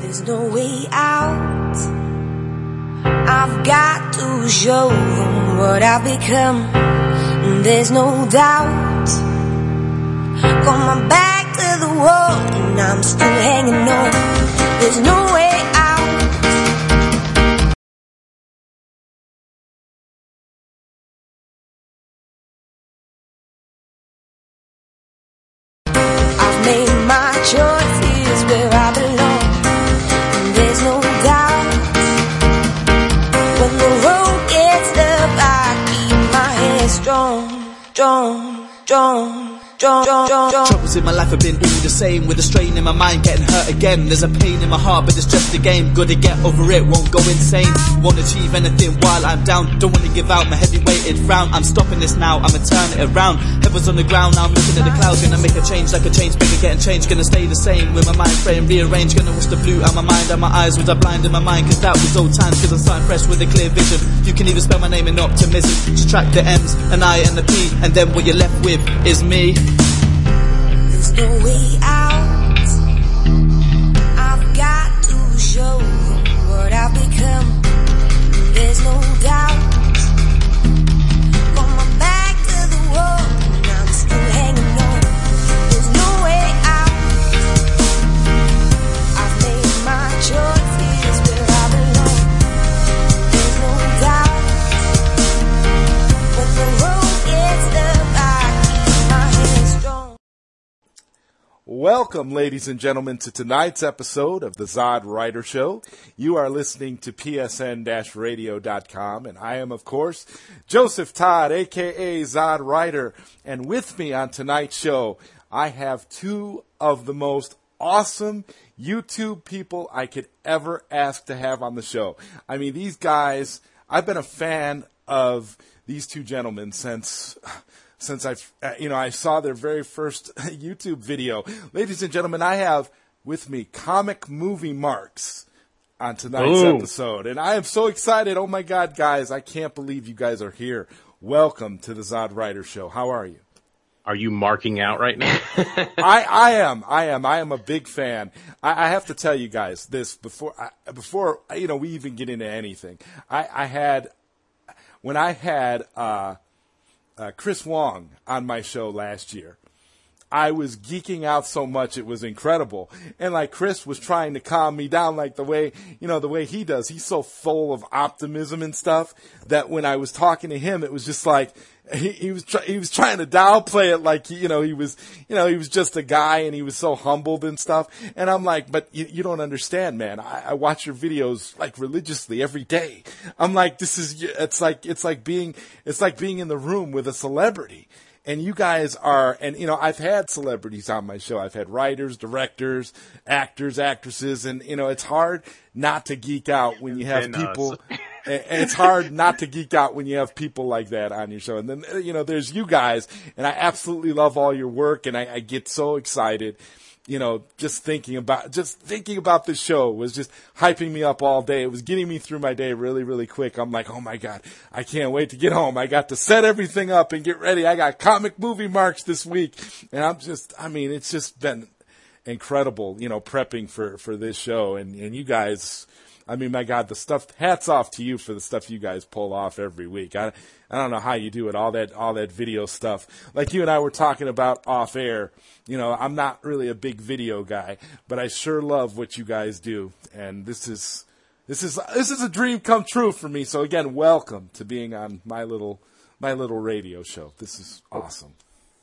There's no way out. I've got to show them what I've become. There's no doubt. Got my back to the wall and I'm still hanging on. There's no way out. Troubles in my life have been all the same With a strain in my mind getting hurt again. There's a pain in my heart but it's just a game. Gotta get over it, won't go insane. Won't achieve anything while I'm down. Don't wanna give out my heavy weighted frown. I'm stopping this now, I'ma turn it around. Heaven's on the ground, now I'm looking at the clouds. Gonna make a change like a change maker getting changed. Gonna stay the same with my mind frame rearranged. Gonna wash the blue out my mind and my eyes Was I blind in my mind. Cause that was old times Cause I'm starting fresh with a clear vision. You can even spell my name in optimism. Subtract the M's, an I and the P. And then what you're left with is me No way out. I've got to show what I've become. Welcome, ladies and gentlemen, to tonight's episode of the Zod Writer Show. You are listening to psn-radio.com, and I am, of course, Joseph Todd, aka Zod Writer. And with me on tonight's show, I have two of the most awesome YouTube people I could ever ask to have on the show. I mean, these guys, I've been a fan of these two gentlemen since since I, uh, you know, I saw their very first YouTube video. Ladies and gentlemen, I have with me comic movie marks on tonight's Boom. episode, and I am so excited. Oh my God, guys, I can't believe you guys are here. Welcome to the Zod Writer Show. How are you? Are you marking out right now? I, I am. I am. I am a big fan. I, I have to tell you guys this before I, before you know we even get into anything. I, I had when I had uh, uh, Chris Wong on my show last year. I was geeking out so much it was incredible. And like Chris was trying to calm me down like the way, you know, the way he does. He's so full of optimism and stuff that when I was talking to him, it was just like, he, he was try, he was trying to downplay it like you know he was you know he was just a guy and he was so humbled and stuff. And I'm like but you, you don't understand man. I, I watch your videos like religiously every day. I'm like this is it's like it's like being it's like being in the room with a celebrity and you guys are and you know i've had celebrities on my show. I've had writers directors actors actresses and you know it's hard not to geek out when you have us. people and and it's hard not to geek out when you have people like that on your show. And then you know there's you guys and i absolutely love all your work and i, I get so excited you know, just thinking about just thinking about this show was just hyping me up all day. It was getting me through my day really, really quick. I'm like, oh my god, I can't wait to get home. I got to set everything up and get ready. I got comic movie marks this week, and I'm just, I mean, it's just been incredible, you know, prepping for for this show, and and you guys. I mean, my God, the stuff. Hats off to you for the stuff you guys pull off every week. I, I don't know how you do it. All that, all that video stuff. Like you and I were talking about off air. You know, I'm not really a big video guy, but I sure love what you guys do. And this is, this is, this is a dream come true for me. So again, welcome to being on my little, my little radio show. This is awesome.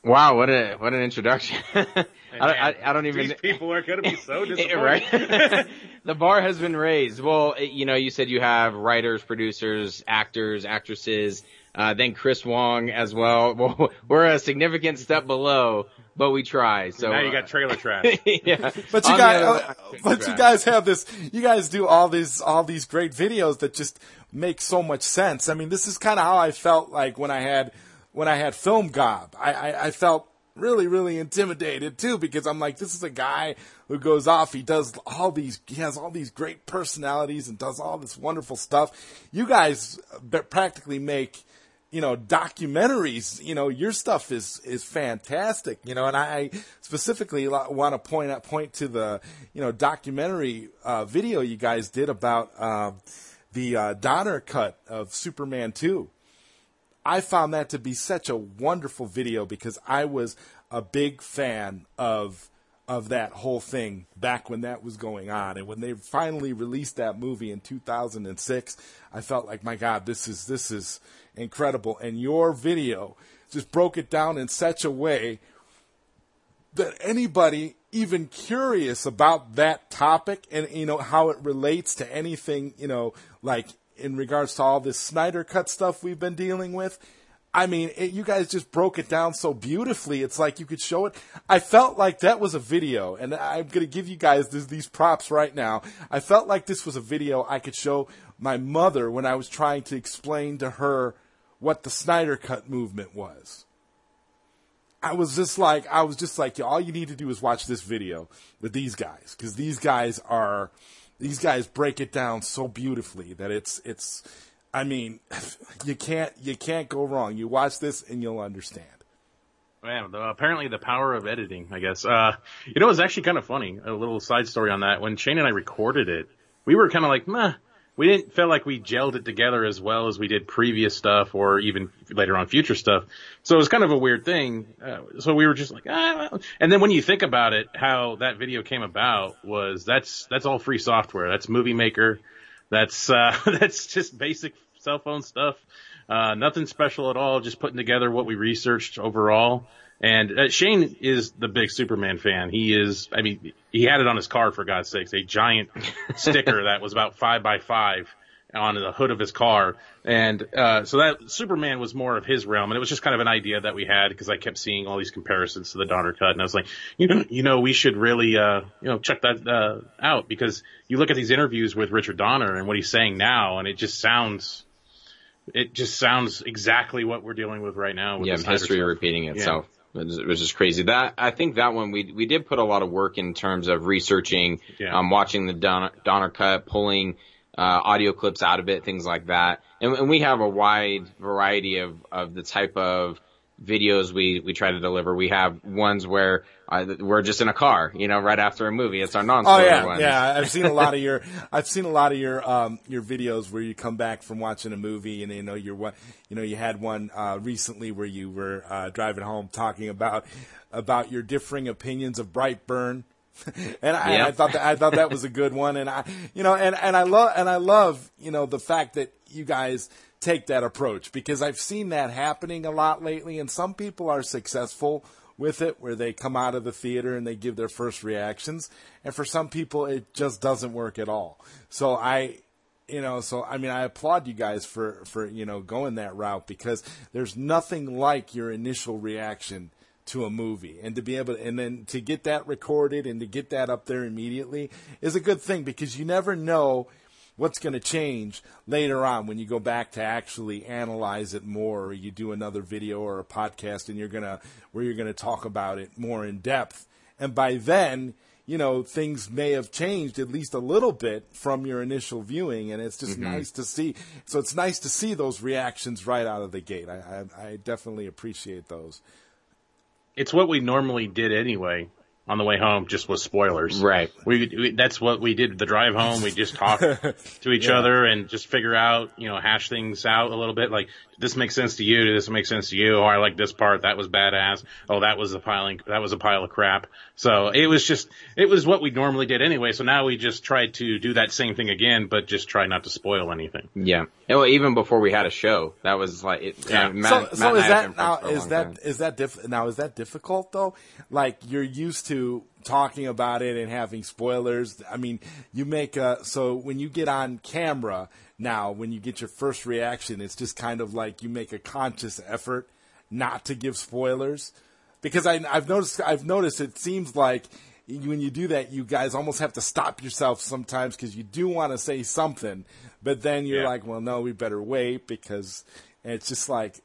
Wow, what a what an introduction. I, don't, I, I don't even. These people are going to be so disappointed. right? the bar has been raised. Well, it- you know, you said you have writers, producers, actors, actresses, uh, then Chris Wong as well. Well, we're a significant step below, but we try. So now you got trailer trash. yeah. But you guys, other- uh, but you guys have this. You guys do all these all these great videos that just make so much sense. I mean, this is kind of how I felt like when I had when I had Film Gob. I, I, I felt really really intimidated too because I'm like, this is a guy who goes off. He does all these. He has all these great personalities and does all this wonderful stuff. You guys practically make you know, documentaries, you know, your stuff is, is fantastic, you know, and I specifically want to point out, point to the, you know, documentary, uh, video you guys did about, uh, the, uh, Donner cut of Superman 2. I found that to be such a wonderful video because I was a big fan of, of that whole thing back when that was going on. And when they finally released that movie in 2006, I felt like, my God, this is, this is incredible. And your video just broke it down in such a way that anybody even curious about that topic and, you know, how it relates to anything, you know, like in regards to all this Snyder cut stuff we've been dealing with, I mean, it, you guys just broke it down so beautifully. It's like you could show it. I felt like that was a video, and I'm going to give you guys this, these props right now. I felt like this was a video I could show my mother when I was trying to explain to her what the Snyder Cut movement was. I was just like, I was just like, all you need to do is watch this video with these guys, because these guys are, these guys break it down so beautifully that it's, it's, I mean, you can't you can't go wrong. You watch this and you'll understand. Man, the, apparently the power of editing, I guess. Uh, you know, it's actually kind of funny. A little side story on that. When Shane and I recorded it, we were kind of like, meh. We didn't feel like we gelled it together as well as we did previous stuff or even later on future stuff. So it was kind of a weird thing. Uh, so we were just like, ah. And then when you think about it, how that video came about was that's, that's all free software. That's Movie Maker. That's, uh, that's just basic cell phone stuff. Uh, nothing special at all. Just putting together what we researched overall. And uh, Shane is the big Superman fan. He is. I mean, he had it on his car for God's sakes, a giant sticker that was about five by five on the hood of his car. And uh, so that Superman was more of his realm, and it was just kind of an idea that we had because I kept seeing all these comparisons to the Donner cut, and I was like, you know, you know, we should really, uh, you know, check that uh, out because you look at these interviews with Richard Donner and what he's saying now, and it just sounds it just sounds exactly what we're dealing with right now. With yeah, history repeating itself. Yeah. It was just crazy. That I think that one we we did put a lot of work in terms of researching, yeah. um, watching the Donner, Donner cut, pulling uh, audio clips out of it, things like that. And, and we have a wide variety of of the type of videos we we try to deliver. We have ones where uh, we're just in a car, you know, right after a movie. It's our non Oh yeah, ones. yeah. I've seen a lot of your I've seen a lot of your um your videos where you come back from watching a movie and you know you're what you know you had one uh recently where you were uh driving home talking about about your differing opinions of Brightburn. and I, yep. I thought that I thought that was a good one, and I, you know, and and I love and I love you know the fact that you guys take that approach because I've seen that happening a lot lately, and some people are successful with it where they come out of the theater and they give their first reactions, and for some people it just doesn't work at all. So I, you know, so I mean, I applaud you guys for for you know going that route because there's nothing like your initial reaction to a movie and to be able to, and then to get that recorded and to get that up there immediately is a good thing because you never know what's going to change later on when you go back to actually analyze it more or you do another video or a podcast and you're going to where you're going to talk about it more in depth. And by then you know things may have changed at least a little bit from your initial viewing and it's just mm-hmm. nice to see. So it's nice to see those reactions right out of the gate. I, I, I definitely appreciate those. It's what we normally did anyway on the way home just with spoilers. Right. We, we, that's what we did the drive home. We just talked to each yeah. other and just figure out, you know, hash things out a little bit. Like, this makes sense to you? This makes sense to you? Oh, I like this part. That was badass. Oh, that was a piling, that was a pile of crap. So it was just, it was what we normally did anyway. So now we just tried to do that same thing again, but just try not to spoil anything. Yeah. Well, even before we had a show, that was like, it, yeah. Matt, so, so is that now, is that, time. is that diff, now is that difficult though? Like you're used to talking about it and having spoilers. I mean, you make a, so when you get on camera, now when you get your first reaction, it's just kind of like you make a conscious effort not to give spoilers because I, have noticed I've noticed it seems like when you do that, you guys almost have to stop yourself sometimes because you do want to say something, but then you're yeah. like, well, no, we better wait because it's just like,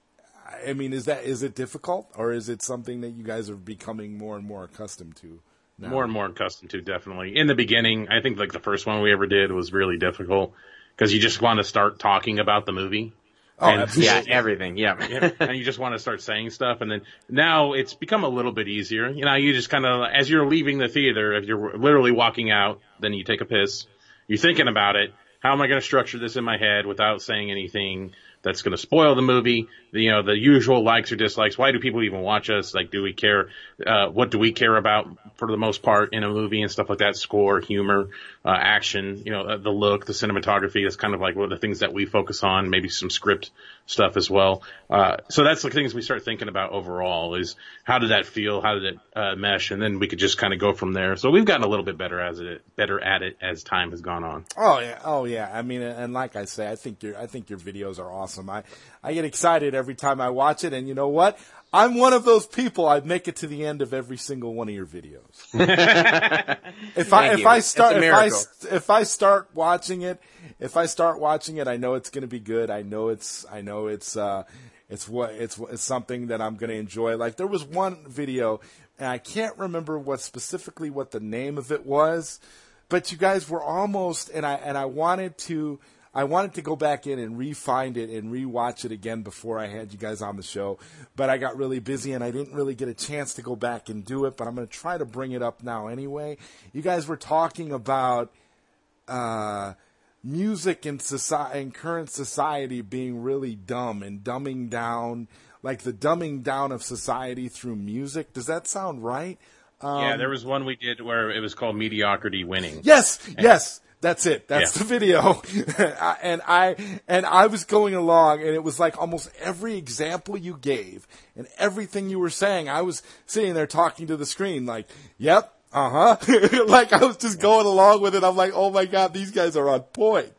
I mean, is that is it difficult or is it something that you guys are becoming more and more accustomed to? Now? More and more accustomed to, definitely. In the beginning, I think like the first one we ever did was really difficult because you just want to start talking about the movie. Oh, And- Yeah, everything. Yeah. yeah, and you just want to start saying stuff and then now it's become a little bit easier. You know, you just kind of, as you're leaving the theater, if you're literally walking out, then you take a piss, you're thinking about it. How am I going to structure this in my head without saying anything that's going to spoil the movie? You know, the usual likes or dislikes. Why do people even watch us? Like, do we care? Uh, what do we care about for the most part in a movie and stuff like that? Score, humor, uh, action, you know, uh, the look, the cinematography is kind of like one of the things that we focus on, maybe some script stuff as well. Uh, so that's the things we start thinking about overall is how did that feel? How did it, uh, mesh? And then we could just kind of go from there. So we've gotten a little bit better as it, better at it as time has gone on. Oh yeah, oh yeah. I mean, and like I say, I think your I think your videos are awesome. I I get excited every time I watch it, and you know what? I'm one of those people. I make it to the end of every single one of your videos. if I if you. I start if I if I start watching it, if I start watching it, I know it's going to be good. I know it's I know it's uh it's what it's it's something that I'm going to enjoy. Like there was one video, and I can't remember what specifically what the name of it was, but you guys were almost and I and I wanted to I wanted to go back in and re-find it and re-watch it again before I had you guys on the show, but I got really busy and I didn't really get a chance to go back and do it. But I'm going to try to bring it up now anyway. You guys were talking about uh, music and society and current society being really dumb and dumbing down, like the dumbing down of society through music. Does that sound right? yeah, there was one we did where it was called mediocrity winning. Yes, yes, that's it. That's Yeah. the video. and I and I was going along, and it was like almost every example you gave and everything you were saying. I was sitting there talking to the screen, like, "Yep, uh huh." like I was just going along with it. I'm like, "Oh my god, these guys are on point."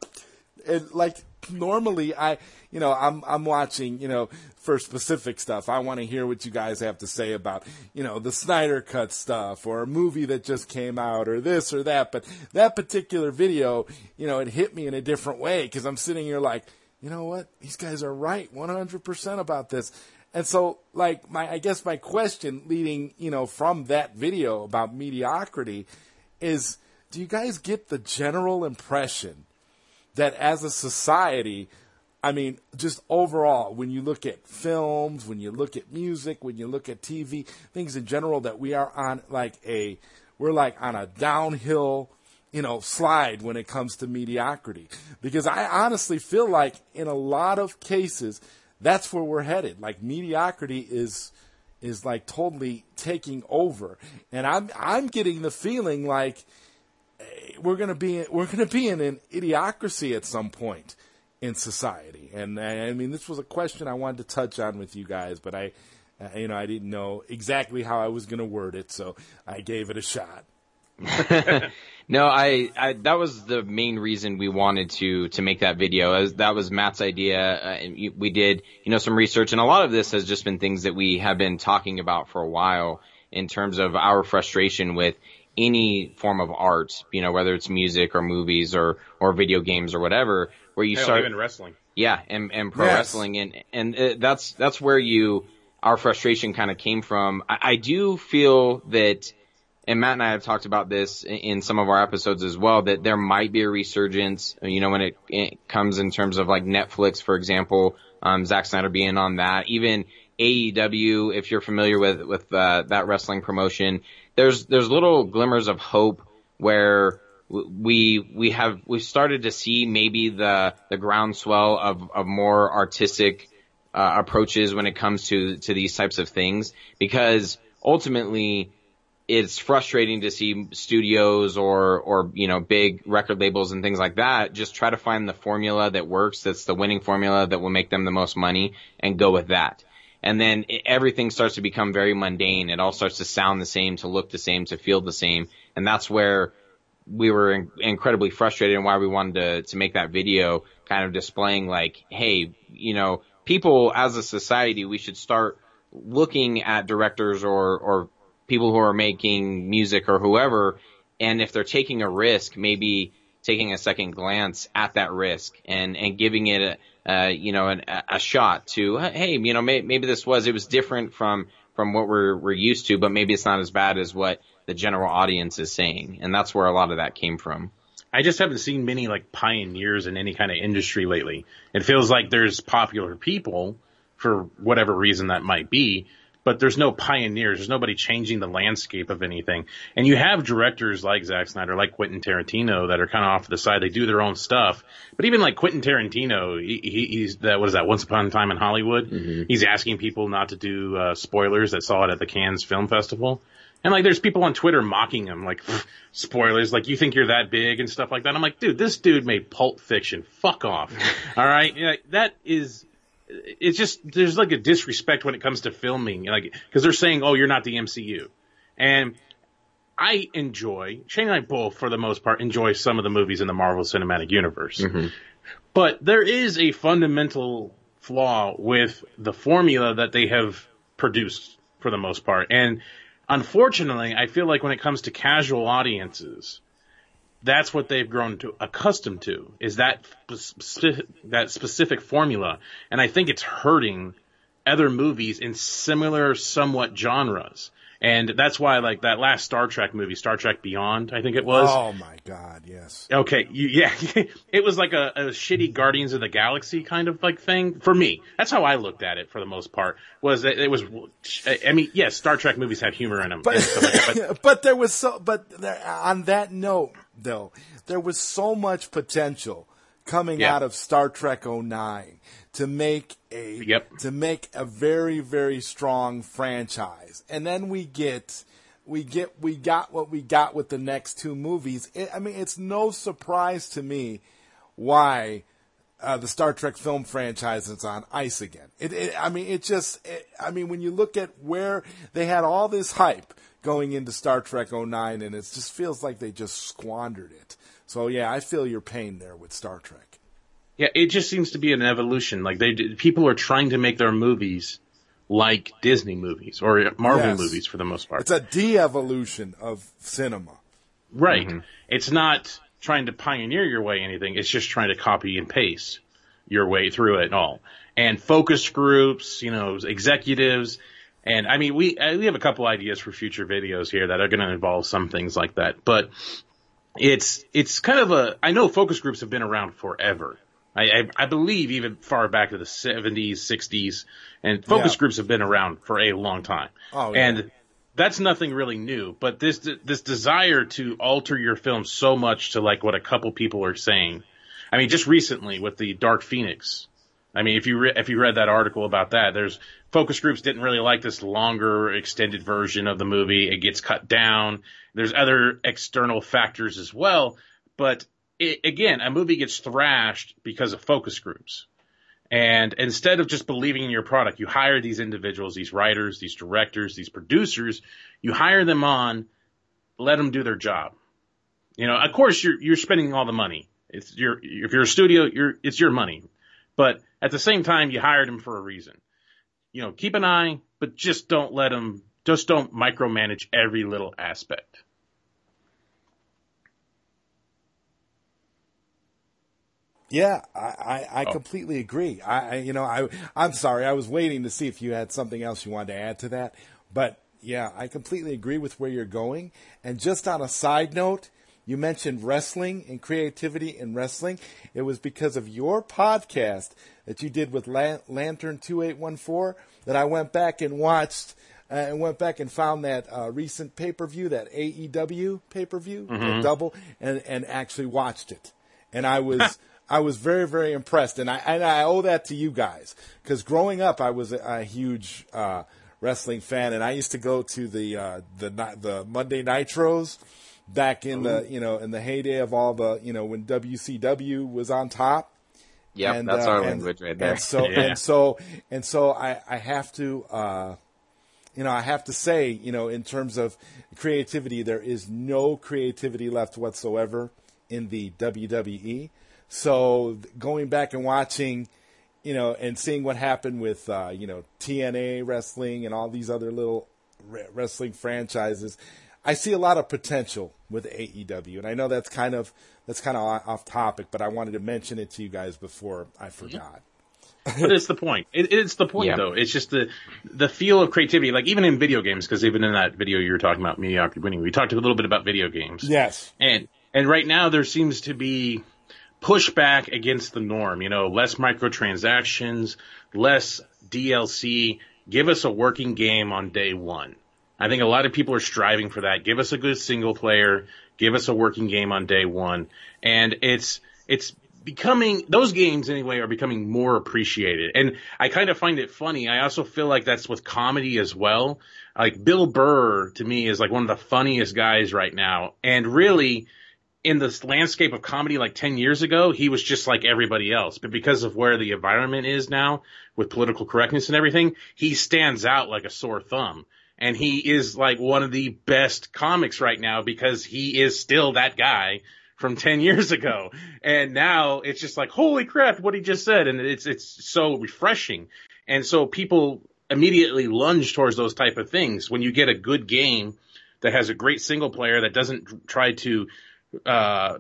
And like normally, I you know I'm I'm watching you know for specific stuff. I want to hear what you guys have to say about, you know, the Snyder Cut stuff or a movie that just came out or this or that. But that particular video, you know, it hit me in a different way because I'm sitting here like, you know what? These guys are right 100% about this. And so, like, my, I guess my question leading, you know, from that video about mediocrity is, do you guys get the general impression that as a society, I mean, just overall, when you look at films, when you look at music, when you look at TV, things in general, that we are on like a, we're like on a downhill, you know, slide when it comes to mediocrity. Because I honestly feel like in a lot of cases, that's where we're headed. Like mediocrity is, is like totally taking over. And I'm, I'm getting the feeling like, eh, we're gonna be we're gonna be in an idiocracy at some point in society. And I mean, this was a question I wanted to touch on with you guys, but I, uh, you know, I didn't know exactly how I was gonna word it, so I gave it a shot. No, I, I that was the main reason we wanted to to make that video. As that was Matt's idea. Uh, and we did, you know, some research, and a lot of this has just been things that we have been talking about for a while in terms of our frustration with any form of art. You know, whether it's music or movies or or video games or whatever, where you Hell, start even wrestling. yeah, and and pro Yes. wrestling, and and uh, that's that's where you our frustration kind of came from. I, I do feel that, and Matt and I have talked about this in, in some of our episodes as well. That there might be a resurgence, you know, when it, it comes in terms of like Netflix, for example, um, Zack Snyder being on that, even AEW, if you're familiar with with uh, that wrestling promotion, there's there's little glimmers of hope where w- we we have we've started to see maybe the the groundswell of of more artistic uh, approaches when it comes to to these types of things because ultimately it's frustrating to see studios or or you know big record labels and things like that just try to find the formula that works that's the winning formula that will make them the most money and go with that. And then everything starts to become very mundane. It all starts to sound the same to look the same to feel the same. And that's where we were in- incredibly frustrated and why we wanted to, to make that video kind of displaying like, hey, you know, people as a society, we should start looking at directors or, or people who are making music or whoever. And if they're taking a risk, maybe taking a second glance at that risk and, and giving it a, uh, you know, an, a shot to, hey, you know, may, maybe this was, it was different from, from what we're, we're used to, but maybe it's not as bad as what the general audience is saying. And that's where a lot of that came from. I just haven't seen many like pioneers in any kind of industry lately. It feels like there's popular people for whatever reason that might be, but there's no pioneers. There's nobody changing the landscape of anything. And you have directors like Zack Snyder, like Quentin Tarantino that are kind of off to the side. They do their own stuff. But even like Quentin Tarantino, he, he, he's that, what is that? Once Upon a Time in Hollywood. Mm-hmm. He's asking people not to do, uh, spoilers that saw it at the Cannes Film Festival. And like, there's people on Twitter mocking him, like, spoilers, like, you think you're that big and stuff like that. I'm like, dude, this dude made Pulp Fiction. Fuck off. All right. Yeah, that is, it's just there's like a disrespect when it comes to filming, like because they're saying, "Oh, you're not the MCU," and I enjoy Shane and I both, for the most part, enjoy some of the movies in the Marvel Cinematic Universe, mm-hmm. but there is a fundamental flaw with the formula that they have produced for the most part, and unfortunately, I feel like when it comes to casual audiences, that's what they've grown to accustomed to is that that specific formula. And I think it's hurting other movies in similar, somewhat genres. And that's why, like that last Star Trek movie, Star Trek Beyond, I think it was. Oh my God, yes. Okay, you, yeah, it was like a, a, shitty Guardians of the Galaxy kind of like thing for me. That's how I looked at it for the most part. Was that it was? I mean, yes, Star Trek movies have humor in them, but, like but, but, there was so. But there, on that note, though, there was so much potential coming yeah. out of Star Trek 09 to make a yep. to make a very very strong franchise. And then we get we get we got what we got with the next two movies. It, I mean, it's no surprise to me why uh, the Star Trek film franchise is on ice again. It, it I mean, it just it, I mean, when you look at where they had all this hype going into Star Trek 09 and it just feels like they just squandered it. So yeah, I feel your pain there with Star Trek. Yeah, it just seems to be an evolution. Like they, people are trying to make their movies like Disney movies or Marvel yes. movies for the most part. It's a de-evolution of cinema. Right. Mm-hmm. It's not trying to pioneer your way anything. It's just trying to copy and paste your way through it and all. And focus groups, you know, executives. And I mean, we, uh, we have a couple ideas for future videos here that are going to involve some things like that, but it's, it's kind of a, I know focus groups have been around forever. I, I, I believe even far back to the 70s, 60s, and focus yeah. groups have been around for a long time. Oh, yeah. And that's nothing really new, but this, this desire to alter your film so much to like what a couple people are saying. I mean, just recently with the Dark Phoenix. I mean, if you re- if you read that article about that, there's focus groups didn't really like this longer extended version of the movie. It gets cut down. There's other external factors as well, but it, again, a movie gets thrashed because of focus groups. And instead of just believing in your product, you hire these individuals, these writers, these directors, these producers, you hire them on, let them do their job. You know, of course you're, you're spending all the money. It's your, if you're a studio, you're, it's your money. But at the same time, you hired him for a reason. You know, keep an eye, but just don't let him, just don't micromanage every little aspect. Yeah, I, I, I oh. completely agree. I, I, you know, I, I'm sorry. I was waiting to see if you had something else you wanted to add to that. But yeah, I completely agree with where you're going. And just on a side note, you mentioned wrestling and creativity in wrestling. It was because of your podcast that you did with Lantern 2814 that I went back and watched uh, and went back and found that uh, recent pay per view, that AEW pay per view, mm-hmm. double, and, and actually watched it. And I was. I was very, very impressed, and I and I owe that to you guys because growing up, I was a, a huge uh, wrestling fan, and I used to go to the uh, the the Monday Nitros back in Ooh. the you know in the heyday of all the you know when WCW was on top. Yeah, that's uh, our and, language right there. And so yeah. and so and so I I have to. Uh, you know, I have to say, you know, in terms of creativity, there is no creativity left whatsoever in the WWE. So going back and watching, you know, and seeing what happened with, uh, you know, TNA wrestling and all these other little wrestling franchises, I see a lot of potential with AEW, and I know that's kind of that's kind of off topic, but I wanted to mention it to you guys before I mm-hmm. forgot. but it's the point. It, it's the point, yeah. though. It's just the the feel of creativity, like even in video games, because even in that video you were talking about mediocrity winning, we talked a little bit about video games. Yes, and And right now there seems to be pushback against the norm. You know, less microtransactions, less DLC. Give us a working game on day one. I think a lot of people are striving for that. Give us a good single player. Give us a working game on day one. And it's, it's becoming, those games anyway are becoming more appreciated. And I kind of find it funny. I also feel like that's with comedy as well. Like Bill Burr to me is like one of the funniest guys right now. And really, in this landscape of comedy like 10 years ago, he was just like everybody else. But because of where the environment is now with political correctness and everything, he stands out like a sore thumb. And he is like one of the best comics right now because he is still that guy from 10 years ago. And now it's just like, holy crap, what he just said. And it's, it's so refreshing. And so people immediately lunge towards those type of things. When you get a good game that has a great single player that doesn't try to uh,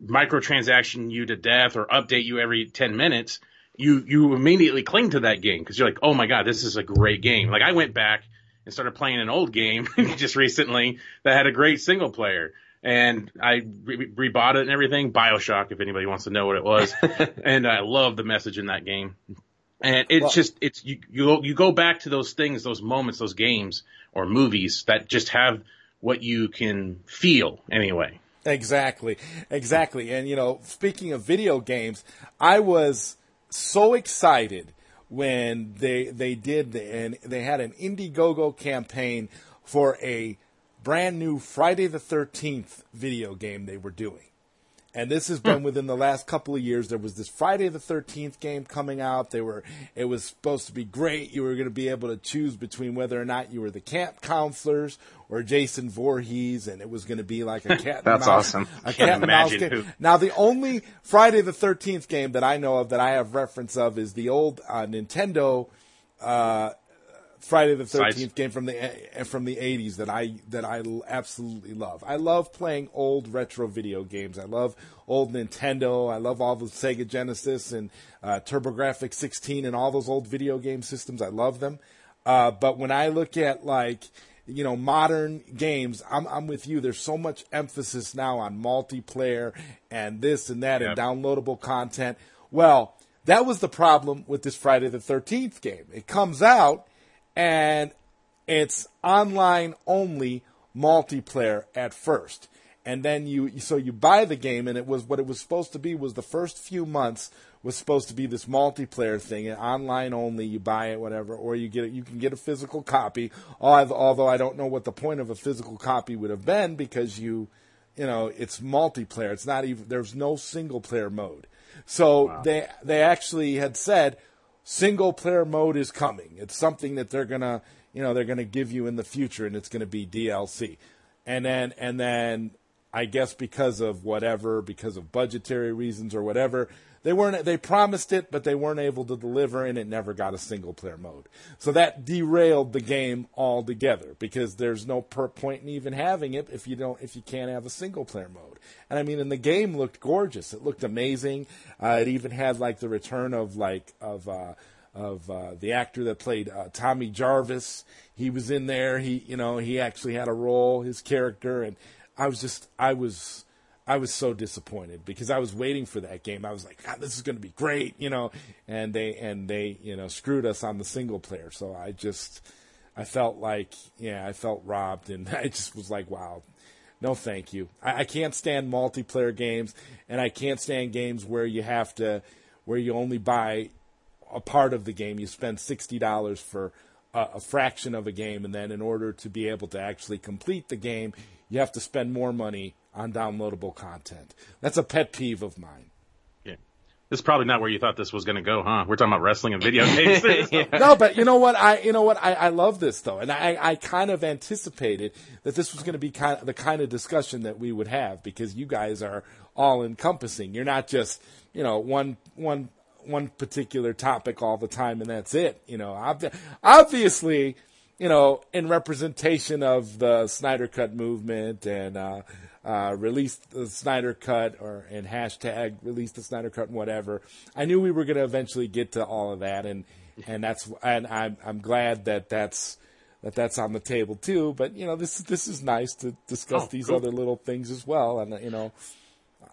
microtransaction you to death or update you every 10 minutes, you, you immediately cling to that game because you're like, oh my God, this is a great game. Like I went back and started playing an old game just recently that had a great single player. And I re- rebought it and everything. Bioshock, if anybody wants to know what it was. and I love the message in that game. And it's well, just, it's, you, you go, you go back to those things, those moments, those games or movies that just have what you can feel anyway. Exactly, exactly. And you know, speaking of video games, I was so excited when they they did the, and they had an Indiegogo campaign for a brand new Friday the Thirteenth video game they were doing. And this has been within the last couple of years. There was this Friday the 13th game coming out. They were, it was supposed to be great. You were going to be able to choose between whether or not you were the camp counselors or Jason Voorhees, and it was going to be like a cat. That's mouse, awesome. A cat and mouse game. Who. Now, the only Friday the 13th game that I know of that I have reference of is the old uh, Nintendo uh, Friday the Thirteenth game from the eh, from the eighties that I that I absolutely love. I love playing old retro video games. I love old Nintendo. I love all the Sega Genesis and uh, TurboGrafx 16 and all those old video game systems. I love them. Uh, but when I look at like you know modern games, I'm I'm with you. There's so much emphasis now on multiplayer and this and that yep. and downloadable content. Well, that was the problem with this Friday the 13th game. It comes out and it's online only multiplayer at first. And then you so you buy the game and it was what it was supposed to be was the first few months was supposed to be this multiplayer thing, and online only. You buy it, whatever, or you get it. You can get a physical copy. Although I don't know what the point of a physical copy would have been because you, you know, it's multiplayer. It's not even there's no single player mode. So wow. they they actually had said single player mode is coming. It's something that they're gonna, you know, they're gonna give you in the future, and it's gonna be DLC. And then, and then, I guess because of whatever, because of budgetary reasons or whatever, they weren't. They promised it, but they weren't able to deliver, and it never got a single player mode. So that derailed the game altogether because there's no per point in even having it if you don't if you can't have a single player mode. And I mean, and the game looked gorgeous. It looked amazing. Uh, it even had like the return of like of. Uh, of uh, the actor that played uh, Tommy Jarvis. He was in there. He, you know, he actually had a role, his character, and I was just, I was, I was so disappointed because I was waiting for that game. I was like, God, this is going to be great, you know, and they and they you know screwed us on the single player. So I just I felt like yeah, I felt robbed, and I just was like, wow, no, thank you. I, I can't stand multiplayer games, and I can't stand games where you have to where you only buy a part of the game. You spend sixty dollars for a, a fraction of a game, and then in order to be able to actually complete the game, you have to spend more money on downloadable content. That's a pet peeve of mine. Yeah. This is probably not where you thought this was going to go, huh? We're talking about wrestling and video games. yeah. No, but you know what? I you know what? I, I love this though, and I, I kind of anticipated that this was going to be kind of the kind of discussion that we would have because you guys are all encompassing. You're not just you know one one one particular topic all the time and that's it. You know, ob- obviously, you know, in representation of the Snyder Cut movement and uh, uh, release the Snyder Cut or and hashtag release the Snyder Cut and whatever. I knew we were going to eventually get to all of that, and and that's and I'm I'm glad that that's that that's on the table too. But you know, this this is nice to discuss Oh, these cool. other little things as well. And you know,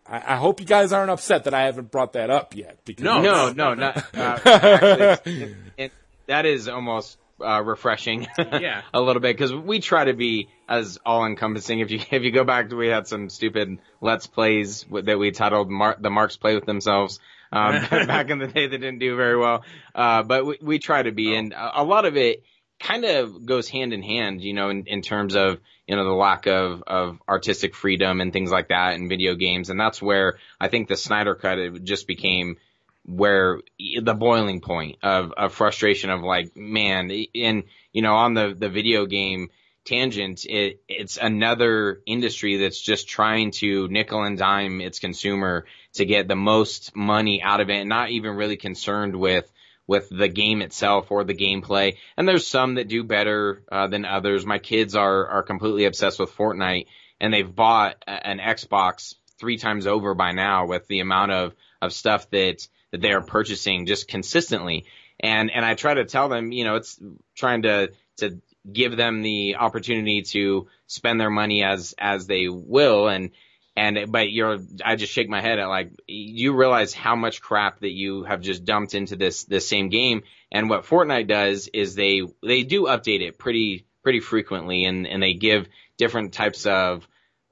I, I hope you guys aren't upset that I haven't brought that up yet. Because No. No, no, not. Uh, actually, it, it, that is almost uh, refreshing. Yeah. a little bit because we try to be as all encompassing. If you if you go back, we had some stupid let's plays that we titled Mar- "The Marks Play with Themselves." Um, back in the day, that didn't do very well. Uh, but we, we try to be, and a, a lot of it kind of goes hand in hand, you know, in, in terms of you know the lack of of artistic freedom and things like that in video games, and that's where I think the Snyder Cut it just became where the boiling point of, of frustration of like, man, and you know, on the, the video game tangent, it, it's another industry that's just trying to nickel and dime its consumer to get the most money out of it and not even really concerned with, with the game itself or the gameplay. And there's some that do better, uh, than others. My kids are, are completely obsessed with Fortnite and they've bought an Xbox three times over by now with the amount of, of stuff that, that they are purchasing just consistently. And, and I try to tell them, you know, it's trying to, to give them the opportunity to spend their money as, as they will. And, and, but you're, I just shake my head at like, you realize how much crap that you have just dumped into this, this same game. And what Fortnite does is they, they do update it pretty, pretty frequently and, and they give different types of,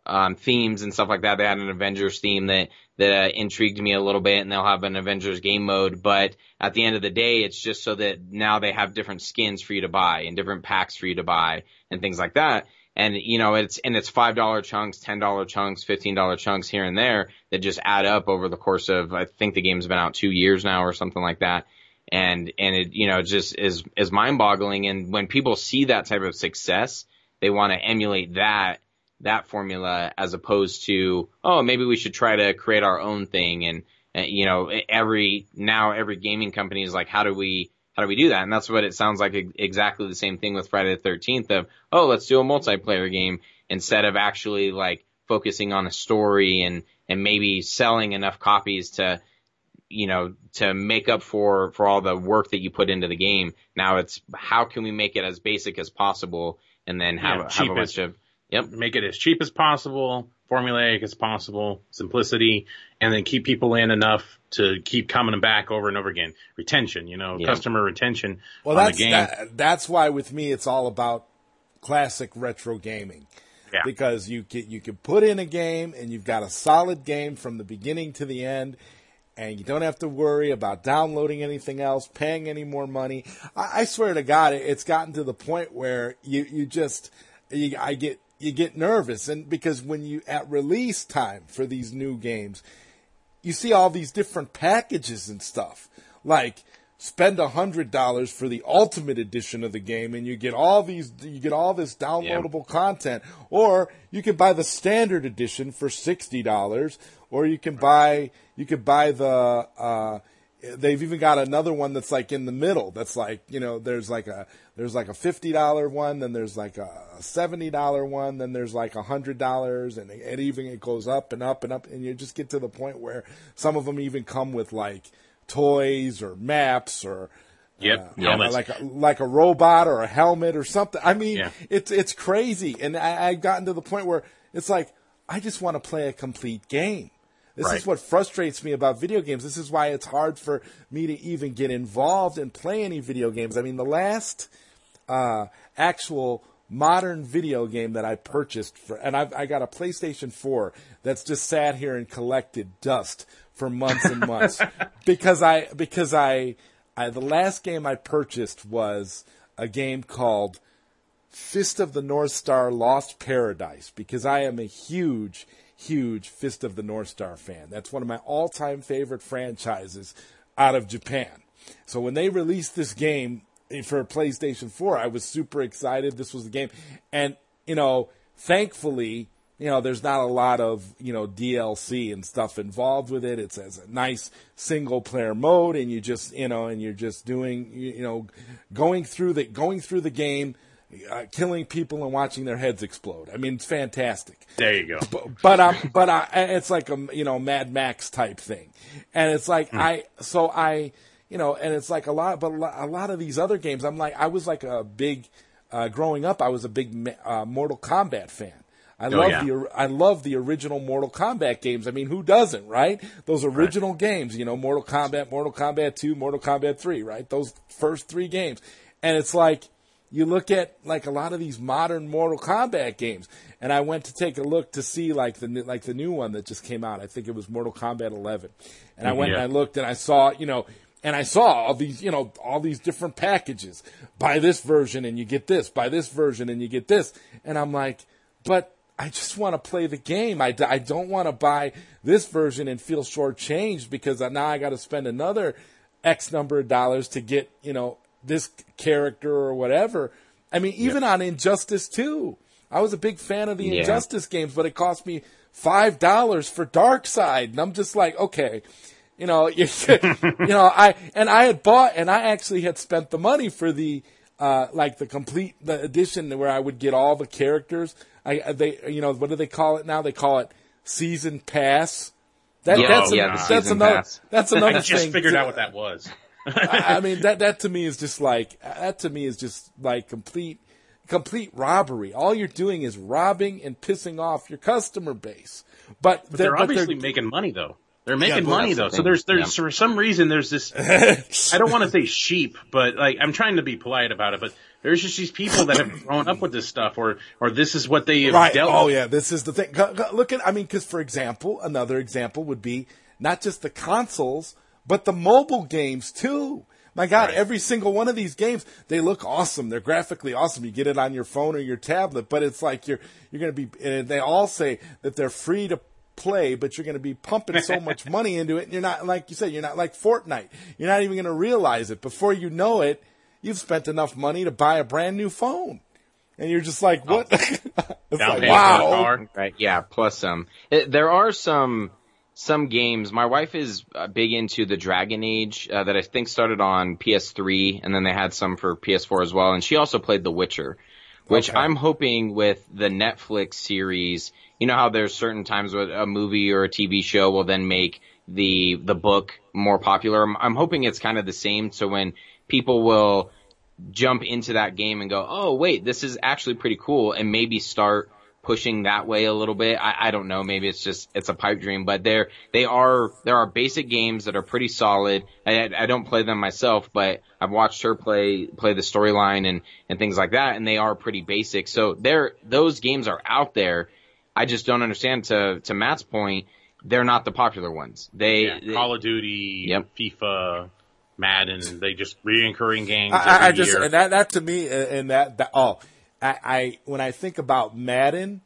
um, themes and stuff like that. They had an Avengers theme that, that uh, intrigued me a little bit and they'll have an Avengers game mode. But at the end of the day, it's just so that now they have different skins for you to buy and different packs for you to buy and things like that. And, you know, it's, and it's $5 chunks, $10 chunks, $15 chunks here and there that just add up over the course of, I think the game's been out two years now or something like that. And, and it, you know, just is, is mind boggling. And when people see that type of success, they want to emulate that that formula as opposed to oh maybe we should try to create our own thing. And, and you know every now every gaming company is like how do we how do we do that? And that's what it sounds like exactly the same thing with Friday the 13th of oh let's do a multiplayer game instead of actually like focusing on a story and and maybe selling enough copies to you know to make up for for all the work that you put into the game. Now it's how can we make it as basic as possible and then have, Yeah, have a bunch of Yep. make it as cheap as possible, formulaic as possible, simplicity, and then keep people in enough to keep coming back over and over again. Retention, you know, Yeah. customer retention Well, on that's the game. that, that's why with me it's all about classic retro gaming. Yeah. Because you can you can put in a game and you've got a solid game from the beginning to the end, and you don't have to worry about downloading anything else, paying any more money. I, I swear to God, it, it's gotten to the point where you you just you, I get you get nervous, and because when you at release time for these new games, you see all these different packages and stuff. Like spend a hundred dollars for the ultimate edition of the game and you get all these you get all this downloadable content. Or you can buy the standard edition for sixty dollars, or you can buy you could buy the uh they've even got another one that's like in the middle that's like you know there's like a there's like a fifty dollar one then there's like a seventy dollar one then there's like a hundred dollars and it even it goes up and up and up and you just get to the point where some of them even come with like toys or maps or Yep, uh, like a, like a robot or a helmet or something. I mean, Yeah. it's it's crazy, and I, I've gotten to the point where it's like I just want to play a complete game. This is what frustrates me about video games. This is why it's hard for me to even get involved and play any video games. I mean, the last uh, actual modern video game that I purchased for, and I've, I got a PlayStation 4 that's just sat here and collected dust for months and months because I because I, I the last game I purchased was a game called Fist of the North Star Lost Paradise because I am a huge, huge Fist of the North Star fan. That's one of my all time favorite franchises out of Japan. So when they released this game eh, for PlayStation 4, I was super excited. This was the game. And, you know, thankfully, you know, there's not a lot of, you know, DLC and stuff involved with it. It's as a nice single player mode and you just, you know, and you're just doing, you you know, going through the, going through the game, uh, killing people and watching their heads explode. I mean, it's fantastic there you go. but but but I, it's like a you know Mad Max type thing, and it's like I so I you know and it's like a lot but a lot- of these other games I'm like I was like a big uh, growing up, I was a big uh, Mortal Kombat fan. I Oh, love yeah. the I love the original Mortal Kombat games. I mean, who doesn't, right? Those original games, you know, Mortal Kombat, Mortal Kombat 2, Mortal Kombat 3, right? Those first 3 games. And it's like you look at like a lot of these modern Mortal Kombat games, and I went to take a look to see like the new- like the new one that just came out. I think it was Mortal Kombat 11, and I mm-hmm. went Yeah. and I looked and I saw you know, and I saw all these you know all these different packages. Buy this version and you get this. Buy this version and you get this. And I'm like, but I just want to play the game. I, I don't want to buy this version and feel shortchanged because now I got to spend another X number of dollars to get, you know, this character or whatever. I mean, even on Injustice 2, I was a big fan of the Yeah. Injustice games, but it cost me $5 for Darkseid. And I'm just like, okay, you know, you, you know, I, and I had bought, and I actually had spent the money for the, uh, like the complete the edition where I would get all the characters. I, they, you know, what do they call it now? They call it season pass. That, Yeah, that's, yeah, a- that's another, pass. that's another thing. I just figured out what that was. I I mean that that to me is just like that to me is just like complete complete robbery. All you're doing is robbing and pissing off your customer base. But, But they're obviously making money though. They're making well, money though. So there's there's Yeah. for some reason there's this I don't want to say sheep, but like I'm trying to be polite about it, but there's just these people that have grown up with this stuff or or this is what they have right. dealt Oh with. yeah, this is the thing. Look at I mean, because for example, another example would be not just the consoles, but the mobile games too. My God, Right. every single one of these games, they look awesome. They're graphically awesome. You get it on your phone or your tablet, but it's like you're you're going to be. And they all say that they're free to play, but you're going to be pumping so much money into it, and you're not like you said, you're not like Fortnite. You're not even going to realize it before you know it. You've spent enough money to buy a brand new phone, and you're just like, oh. what? it's Down like, payment for the wow. Right. Yeah. Plus some. It, there are some some games. My wife is uh, big into the Dragon Age uh, that I think started on PS3, and then they had some for PS4 as well. And she also played The Witcher, which Okay. I'm hoping with the Netflix series. You know how there's certain times where a movie or a TV show will then make the the book more popular. I'm, I'm hoping it's kind of the same. So when people will jump into that game and go, oh wait, this is actually pretty cool, and maybe start pushing that way a little bit. I, I don't know. Maybe it's just it's a pipe dream, but there they are there are basic games that are pretty solid. I, I don't play them myself, but I've watched her play play the storyline and and things like that, and they are pretty basic. So there those games are out there. I just don't understand. To to Matt's point, they're not the popular ones. They, Yeah, they- Call of Duty, Yep. FIFA, Madden, they just reoccurring games I, I- I just year. and that that to me and that, that oh I, I when I think about Madden,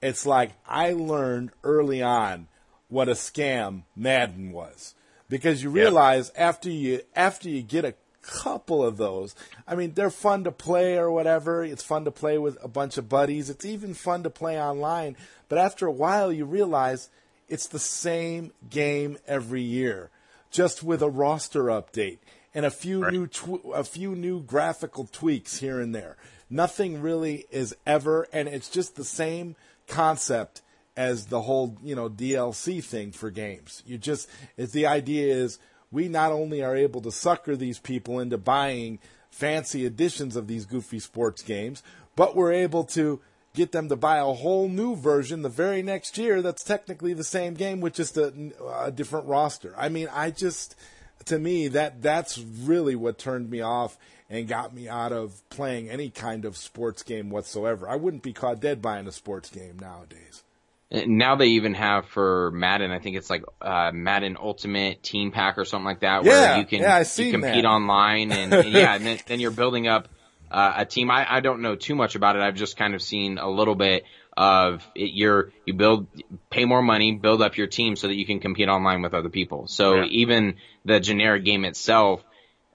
it's like I learned early on what a scam Madden was because you realize after you after you get a couple of those, I mean they're fun to play or whatever. It's fun to play with a bunch of buddies. It's even fun to play online. But after a while, you realize it's the same game every year, just with a roster update and a few Right. new tw- a few new graphical tweaks here and there. Nothing really is ever, and it's just the same concept as the whole you know DLC thing for games. You just it's the idea is we not only are able to sucker these people into buying fancy editions of these goofy sports games, but we're able to get them to buy a whole new version the very next year that's technically the same game with just a, a different roster. I mean, I just to me that that's really what turned me off and got me out of playing any kind of sports game whatsoever. I wouldn't be caught dead buying a sports game nowadays. Now they even have for Madden, I think it's like uh, Madden Ultimate Team Pack or something like that, where you can yeah, you compete that. online and, and yeah, and then, then you're building up uh, a team. I, I don't know too much about it. I've just kind of seen a little bit of it. You're you build, pay more money, build up your team so that you can compete online with other people. So Yeah. even the generic game itself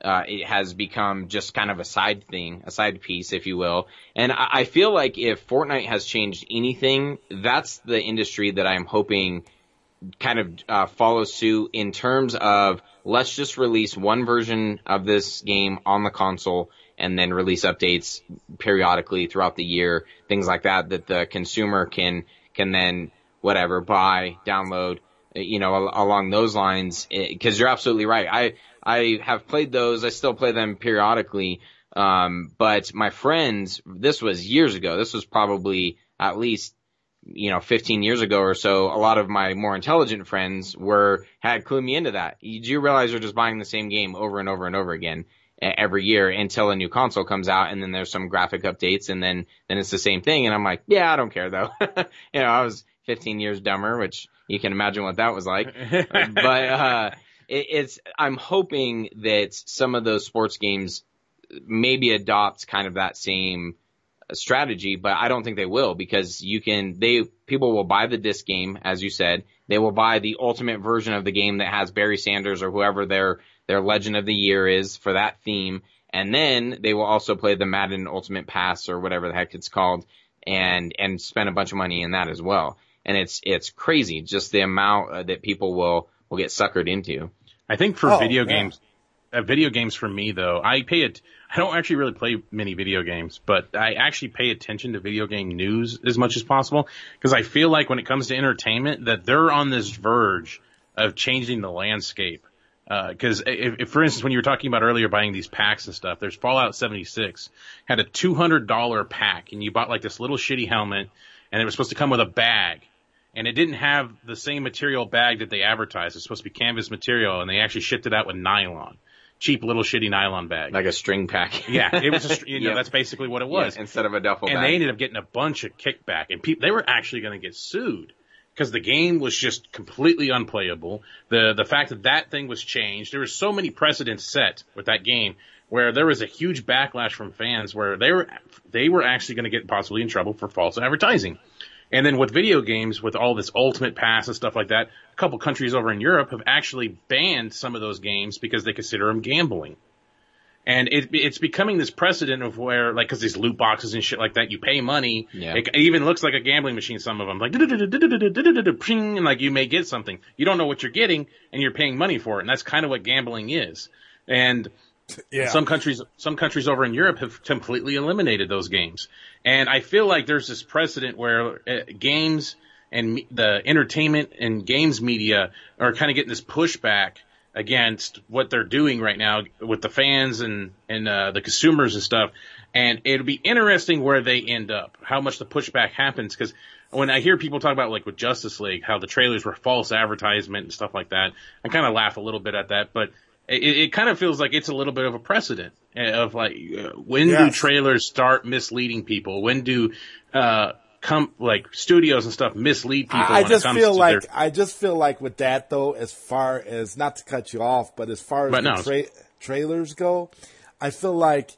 uh, it has become just kind of a side thing, a side piece, if you will. And I, I feel like if Fortnite has changed anything, that's the industry that I'm hoping kind of uh, follows suit in terms of let's just release one version of this game on the console and then release updates periodically throughout the year, things like that, that the consumer can can then whatever buy, download, you know, al- along those lines. Because you're absolutely right. I I have played those. I still play them periodically. Um, but my friends, this was years ago. This was probably at least, you know, 15 years ago or so. A lot of my more intelligent friends were, had clued me into that. Do you realize you're just buying the same game over and over and over again every year until a new console comes out and then there's some graphic updates and then, then it's the same thing. And I'm like, yeah, I don't care though. you know, I was 15 years dumber, which you can imagine what that was like. but, uh, it, it's, I'm hoping that some of those sports games maybe adopt kind of that same strategy, but I don't think they will because you can, they, people will buy the disc game, as you said. They will buy the ultimate version of the game that has Barry Sanders or whoever their, their legend of the year is for that theme. And then they will also play the Madden Ultimate Pass or whatever the heck it's called and, and spend a bunch of money in that as well. And it's, it's crazy just the amount uh, that people will, will get suckered into. I think for oh, video yeah. games, uh, video games for me though, I pay it. I don't actually really play many video games, but I actually pay attention to video game news as much as possible because I feel like when it comes to entertainment that they're on this verge of changing the landscape. Because uh, if, if, for instance, when you were talking about earlier buying these packs and stuff, there's Fallout 76 had a $200 pack, and you bought like this little shitty helmet, and it was supposed to come with a bag, and it didn't have the same material bag that they advertised. It's supposed to be canvas material, and they actually shipped it out with nylon cheap little shitty nylon bag. Like a string pack. yeah, it was. A, you know, that's basically what it was. Yeah, instead of a duffel bag. and bag. they ended up getting a bunch of kickback, and people they were actually going to get sued because the game was just completely unplayable. The the fact that that thing was changed, there were so many precedents set with that game where there was a huge backlash from fans where they were they were actually going to get possibly in trouble for false advertising. And then with video games, with all this ultimate pass and stuff like that, a couple countries over in Europe have actually banned some of those games because they consider them gambling. And it, it's becoming this precedent of where, like, cause these loot boxes and shit like that, you pay money. Yeah. It even looks like a gambling machine, some of them. Like, and like you may get something. You don't know what you're getting and you're paying money for it. And that's kind of what gambling is. And yeah. Some countries, some countries over in Europe have completely eliminated those games. And I feel like there's this precedent where uh, games and the entertainment and games media are kind of getting this pushback against what they're doing right now with the fans and and uh, the consumers and stuff. And it'll be interesting where they end up, how much the pushback happens. Because when I hear people talk about like with Justice League, how the trailers were false advertisement and stuff like that, I kind of laugh a little bit at that. But it, it kind of feels like it's a little bit of a precedent eh, of like uh, when yes. do trailers start misleading people? When do uh come like studios and stuff mislead people? I just feel like their... I just feel like with that though, as far as not to cut you off, but as far as but the no, tra- trailers go, I feel like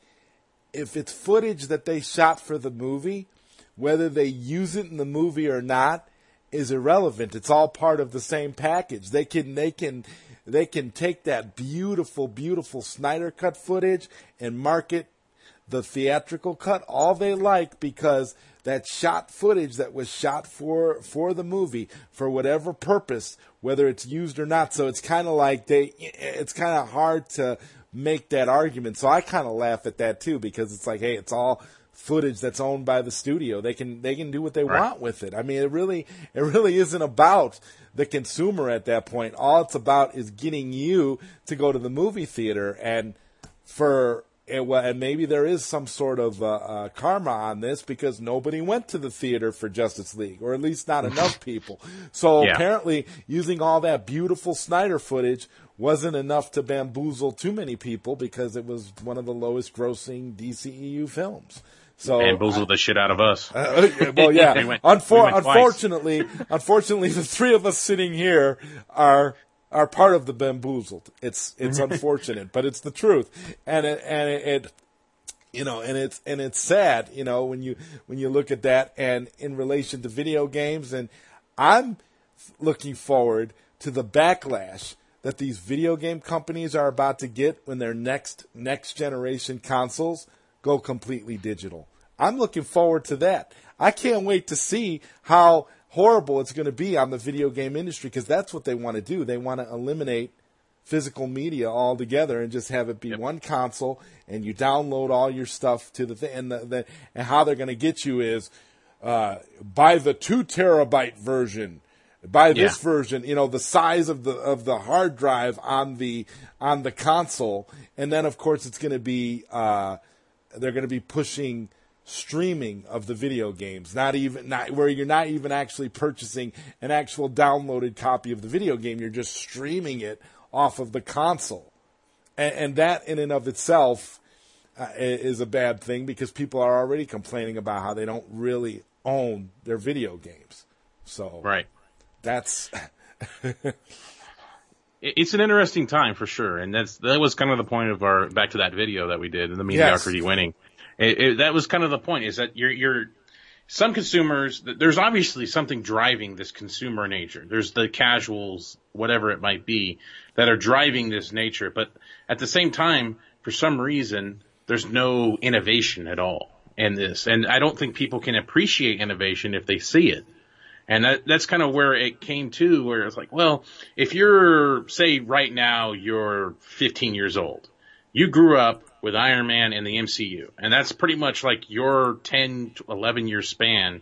if it's footage that they shot for the movie, whether they use it in the movie or not is irrelevant. It's all part of the same package. They can they can they can take that beautiful, beautiful Snyder cut footage and market the theatrical cut all they like because that shot footage that was shot for for the movie for whatever purpose whether it's used or not. So it's kind of like they it's kind of hard to make that argument. So i kind of laugh at that too because it's like hey it's all footage that's owned by the studio. They can they can do what they right. want with it. I mean it really it really isn't about the consumer at that point. All it's about is getting you to go to the movie theater and for and maybe there is some sort of uh, uh, karma on this because nobody went to the theater for Justice League, or at least not enough people. So yeah. apparently, using all that beautiful Snyder footage wasn't enough to bamboozle too many people because it was one of the lowest grossing DCEU films. So bamboozled the shit out of us. Uh, uh well, yeah. we went, Unfor- we unfortunately, unfortunately, the three of us sitting here are are part of the bamboozled. It's it's unfortunate, but it's the truth, and it, and it, it you know, and it's and it's sad, you know, when you when you look at that, and in relation to video games, and I'm looking forward to the backlash that these video game companies are about to get when their next next generation consoles go completely digital. I'm looking forward to that. I can't wait to see how horrible it's going to be on the video game industry because that's what they want to do. They want to eliminate physical media altogether and just have it be yep. one console and you download all your stuff to the thing. And, the, the, and how they're going to get you is uh, buy the two terabyte version. Buy this yeah. version, you know, the size of the of the hard drive on the on the console, and then of course it's going to be uh, they're going to be pushing streaming of the video games, not even not where you're not even actually purchasing an actual downloaded copy of the video game. You're just streaming it off of the console, and, and that in and of itself uh, is a bad thing because people are already complaining about how they don't really own their video games. So Right. that's It's an interesting time for sure, and that's that was kind of the point of our back to that video that we did, and the mediocrity winning. It, it, that was kind of the point is that you're you're some consumers. There's obviously something driving this consumer nature. There's the casuals, whatever it might be, that are driving this nature. But at the same time, for some reason, there's no innovation at all in this, and I don't think people can appreciate innovation if they see it. And that, that's kind of where it came to, where it's like, well, if you're, say right now, you're 15 years old, you grew up with Iron Man and the MCU, and that's pretty much like your 10, to 11 year span,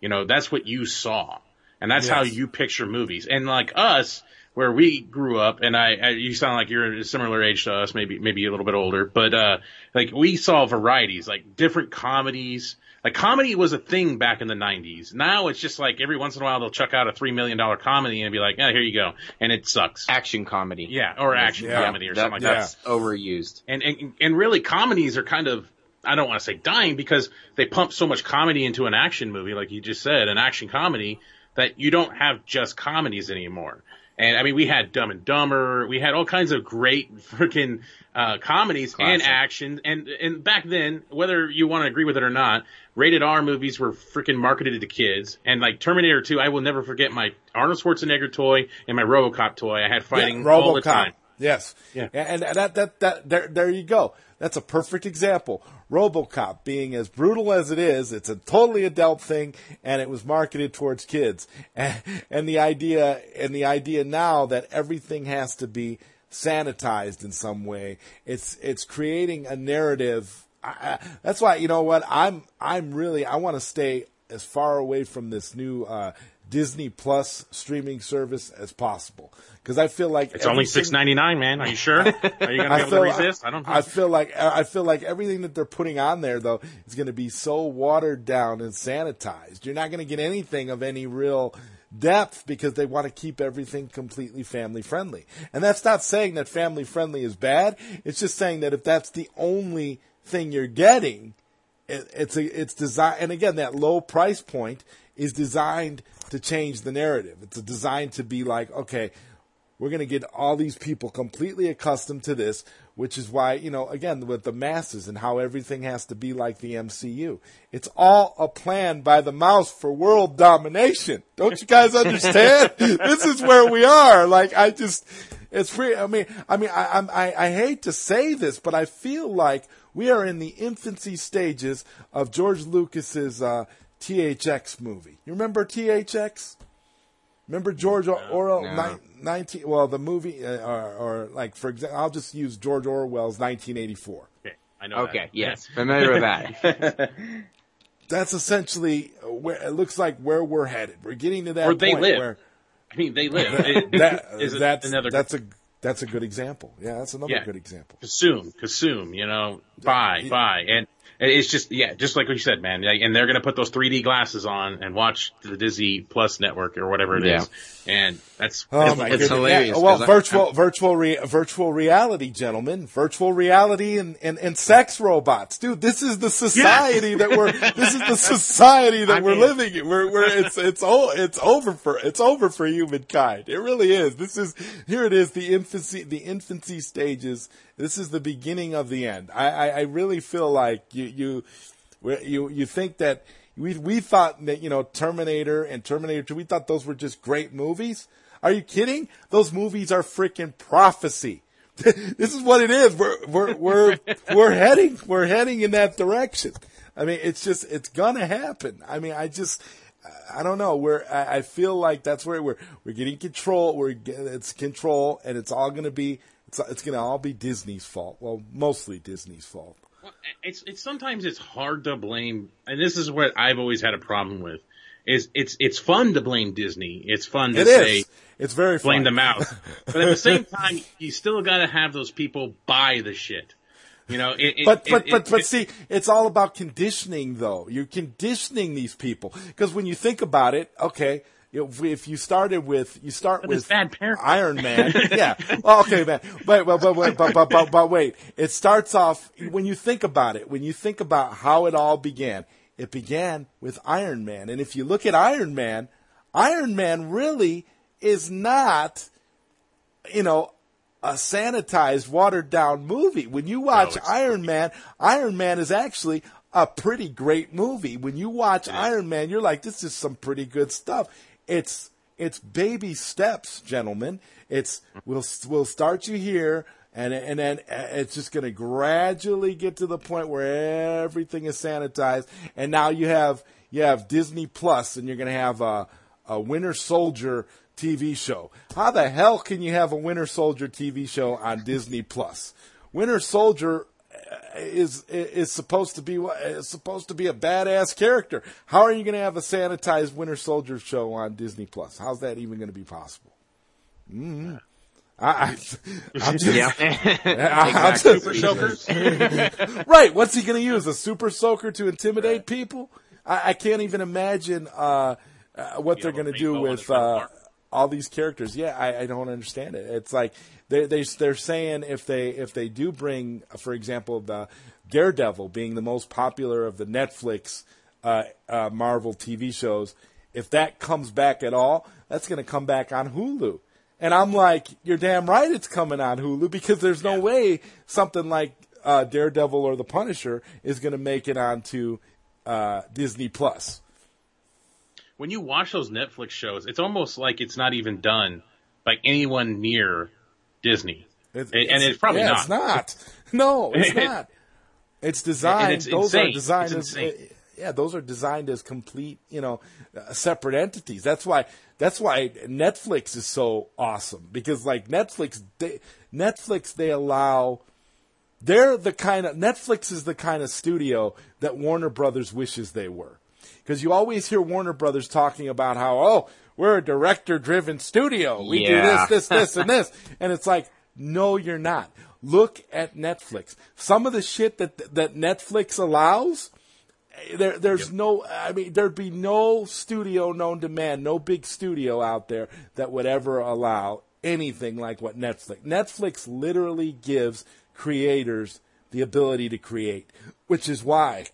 you know, that's what you saw. And that's how you picture movies. And like us, where we grew up, and I, I, you sound like you're a similar age to us, maybe, maybe a little bit older, but, uh, like we saw varieties, like different comedies. Like comedy was a thing back in the 90s. Now it's just like every once in a while they'll chuck out a $3 million comedy and be like, yeah, here you go. And it sucks. Action comedy. Yeah, or action Yeah. comedy or That- something like that. that's overused. And, and and really comedies are kind of I don't want to say dying because they pump so much comedy into an action movie, like you just said, an action comedy, that you don't have just comedies anymore. And I mean, we had Dumb and Dumber, we had all kinds of great freaking uh, comedies and action. And and back then, whether you want to agree with it or not, rated R movies were freaking marketed to kids. And like Terminator 2, I will never forget my Arnold Schwarzenegger toy and my RoboCop toy. I had fighting Yeah, all the RoboCop. time. Yes. Yeah. And and that that that there there you go. That's a perfect example. RoboCop being as brutal as it is, it's a totally adult thing, and it was marketed towards kids. And, and the idea and the idea now that everything has to be sanitized in some way. It's it's creating a narrative. I, I, that's why you know what I'm I'm really I want to stay as far away from this new uh, Disney Plus streaming service as possible because I feel like It's only six ninety nine, man. Are you sure? Are you gonna be I able feel, to resist? I don't know. I feel like I feel like everything that they're putting on there though is going to be so watered down and sanitized. You're not going to get anything of any real depth because they want to keep everything completely family friendly. And that's not saying that family friendly is bad. It's just saying that if that's the only thing you're getting, it, it's a, it's designed, and again, that low price point is designed to change the narrative. It's designed to be like, okay, we're going to get all these people completely accustomed to this, which is why, you know, again, with the masses and how everything has to be like the MCU. It's all a plan by the mouse for world domination. Don't you guys understand? this is where we are. Like, I just, it's free. I mean, I mean, I, I'm- I, I hate to say this, but I feel like we are in the infancy stages of George Lucas's, uh, THX movie. You remember THX? Remember George Or- Orwell, No. ni- 19, well, the movie, uh, or, or like, for example, I'll just use George Orwell's 1984. okay, I know. Okay, that. yes, familiar with that. That's essentially where it looks like where we're headed. We're getting to that Where they point live. where I mean, they live. That, is that's, another that's a, that's a good example. Yeah, that's another Yeah. good example. consume, consume. You know, buy, buy, and and it's just yeah, just like what you said, man. And they're gonna put those 3D glasses on and watch the Disney Plus network or whatever it is, Yeah. and that's Oh my it's goodness! hilarious, Yeah, well, 'cause I- virtual, virtual, re, virtual reality, gentlemen, virtual reality, and, and, and sex robots, dude. This is the society that we're. This is the society that I we're mean- living in. We're, we're it's it's o- it's over for it's over for humankind. It really is. This is here. It is the infancy the infancy stages. This is the beginning of the end. I I, I really feel like you you you you think that we we thought that you know Terminator and Terminator 2 we thought those were just great movies. Are you kidding? Those movies are freaking prophecy. this is what it is. We're we're we're we're heading we're heading in that direction. I mean, it's just it's gonna happen. I mean, I just I don't know. We're I, I feel like that's where we're we're getting control. We're it's control, and it's all gonna be it's it's gonna all be Disney's fault. Well, mostly Disney's fault. Well, it's it's sometimes it's hard to blame, and this is what I've always had a problem with. Is it's it's fun to blame Disney. It's fun to It say is. It's very blame them out, but at the same time, you still got to have those people buy the shit. You know, it, But it- but it- but but see, it's all about conditioning, though. You're conditioning these people because when you think about it, okay, if, you started with you start with bad parenting. Iron Man, yeah, well, okay, man, but but but but but, but but but wait, it starts off when you think about it. When you think about how it all began, it began with Iron Man, and if you look at Iron Man, Iron Man really is not you know, a sanitized, watered down movie. When you watch it's- Iron Man, Iron Man is actually a pretty great movie. When you watch Iron Man, you're like, this is some pretty good stuff. It's it's baby steps, gentlemen. It's we'll we'll start you here. And and then uh, it's just going to gradually get to the point where everything is sanitized, and now you have you have Disney Plus, and you're going to have a, a Winter Soldier TV show. How the hell can you have a Winter Soldier TV show on Disney Plus? Winter Soldier uh, is is supposed to be what- is supposed to be a badass character. How are you going to have a sanitized Winter Soldier show on Disney Plus? How's that even going to be possible? Mm-hmm. I, I, I'm just, Yeah. I'm just- Super Soakers. right. What's he going to use? A super soaker to intimidate people? I, I can't even imagine uh, uh, what Yeah, they're going to do with uh, part. All these characters. Yeah, I, I don't understand it. It's like they they they're saying if they if they do bring, for example, the Daredevil being the most popular of the Netflix uh, uh, Marvel TV shows, if that comes back at all, that's going to come back on Hulu. And I'm like, you're damn right it's coming on Hulu because there's no way something like uh, Daredevil or The Punisher is going to make it onto uh, Disney Plus. When you watch those Netflix shows, it's almost like it's not even done by anyone near Disney. It's, And- and it's probably yeah, not. It's not. No, it's not. It's designed. it's those are designed It's as insane. yeah. Those are designed as complete, you know, uh, separate entities. That's why. That's why Netflix is so awesome because like Netflix, they, Netflix they allow. They're the kind of Netflix is the kind of studio that Warner Brothers wishes they were. Because you always hear Warner Brothers talking about how, oh, we're a director driven studio. We do this, this, this, and this. And it's like, no, you're not. Look at Netflix. Some of the shit that, that Netflix allows, there, there's no, I mean, there'd be no studio known to man, no big studio out there that would ever allow anything like what Netflix. Netflix literally gives creators the ability to create, which is why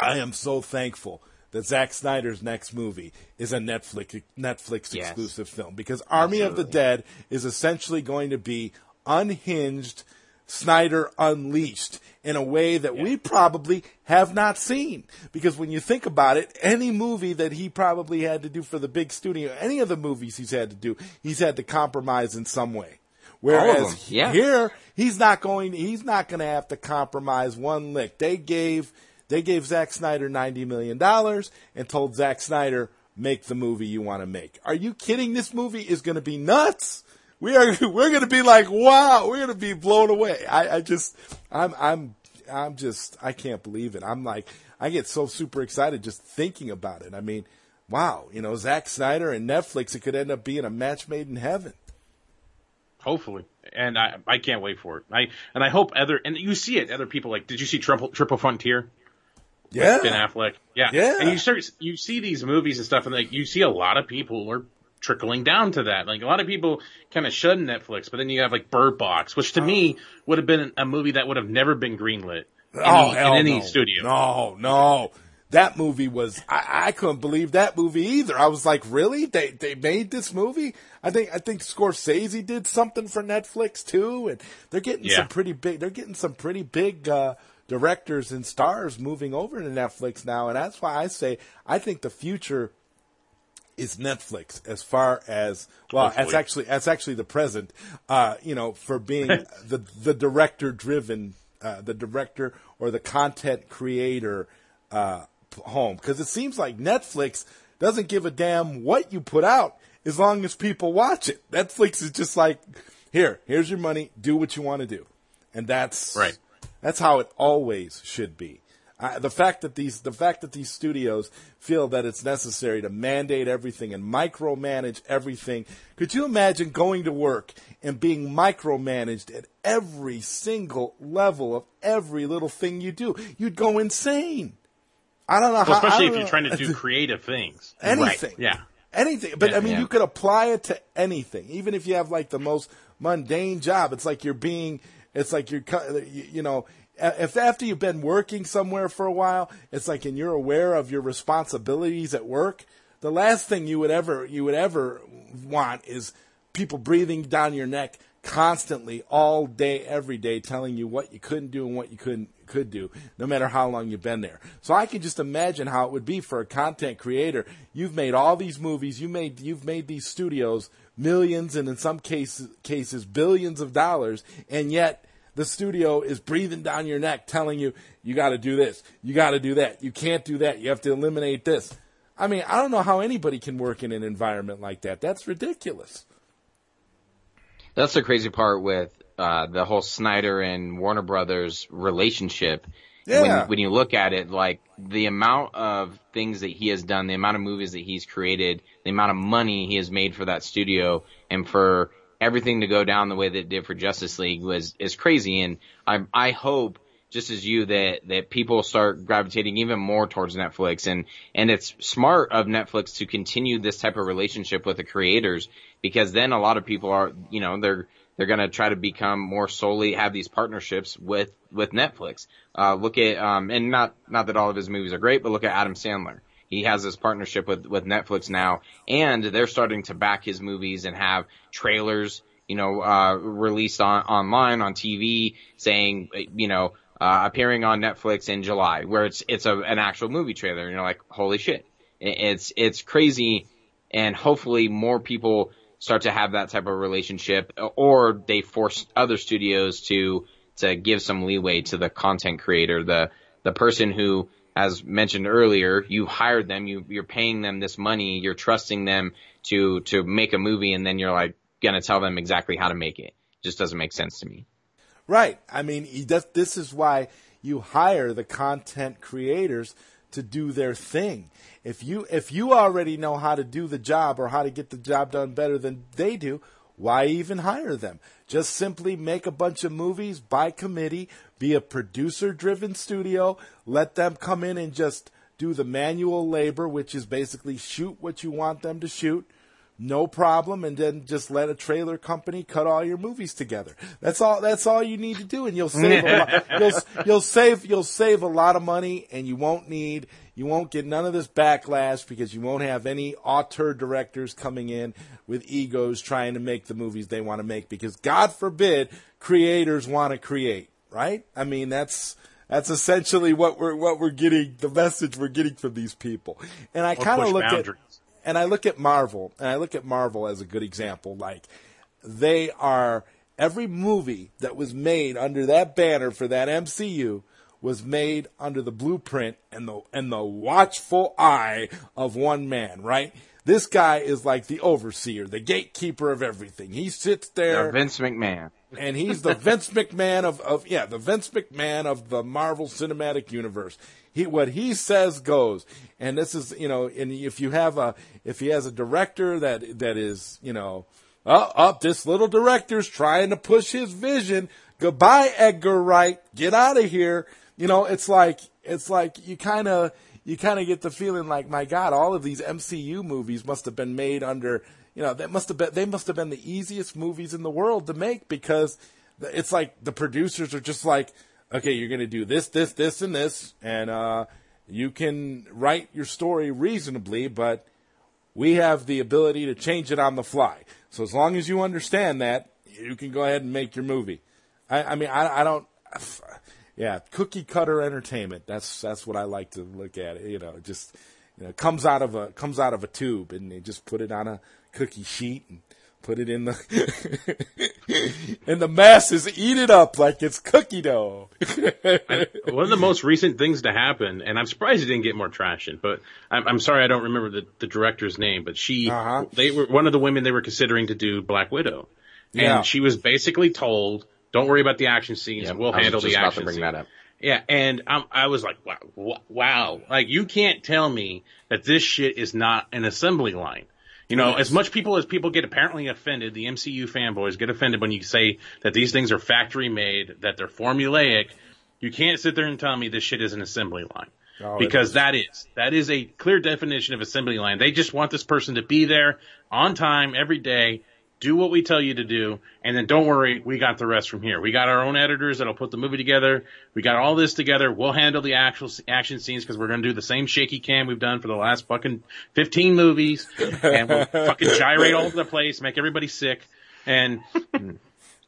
I am so thankful that Zack Snyder's next movie is a Netflix Netflix Yes. exclusive film. Because Army of the Dead is essentially going to be unhinged Snyder unleashed in a way that we probably have not seen. Because when you think about it any movie that he probably had to do for the big studio any of the movies he's had to do he's had to compromise in some way. Whereas yeah. here he's not going he's not going to have to compromise one lick. They gave they gave Zack Snyder $90 million and told Zack Snyder, make the movie you want to make. Are you kidding? This movie is going to be nuts. We are, we're going to be like, wow, we're going to be blown away. I, I just, I'm, I'm, I'm just, I can't believe it. I'm like, I get so super excited just thinking about it. I mean, wow, you know, Zack Snyder and Netflix, it could end up being a match made in heaven. Hopefully, and I I can't wait for it. I and I hope other and you see it. Other people like, did you see Triple Triple Frontier? Yeah. Ben Affleck. Yeah. Yeah. And you start you see these movies and stuff, and like you see a lot of people are trickling down to that. Like a lot of people kind of shun Netflix, but then you have like Bird Box, which to me would have been a movie that would have never been greenlit in, oh, in any no. studio. No, no. That movie was I, I couldn't believe that movie either. I was like, really? They they made this movie? I think I think Scorsese did something for Netflix too, and they're getting Yeah. some pretty big they're getting some pretty big uh directors and stars moving over to Netflix now, and that's why I say I think the future is Netflix as far as well that's actually that's actually the present uh you know for being the the director driven uh the director or the content creator uh home. Because it seems like Netflix doesn't give a damn what you put out as long as people watch it. Netflix is just like here here's your money do what you want to do. And that's Right. That's how it always should be Uh, the fact that these the fact that these studios feel that it's necessary to mandate everything and micromanage everything. Could you imagine going to work and being micromanaged at every single level of every little thing you do? You'd go insane. I don't know Well, how. Especially if you're trying to do creative things. anything. Yeah. Anything. But Yeah, I mean, yeah. you could apply it to anything. Even if you have like the most mundane job, it's like you're being, it's like you're, you know, if after you've been working somewhere for a while, it's like and you're aware of your responsibilities at work, the last thing you would ever, you would ever want is people breathing down your neck constantly all day, every day, telling you what you couldn't do and what you couldn't could do, no matter how long you've been there. So I can just imagine how it would be for a content creator. You've made all these movies, you made you've made these studios millions and in some cases cases billions of dollars, and yet the studio is breathing down your neck telling you you got to do this, you got to do that, you can't do that, you have to eliminate this. I mean, I don't know how anybody can work in an environment like that. That's ridiculous. That's the crazy part with uh, the whole Snyder and Warner Brothers relationship. Yeah. When, when you look at it, like the amount of things that he has done, the amount of movies that he's created, the amount of money he has made for that studio, and for everything to go down the way that it did for Justice League was is crazy. And I I hope just as you that that people start gravitating even more towards Netflix and and it's smart of Netflix to continue this type of relationship with the creators because then a lot of people are you know they're they're going to try to become more solely have these partnerships with with Netflix. Uh, look at um and not not that all of his movies are great, but look at Adam Sandler. He has this partnership with with Netflix now, and they're starting to back his movies and have trailers, you know, uh, released on online on TV saying, you know, uh, appearing on Netflix in July, where it's it's a, an actual movie trailer, and you're like, holy shit, it's it's crazy, and hopefully more people start to have that type of relationship, or they force other studios to to give some leeway to the content creator, the the person who, as mentioned earlier, you hired them, you you're paying them this money, you're trusting them to to make a movie, and then you're like gonna tell them exactly how to make it. it Just doesn't make sense to me. Right. I mean, this is why you hire the content creators to do their thing. If you if you already know how to do the job or how to get the job done better than they do, why even hire them? Just simply make a bunch of movies by committee, be a producer driven studio, let them come in and just do the manual labor, which is basically shoot what you want them to shoot no problem and then just let a trailer company cut all your movies together. That's all that's all you need to do and you'll save a lot. You'll you'll save you'll save a lot of money and you won't need you won't get none of this backlash because you won't have any auteur directors coming in with egos trying to make the movies they want to make because god forbid creators want to create right? I mean that's that's essentially what we're what we're getting the message we're getting from these people. And i kind of looked look at boundaries. And I look at Marvel, and I look at Marvel as a good example. Like, they are every movie that was made under that banner for that MCU was made under the blueprint and the and the watchful eye of one man. Right? This guy is like the overseer, the gatekeeper of everything. He sits there Uh, Vince McMahon. and he's the Vince McMahon of, of yeah, the Vince McMahon of the Marvel Cinematic Universe. He what he says goes, and this is you know, and if you have a if he has a director that that is you know, up oh, up this little director's trying to push his vision. Goodbye, Edgar Wright. Get out of here. You know, it's like it's like you kind of you kind of get the feeling like my God, all of these MCU movies must have been made under you know, that must have been they must have been the easiest movies in the world to make because it's like the producers are just like, okay, you're going to do this, this, this, and this, and uh, you can write your story reasonably, but we have the ability to change it on the fly. So as long as you understand that, you can go ahead and make your movie. I, I mean, I, I don't. Yeah, cookie cutter entertainment. That's that's what I like to look at. It. You know, just you know, comes out of a comes out of a tube, and they just put it on a cookie sheet and put it in the and the masses eat it up like it's cookie dough. One of the most recent things to happen, and I'm surprised it didn't get more traction. But I'm, I'm sorry I don't remember the, the director's name. But she, Uh-huh. they were one of the women they were considering to do Black Widow, and Yeah. she was basically told, "Don't worry about the action scenes. Yep, we'll I was handle just the about action." to bring scene." that up. Yeah, and um, I was like, wow, wow, like you can't tell me that this shit is not an assembly line. You know, as much people as people get apparently offended, the MCU fanboys get offended when you say that these things are factory made, that they're formulaic. You can't sit there and tell me this shit is an assembly line. Oh, because is. that is, that is a clear definition of assembly line. They just want this person to be there on time every day, do what we tell you to do, and then don't worry, we got the rest from here. We got our own editors that'll put the movie together. We got all this together. We'll handle the actual action scenes because we're going to do the same shaky cam we've done for the last fucking 15 movies. And we'll fucking gyrate all over the place, make everybody sick. And,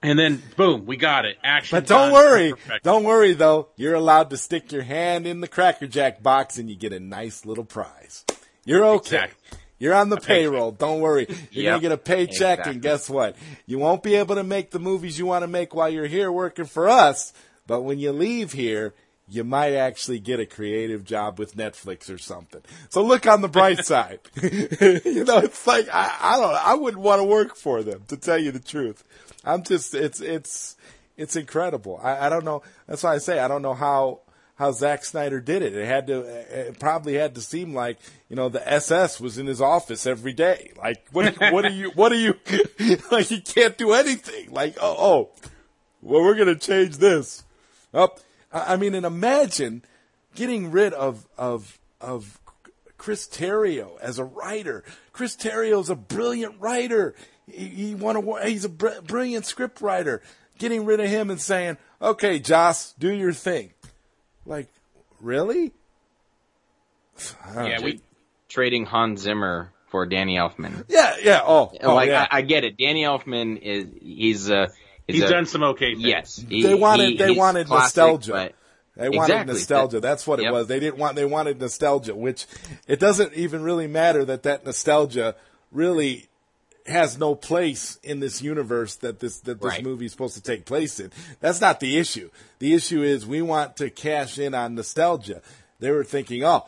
and then boom, we got it. Action. But don't worry. Don't worry though. You're allowed to stick your hand in the Cracker Jack box and you get a nice little prize. You're okay. Exactly. You're on the payroll. Don't worry. You're Yep. gonna get a paycheck Exactly. and guess what? You won't be able to make the movies you want to make while you're here working for us, but when you leave here, you might actually get a creative job with Netflix or something. So look on the bright side. you know, it's like I, I don't I wouldn't want to work for them, to tell you the truth. I'm just it's it's it's incredible. I, I don't know. That's why I say I don't know how how Zack Snyder did it. It had to. It probably had to seem like you know the SS was in his office every day. Like what? What are you? What are you? like he can't do anything. Like oh oh, well we're gonna change this. Up. I I mean, and imagine getting rid of of of Chris Terrio as a writer. Chris Terrio's a brilliant writer. He, he won a, he's a br- brilliant script writer. Getting rid of him and saying, "Okay, Joss, do your thing." Like, really? Yeah, we, Trading Hans Zimmer for Danny Elfman. Yeah, yeah. Oh, oh like yeah. I, I get it. Danny Elfman is he's uh he's, he's a, done some okay things. yes. he- they wanted he- they wanted classic, nostalgia. but- They wanted Exactly. nostalgia. That's what it Yep. was. They didn't want. They wanted nostalgia, which it doesn't even really matter that that nostalgia really has no place in this universe that this that this Right. movie is supposed to take place in. That's not the issue. The issue is we want to cash in on nostalgia. They were thinking, oh,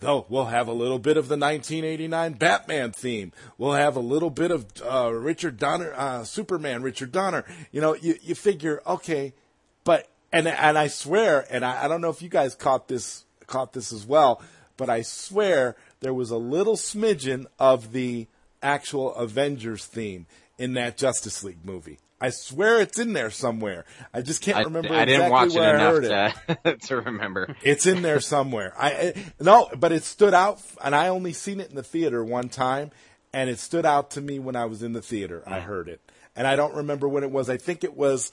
though we'll have a little bit of the 1989 Batman theme. We'll have a little bit of uh, Richard Donner, uh, Superman, Richard Donner. You know, you you figure, okay, but and and I swear, and I, I don't know if you guys caught this caught this as well, but I swear there was a little smidgen of the actual Avengers theme in that Justice League movie. I swear it's in there somewhere. I just can't I, remember I exactly didn't watch it where I heard it. enough to, to remember. It's in there somewhere. I, I no, but it stood out, and I only seen it in the theater one time, and it stood out to me when I was in the theater. I heard it, and I don't remember when it was. I think it was.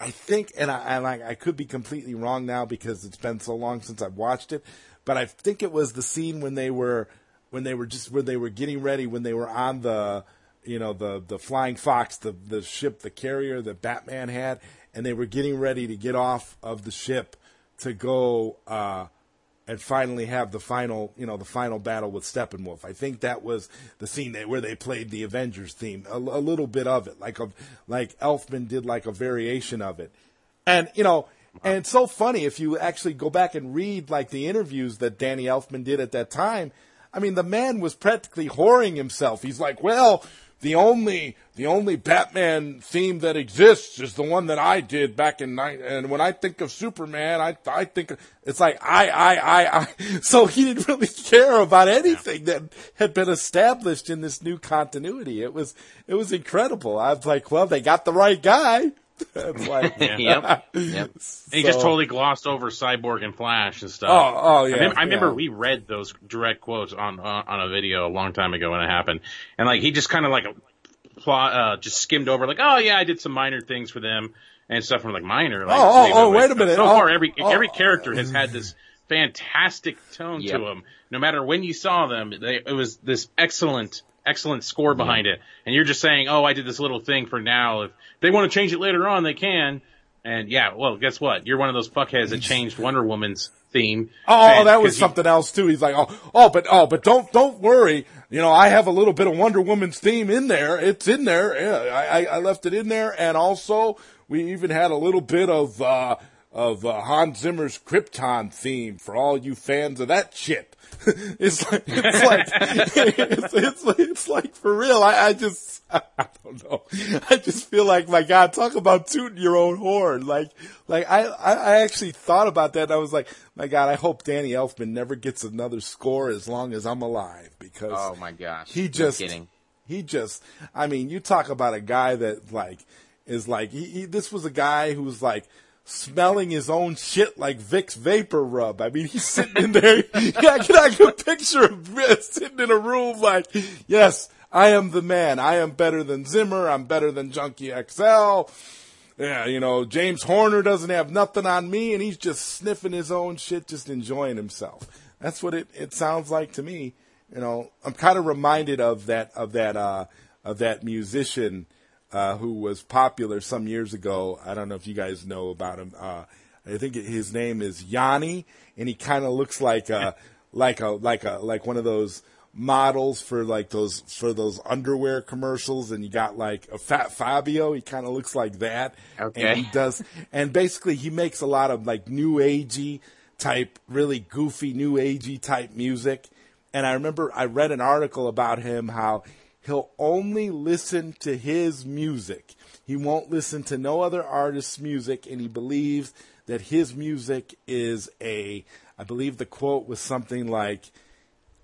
I think, and I, I, I could be completely wrong now because it's been so long since I've watched it, but I think it was the scene when they were when they were just when they were getting ready when they were on the you know the the flying fox the the ship the carrier that Batman had and they were getting ready to get off of the ship to go uh, and finally have the final, you know, the final battle with Steppenwolf. I think that was the scene that, where they played the Avengers theme, a, a little bit of it, like a, like Elfman did like a variation of it, and you know, and it's so funny if you actually go back and read like the interviews that Danny Elfman did at that time. I mean, the man was practically whoring himself. He's like, well, the only the only Batman theme that exists is the one that I did back in nine. And when I think of Superman, I I think it's like I I I I. So he didn't really care about anything that had been established in this new continuity. It was it was incredible. I was like, well, they got the right guy. It's like, yep. Yep. And he just totally glossed over Cyborg and Flash and stuff. Oh, oh yeah. I, remember, I remember yeah. we read those direct quotes on on, on a video a long time ago when it happened, and like he just kind of like plot, uh, just skimmed over like, oh yeah, I did some minor things for them and stuff. from like minor. Like, Oh, oh, wait, oh, wait, wait a minute. So Oh, far, every oh. every character has had this fantastic tone Yep. to them. No matter when you saw them, they, it was this excellent. Excellent score behind it, and you're just saying, "Oh, I did this little thing for now. If they want to change it later on, they can." And yeah, well, guess what? You're one of those fuckheads that changed Wonder Woman's theme. Oh, And- that was you- something else too. He's like, oh, oh, but oh, but don't don't worry. You know, I have a little bit of Wonder Woman's theme in there. It's in there. Yeah, I, I, I left it in there, and also we even had a little bit of uh, of uh, Hans Zimmer's Krypton theme for all you fans of that shit. it's like it's like it's, it's, it's like for real. I, I just I don't know. I just feel like my God, talk about tooting your own horn. Like like I I actually thought about that. and I was like, my God, I hope Danny Elfman never gets another score as long as I'm alive because Oh my gosh. he just kidding. he just I mean, you talk about a guy that like is like he, he this was a guy who was like smelling his own shit like Vicks VapoRub. I mean, he's sitting in there. yeah, I can, I can picture him sitting in a room like, yes, I am the man. I am better than Zimmer. I'm better than Junkie XL. Yeah, you know, James Horner doesn't have nothing on me and he's just sniffing his own shit, just enjoying himself. That's what it, it sounds like to me. You know, I'm kind of reminded of that, of that, uh, of that musician, uh, who was popular some years ago. I don't know if you guys know about him. Uh, I think his name is Yanni and he kind of looks like a, like a, like a, like one of those, models for like those for those underwear commercials and you got like a fat Fabio he kind of looks like that Okay. and he does and basically he makes a lot of like new agey type really goofy new agey type music and I remember I read an article about him how he'll only listen to his music he won't listen to no other artist's music and he believes that his music is a I believe the quote was something like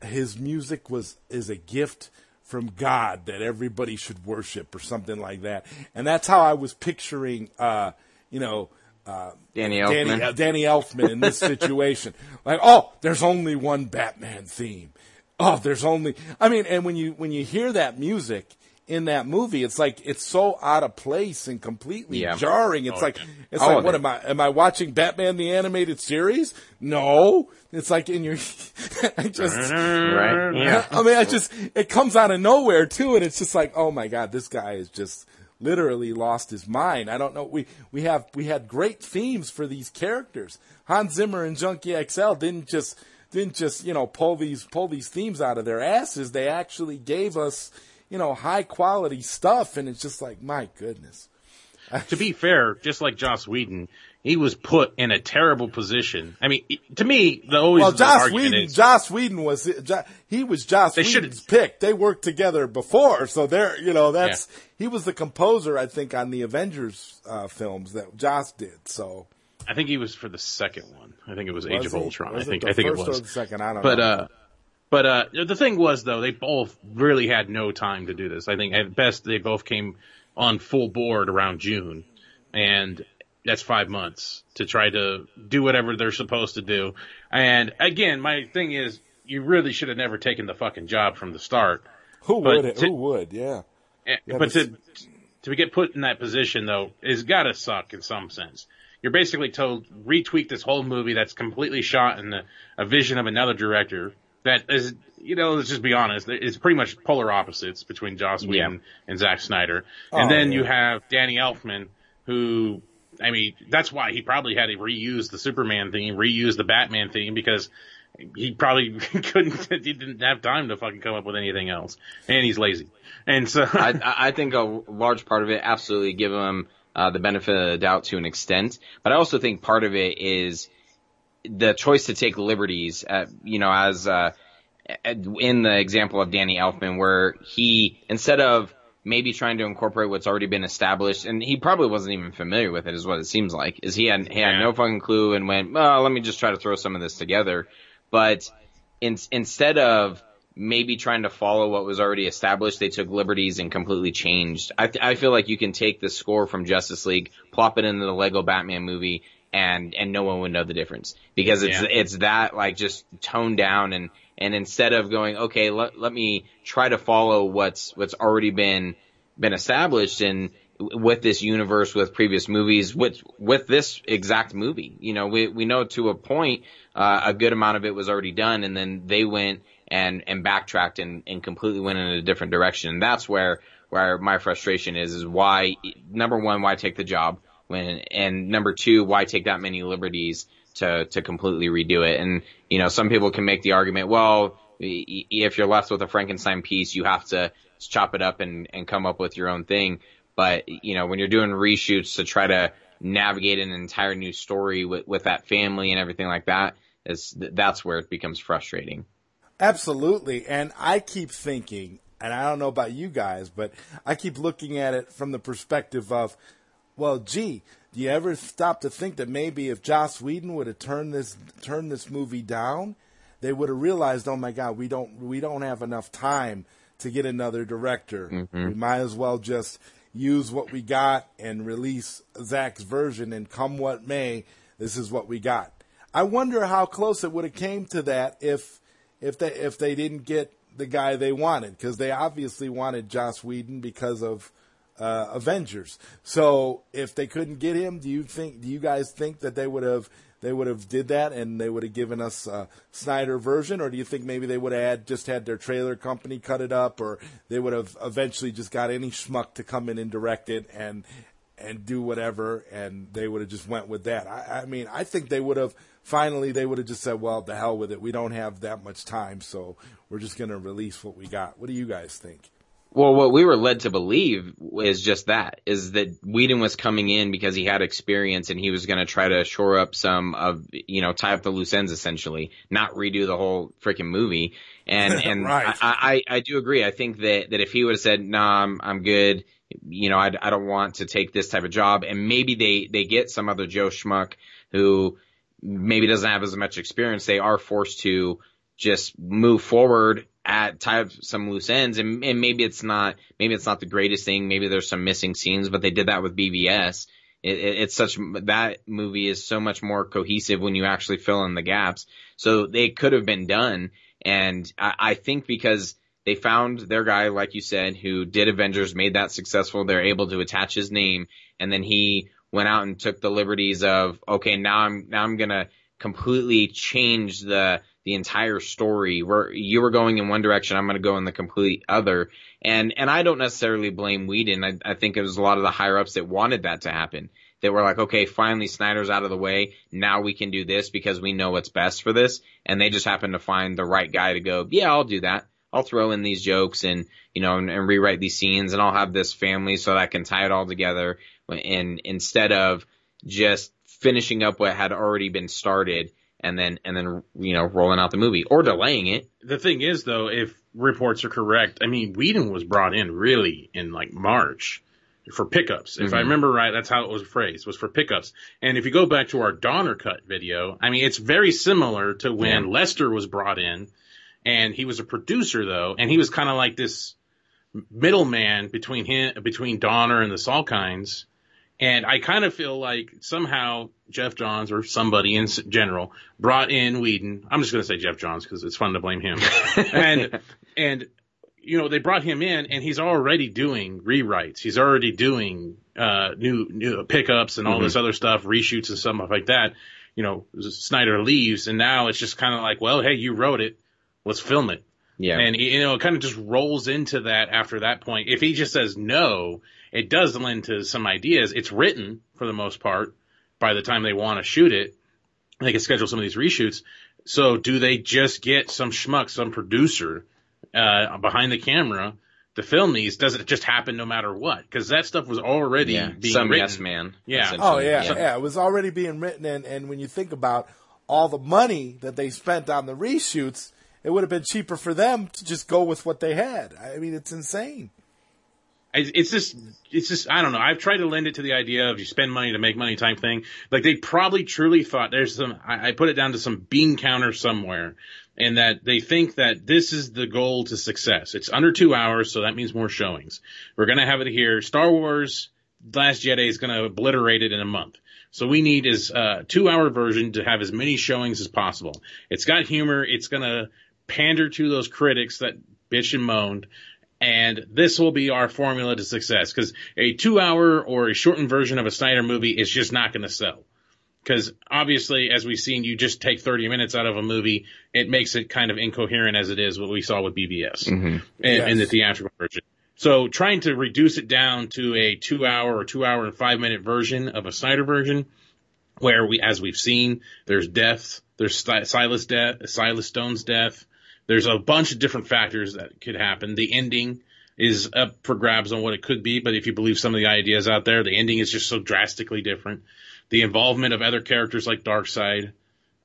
his music was is a gift from God that everybody should worship or something like that. And that's how I was picturing uh, you know, uh, Danny Danny, Elfman. uh, Danny Elfman in this situation. like, oh, there's only one Batman theme. Oh, there's only I mean, and when you when you hear that music in that movie, it's like it's so out of place and completely Yeah. jarring. It's oh, like it's like oh, what it. am I am I watching Batman the animated series? No. It's like in your I just Right? Yeah. I mean, I just it comes out of nowhere too, and it's just like, oh my god, this guy is just literally lost his mind. I don't know. We we have we had great themes for these characters. Hans Zimmer and Junkie XL didn't just didn't just you know pull these pull these themes out of their asses. They actually gave us you know high quality stuff, and it's just like my goodness. to be fair, just like Joss Whedon, he was put in a terrible position. I mean, to me, the always Well, Joss Whedon, is Joss Whedon was he was Joss They Whedon's pick. They worked together before, so they're you know that's he was the composer I think on the Avengers uh, films that Joss did. So I think he was for the second one. I think it was, Age Was of? Ultron. Was I think I think it first was. or the second. I don't But know. uh, but uh, the thing was though, they both really had no time to do this. I think at best they both came on full board around June, and that's five months to try to do whatever they're supposed to do. And again, my thing is, you really should have never taken the fucking job from the start. who but would? to- who would? Yeah. Eh, Yeah, but but to to get put in that position though is gotta suck in some sense. You're basically told retweak this whole movie that's completely shot in a, a vision of another director that is, you know, let's just be honest, it's pretty much polar opposites between Joss Whedon and Zack Snyder. And Oh, then yeah. you have Danny Elfman, who, I mean, that's why he probably had to reuse the Superman theme, reuse the Batman theme because he probably couldn't, he didn't have time to fucking come up with anything else. And he's lazy. And so, I, I think a large part of it, absolutely give him uh, the benefit of the doubt to an extent. But I also think part of it is the choice to take liberties. Uh, you know, as uh, in the example of Danny Elfman, where he instead of maybe trying to incorporate what's already been established, and he probably wasn't even familiar with it, is what it seems like. Is he had he had Yeah. no fucking clue and went, well, let me just try to throw some of this together. But in, instead of maybe trying to follow what was already established, they took liberties and completely changed. I, I feel like you can take the score from Justice League, plop it into the Lego Batman movie, and and no one would know the difference because it's Yeah. it's that like just toned down and and instead of going okay let let me try to follow what's what's already been been established and with this universe with previous movies with with this exact movie you know we we know to a point uh, a good amount of it was already done and then they went and and backtracked and and completely went in a different direction. And that's where where my frustration is is why number one why take the job? When and number two why take that many liberties to to completely redo it? And you know some people can make the argument well if you're left with a Frankenstein piece you have to chop it up and and come up with your own thing. But you know when you're doing reshoots to try to navigate an entire new story with, with that family and everything like that is that's where it becomes frustrating. Absolutely. And I keep thinking, and I don't know about you guys, but I keep looking at it from the perspective of, well, gee, do you ever stop to think that maybe if Joss Whedon would have turned this turned this movie down, they would have realized, oh my God, we don't we don't have enough time to get another director. Mm-hmm. We might as well just use what we got and release Zack's version, and come what may, this is what we got. I wonder how close it would have came to that if if they if they didn't get the guy they wanted because they obviously wanted Joss Whedon because of uh, Avengers. So if they couldn't get him, do you think? Do you guys think that they would have they would have did that and they would have given us a Snyder version, or do you think maybe they would have just had their trailer company cut it up, or they would have eventually just got any schmuck to come in and direct it and and do whatever, and they would have just went with that. I, I mean, I think they would have finally they would have just said, "Well, the hell with it. We don't have that much time, so we're just going to release what we got." What do you guys think? Well, what we were led to believe is just that, is that Whedon was coming in because he had experience and he was going to try to shore up some of, you know, tie up the loose ends essentially, not redo the whole freaking movie. And, and right. I, I, I do agree. I think that, that if he would have said, nah, I'm, I'm good, you know, I, I don't want to take this type of job and maybe they, they get some other Joe Schmuck who maybe doesn't have as much experience, they are forced to just move forward at tie up some loose ends and, and maybe it's not maybe it's not the greatest thing maybe there's some missing scenes but they did that with BVS it, it, it's such that movie is so much more cohesive when you actually fill in the gaps. So they could have been done and I, I think because they found their guy like you said who did Avengers made that successful they're able to attach his name and then he went out and took the liberties of okay now I'm now I'm gonna completely change the the entire story where you were going in one direction, I'm to go in the complete other. And, and I don't necessarily blame Whedon. I, I think it was a lot of the higher ups that wanted that to happen. that were like, okay, finally Snyder's out of the way. Now we can do this because we know what's best for this. And they just happened to find the right guy to go, yeah, I'll do that. I'll throw in these jokes and, you know, and, and rewrite these scenes and I'll have this family so that I can tie it all together. And instead of just finishing up what had already been started and then and then you know rolling out the movie or delaying it. The thing is, though, if reports are correct, I mean, Whedon was brought in really in like March for pickups. If Mm-hmm. I remember right, that's how it was phrased, was for pickups. And if you go back to our Donner cut video, I mean, it's very similar to when Yeah. Lester was brought in, and he was a producer though, and he was kind of like this middleman between him, between Donner and the Salkinds. And I kind of feel like somehow Geoff Johns or somebody in general brought in Whedon. I'm just going to say Geoff Johns because it's fun to blame him. and, and, you know, they brought him in and he's already doing rewrites. He's already doing, uh, new, new pickups and all this other stuff, reshoots and stuff like that. You know, Snyder leaves and now it's just kind of like, well, hey, you wrote it. Let's film it. Yeah. And you know, it kind of just rolls into that after that point. If he just says no, it does lend to some ideas. It's written for the most part by the time they want to shoot it. They can schedule some of these reshoots. So do they just get some schmuck, some producer, uh, behind the camera to film these? Does it just happen no matter what? Cause that stuff was already yeah. being Some written. yes man. Yeah. essentially. Oh yeah, yeah, It was already being written, and and when you think about all the money that they spent on the reshoots, it would have been cheaper for them to just go with what they had. I mean, it's insane. It's just, it's just, I don't know. I've tried to lend it to the idea of you spend money to make money type thing. Like they probably truly thought there's some, I, I put it down to some bean counter somewhere and that they think that this is the goal to success. It's under two hours, so that means more showings. We're going to have it here. Star Wars Last Jedi is going to obliterate it in a month. So we need is uh, a two hour version to have as many showings as possible. It's got humor. It's going to pander to those critics that bitch and moaned. And this will be our formula to success because a two hour or a shortened version of a Snyder movie is just not going to sell. Because obviously, as we've seen, you just take 30 minutes out of a movie, it makes it kind of incoherent as it is what we saw with BVS mm-hmm. in, in the Yes. theatrical version. So trying to reduce it down to a two hour or two hour and five minute version of a Snyder version, where we, as we've seen, there's death, there's Sti- Silas death, Silas Stone's death. There's a bunch of different factors that could happen. The ending is up for grabs on what it could be, but if you believe some of the ideas out there, the ending is just so drastically different. The involvement of other characters like Darkseid,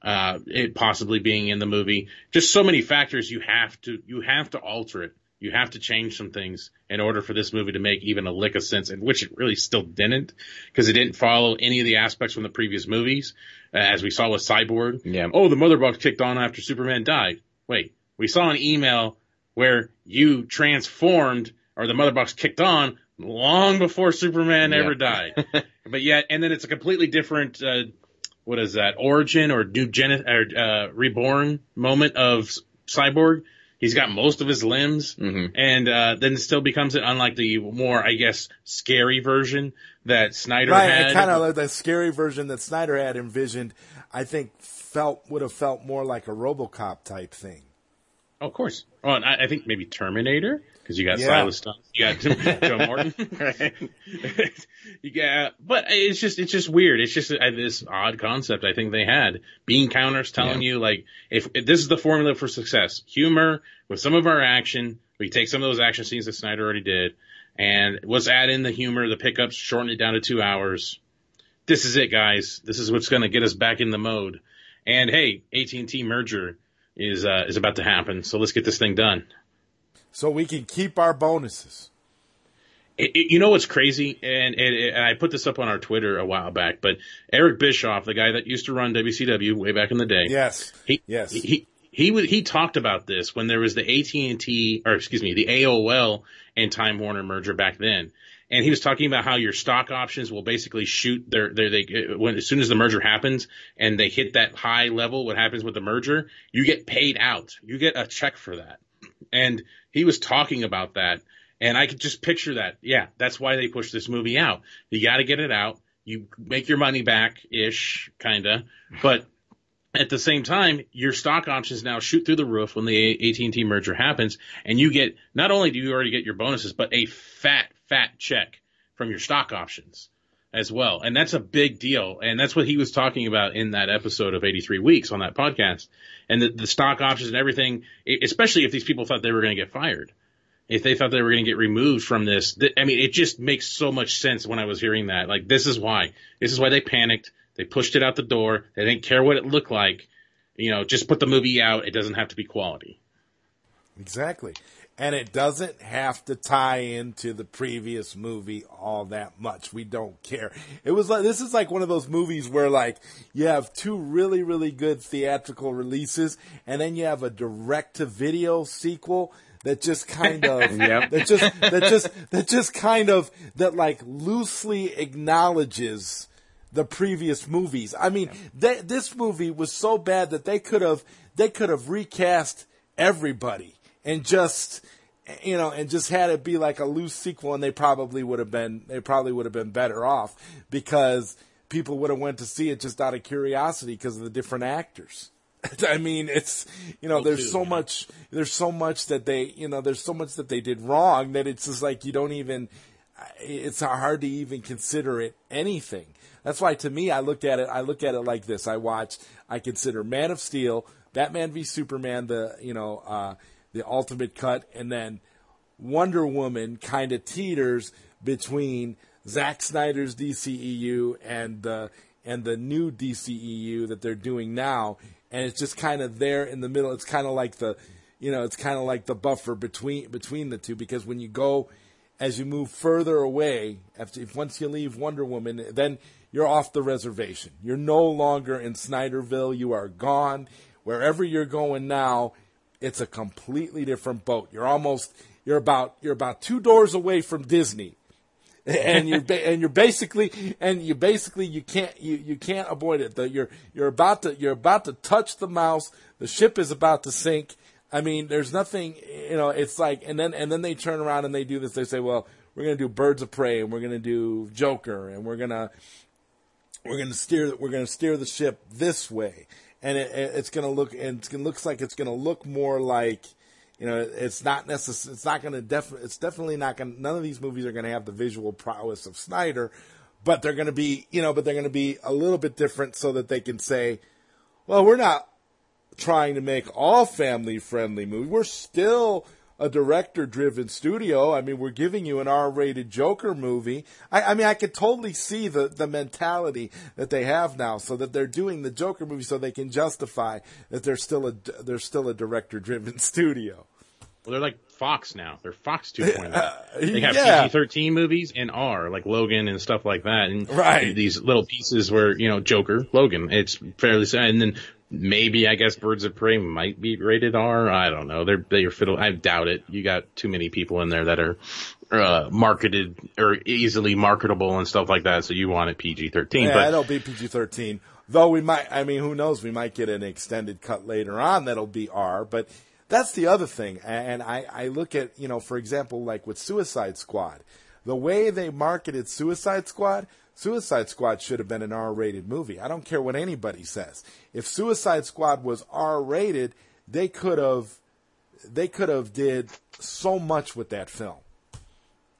uh, it possibly being in the movie, just so many factors you have to, you have to alter it. You have to change some things in order for this movie to make even a lick of sense, and which it really still didn't, because it didn't follow any of the aspects from the previous movies, uh, as we saw with Cyborg. Yeah. Oh, the mother box kicked on after Superman died. Wait, we saw an email where you transformed or the mother box kicked on long before Superman Yeah. ever died. but yet, and then it's a completely different, uh, what is that, origin or new gen, or, uh, reborn moment of Cyborg. He's got most of his limbs Mhm. and, uh, then still becomes it unlike the more, I guess, scary version that Snyder Right, had. and kind of like the scary version that Snyder had envisioned. I think felt would have felt more like a RoboCop type thing. Oh, of course. Oh, and I, I think maybe Terminator because you got Yeah. Silas Stone, you got Joe Morton, right? you got, but it's just it's just weird. It's just uh, this odd concept. I think they had bean counters telling you like if, if this is the formula for success, humor with some of our action. We take some of those action scenes that Snyder already did, and let's add in the humor, the pickups, shorten it down to two hours. This is it, guys. This is what's going to get us back in the mode. And hey, AT&T merger is uh, is about to happen, so let's get this thing done. So we can keep our bonuses. It, it- you know what's crazy, and, and, and I put this up on our Twitter a while back, but Eric Bischoff, the guy that used to run WCW way back in the day, Yes. he, Yes. he he was he talked about this when there was the AT and T or excuse me the AOL and Time Warner merger back then, and he was talking about how your stock options will basically shoot their their they when as soon as the merger happens and they hit that high level, what happens with the merger, you get paid out, you get a check for that, and he was talking about that. And I could just picture that. Yeah, that's why they pushed this movie out. You got to get it out. You make your money back ish, kinda. But at the same time, your stock options now shoot through the roof when the AT&T merger happens, and you get not only do you already get your bonuses, but a fat, fat check from your stock options as well, and that's a big deal. And that's what he was talking about in that episode of 83 Weeks on that podcast, and the, the stock options and everything, especially if these people thought they were going to get fired. If they thought they were going to get removed from this, th- I mean, it just makes so much sense when I was hearing that. Like, this is why. This is why they panicked. They pushed it out the door. They didn't care what it looked like. You know, just put the movie out. It doesn't have to be quality. Exactly. And it doesn't have to tie into the previous movie all that much. We don't care. It was like, this is like one of those movies where like you have two really, really good theatrical releases and then you have a direct to video sequel that just kind of, Yep. that just, that just, that just kind of, that like loosely acknowledges the previous movies. I mean, they, this movie was so bad that they could have they could have recast everybody and just you know and just had it be like a loose sequel and they probably would have been they probably would have been better off because people would have went to see it just out of curiosity because of the different actors. I mean, it's you know, there's too, so yeah. much, there's so much that they, you know, there's so much that they did wrong that it's just like you don't even, it's hard to even consider it anything. That's why to me, I look at it, I look at it like this. I watch, I consider Man of Steel, Batman v Superman, the you know, uh, the ultimate cut, and then Wonder Woman kind of teeters between Zack Snyder's DCEU and the and the new DCEU that they're doing now, and it's just kind of there in the middle. It's kind of like the, you know, it's kind of like the buffer between between the two because when you go, as you move further away, after if once you leave Wonder Woman, then you're off the reservation. You're no longer in Snyderville. You are gone. Wherever you're going now, it's a completely different boat. You're almost you're about you're about two doors away from Disney, and you're ba- and you're basically and you basically you can't you, you can't avoid it. The, you're you're about to you're about to touch the mouse. The ship is about to sink. I mean, there's nothing you know. It's like and then and then they turn around and they do this. They say, well, we're gonna do Birds of Prey and we're gonna do Joker and we're gonna we're going to steer we're going to steer the ship this way. And it, it- it's going to look and going looks like it's going to look more like you know it's not necess- it's not going to definitely it's definitely not going none of these movies are going to have the visual prowess of Snyder but they're going to be you know but they're going to be a little bit different so that they can say well we're not trying to make all family friendly movies. We're still a director driven studio. I mean, we're giving you an R rated Joker movie. I, I mean, I could totally see the, the mentality that they have now so that they're doing the Joker movie so they can justify that they're still a, they're still a director driven studio. Well, they're like Fox now. They're Fox 2.0. Uh, They have yeah. PG-13 movies and R, like Logan and stuff like that. And Right. these little pieces where, you know, Joker, Logan, it's fairly, and then maybe, I guess, Birds of Prey might be rated R. I don't know. They're, they're fiddle, I doubt it. You got too many people in there that are, uh, marketed or easily marketable and stuff like that. So you want it PG-13. Yeah, but it'll be PG thirteen. Though we might, I mean, who knows? We might get an extended cut later on that'll be R. But that's the other thing. And I, I look at, you know, for example, like with Suicide Squad, the way they marketed Suicide Squad, Suicide Squad should have been an R rated movie. I don't care what anybody says. If Suicide Squad was R rated, they could have, they could have did so much with that film.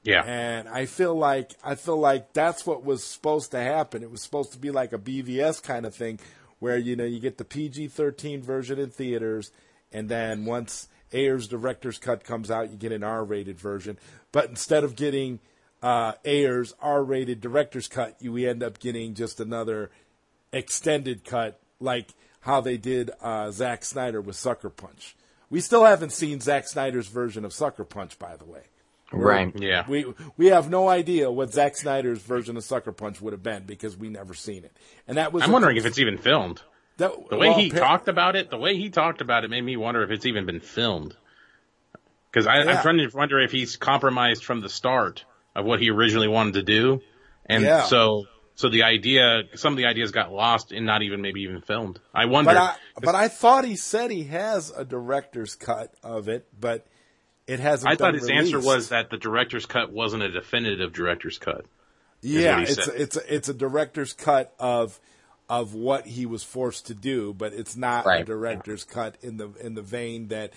yeah. And I feel like I feel like that's what was supposed to happen. It was supposed to be like a BVS kind of thing, where you know you get the PG-13 version in theaters, and then once Ayer's director's cut comes out, you get an R-rated version. But instead of getting uh, Ayer's R-rated director's cut, you end up getting just another extended cut, like how they did uh, Zack Snyder with Sucker Punch. We still haven't seen Zack Snyder's version of Sucker Punch, by the way. Right. Yeah. We we have no idea what Zack Snyder's version of Sucker Punch would have been because we never seen it. And that was I'm a- wondering if it's even filmed. that, The way well, he appa- talked about it, the way he talked about it made me wonder if it's even been filmed. Because Yeah. I'm trying to wonder if he's compromised from the start of what he originally wanted to do, and Yeah. so so the idea, some of the ideas got lost and not even maybe even filmed. I wonder. But I but I thought he said he has a director's cut of it, but it hasn't. I thought been his answer was that the director's cut wasn't a definitive director's cut. yeah, it's a, it's a, it's a director's cut of of what he was forced to do, but it's not a Right. director's cut in the in the vein that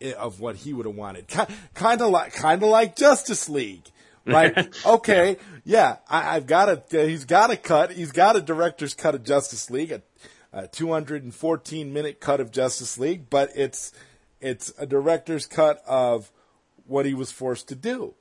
eh, of what he would have wanted. Kind of like kind of like Justice League. Like, okay, yeah, I, I've got a, he's got a cut, he's got a director's cut of Justice League, a, a 214 minute cut of Justice League, but it's, it's a director's cut of what he was forced to do.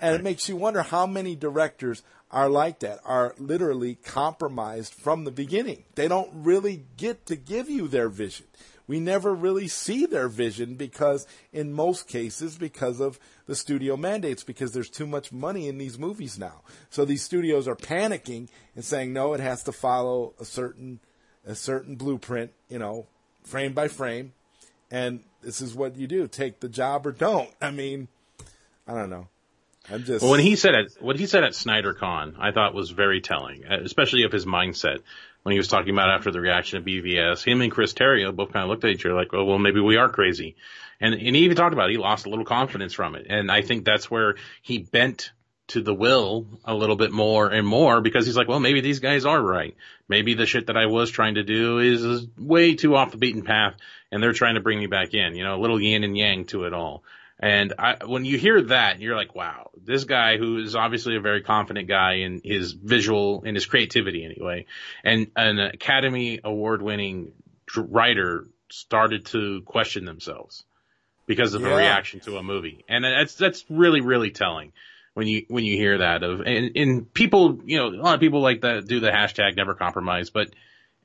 And it makes you wonder how many directors are like that, are literally compromised from the beginning. They don't really get to give you their vision. We never really see their vision because, in most cases, because of the studio mandates, because there's too much money in these movies now. So these studios are panicking and saying, no, it has to follow a certain, a certain blueprint, you know, frame by frame. And this is what you do. Take the job or don't. I mean, I don't know. I'm just. Well, when he said it, what he said at SnyderCon, I thought was very telling, especially of his mindset. When he was talking about after the reaction of BVS, him and Chris Terrio both kind of looked at each other like, oh, well, maybe we are crazy. And, and he even talked about it. He lost a little confidence from it. And I think that's where he bent to the will a little bit more and more because he's like, well, maybe these guys are right. Maybe the shit that I was trying to do is, is way too off the beaten path and they're trying to bring me back in, you know, a little yin and yang to it all. And I, when you hear that, you're like, wow, this guy who is obviously a very confident guy in his visual, in his creativity anyway, and an Academy Award winning writer started to question themselves because of Yeah. reaction to a movie. And that's, that's really, really telling when you, when you hear that of, and, and people, you know, a lot of people like that do the hashtag never compromise, but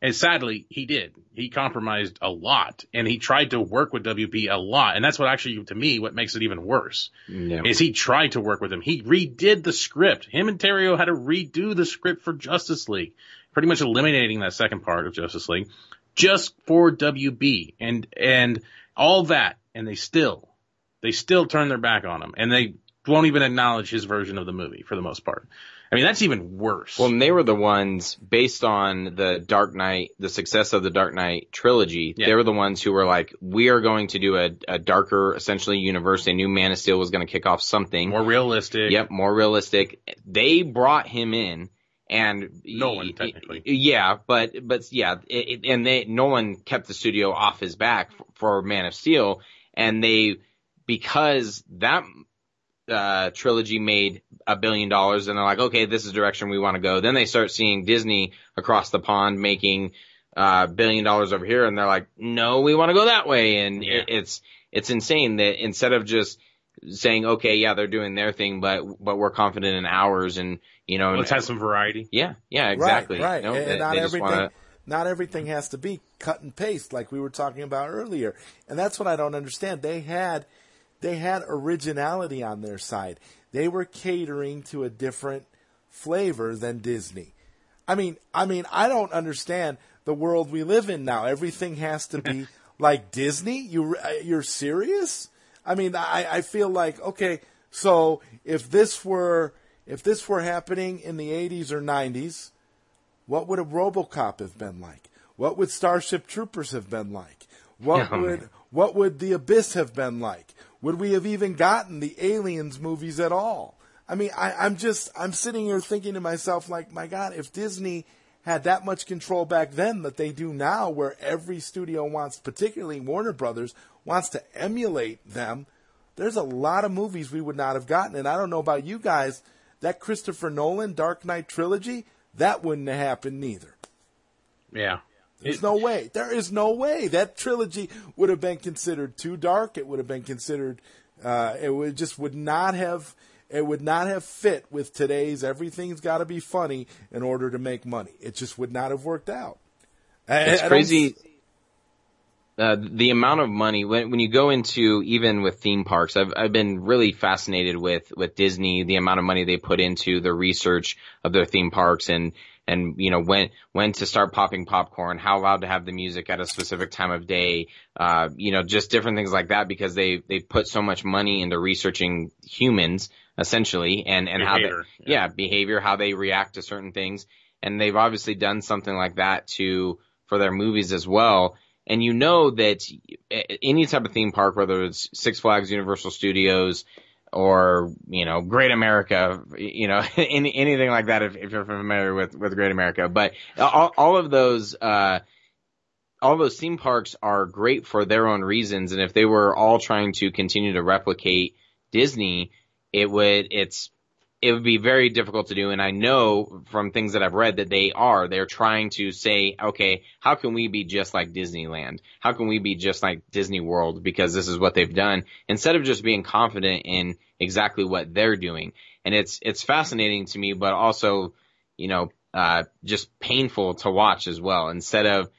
and sadly, he did. He compromised a lot and he tried to work with WB a lot. And that's what actually, to me, what makes it even worse Yeah. is he tried to work with him. He redid the script. Him and Terrio had to redo the script for Justice League, pretty much eliminating that second part of Justice League just for WB and, and all that. And they still, they still turn their back on him and they won't even acknowledge his version of the movie for the most part. I mean, that's even worse. Well, and they were the ones based on the Dark Knight, the success of the Dark Knight trilogy. Yeah. They were the ones who were like, we are going to do a, a darker, essentially universe. They knew Man of Steel was going to kick off something. more realistic. Yep, more realistic. They brought him in, and Nolan, technically. yeah, but but yeah, it, it- and they Nolan kept the studio off his back for, for Man of Steel, and they because that uh, trilogy made a billion dollars, and they're like, okay, this is the direction we want to go. Then they start seeing Disney across the pond making uh billion dollars over here, and they're like, no, we want to go that way, and Yeah. it, it's it's insane that instead of just saying, okay, yeah, they're doing their thing, but but we're confident in ours, and you know, Let's have some variety. yeah, yeah, exactly. Right, right. You know, and, they- not they just everything wanna- not everything has to be cut and paste like we were talking about earlier. And that's what I don't understand. They had they had originality on their side. They were catering to a different flavor than Disney. I mean, I mean, I don't understand the world we live in now. Everything has to be like Disney. You uh, you're serious? I mean, I I feel like okay, so if this were if this were happening in the 80s or 90s, what would a RoboCop have been like? What would Starship Troopers have been like? What Oh, would man. what would The Abyss have been like? Would we have even gotten the Aliens movies at all? I mean, I, I'm just I'm sitting here thinking to myself, like, my God, if Disney had that much control back then that they do now, where every studio wants, particularly Warner Brothers, wants to emulate them, there's a lot of movies we would not have gotten. And I don't know about you guys, that Christopher Nolan Dark Knight trilogy, that wouldn't have happened neither. Yeah. There's no way. There is no way that trilogy would have been considered too dark. It would have been considered. Uh, it would just would not have. It would not have fit with today's. Everything's got to be funny in order to make money. It just would not have worked out. It's I don't crazy. Uh, the amount of money when when you go into even with theme parks, I've I've been really fascinated with with Disney, the amount of money they put into the research of their theme parks and and you know when when to start popping popcorn, how loud to have the music at a specific time of day, uh, you know, just different things like that because they they put so much money into researching humans essentially and and how Behavior, they, yeah behavior, how they react to certain things, and they've obviously done something like that to for their movies as well. And you know that any type of theme park, whether it's Six Flags, Universal Studios, or you know Great America, you know any, anything like that, if, if you're familiar with with Great America, but all, all of those. Uh, all those theme parks are great for their own reasons, and if they were all trying to continue to replicate Disney, it would it's it would be very difficult to do. And I know from things that I've read that they are. They're trying to say, okay, how can we be just like Disneyland? How can we be just like Disney World? Because this is what they've done instead of just being confident in exactly what they're doing. And it's, it's fascinating to me, but also, you know, uh, just painful to watch as well. Instead of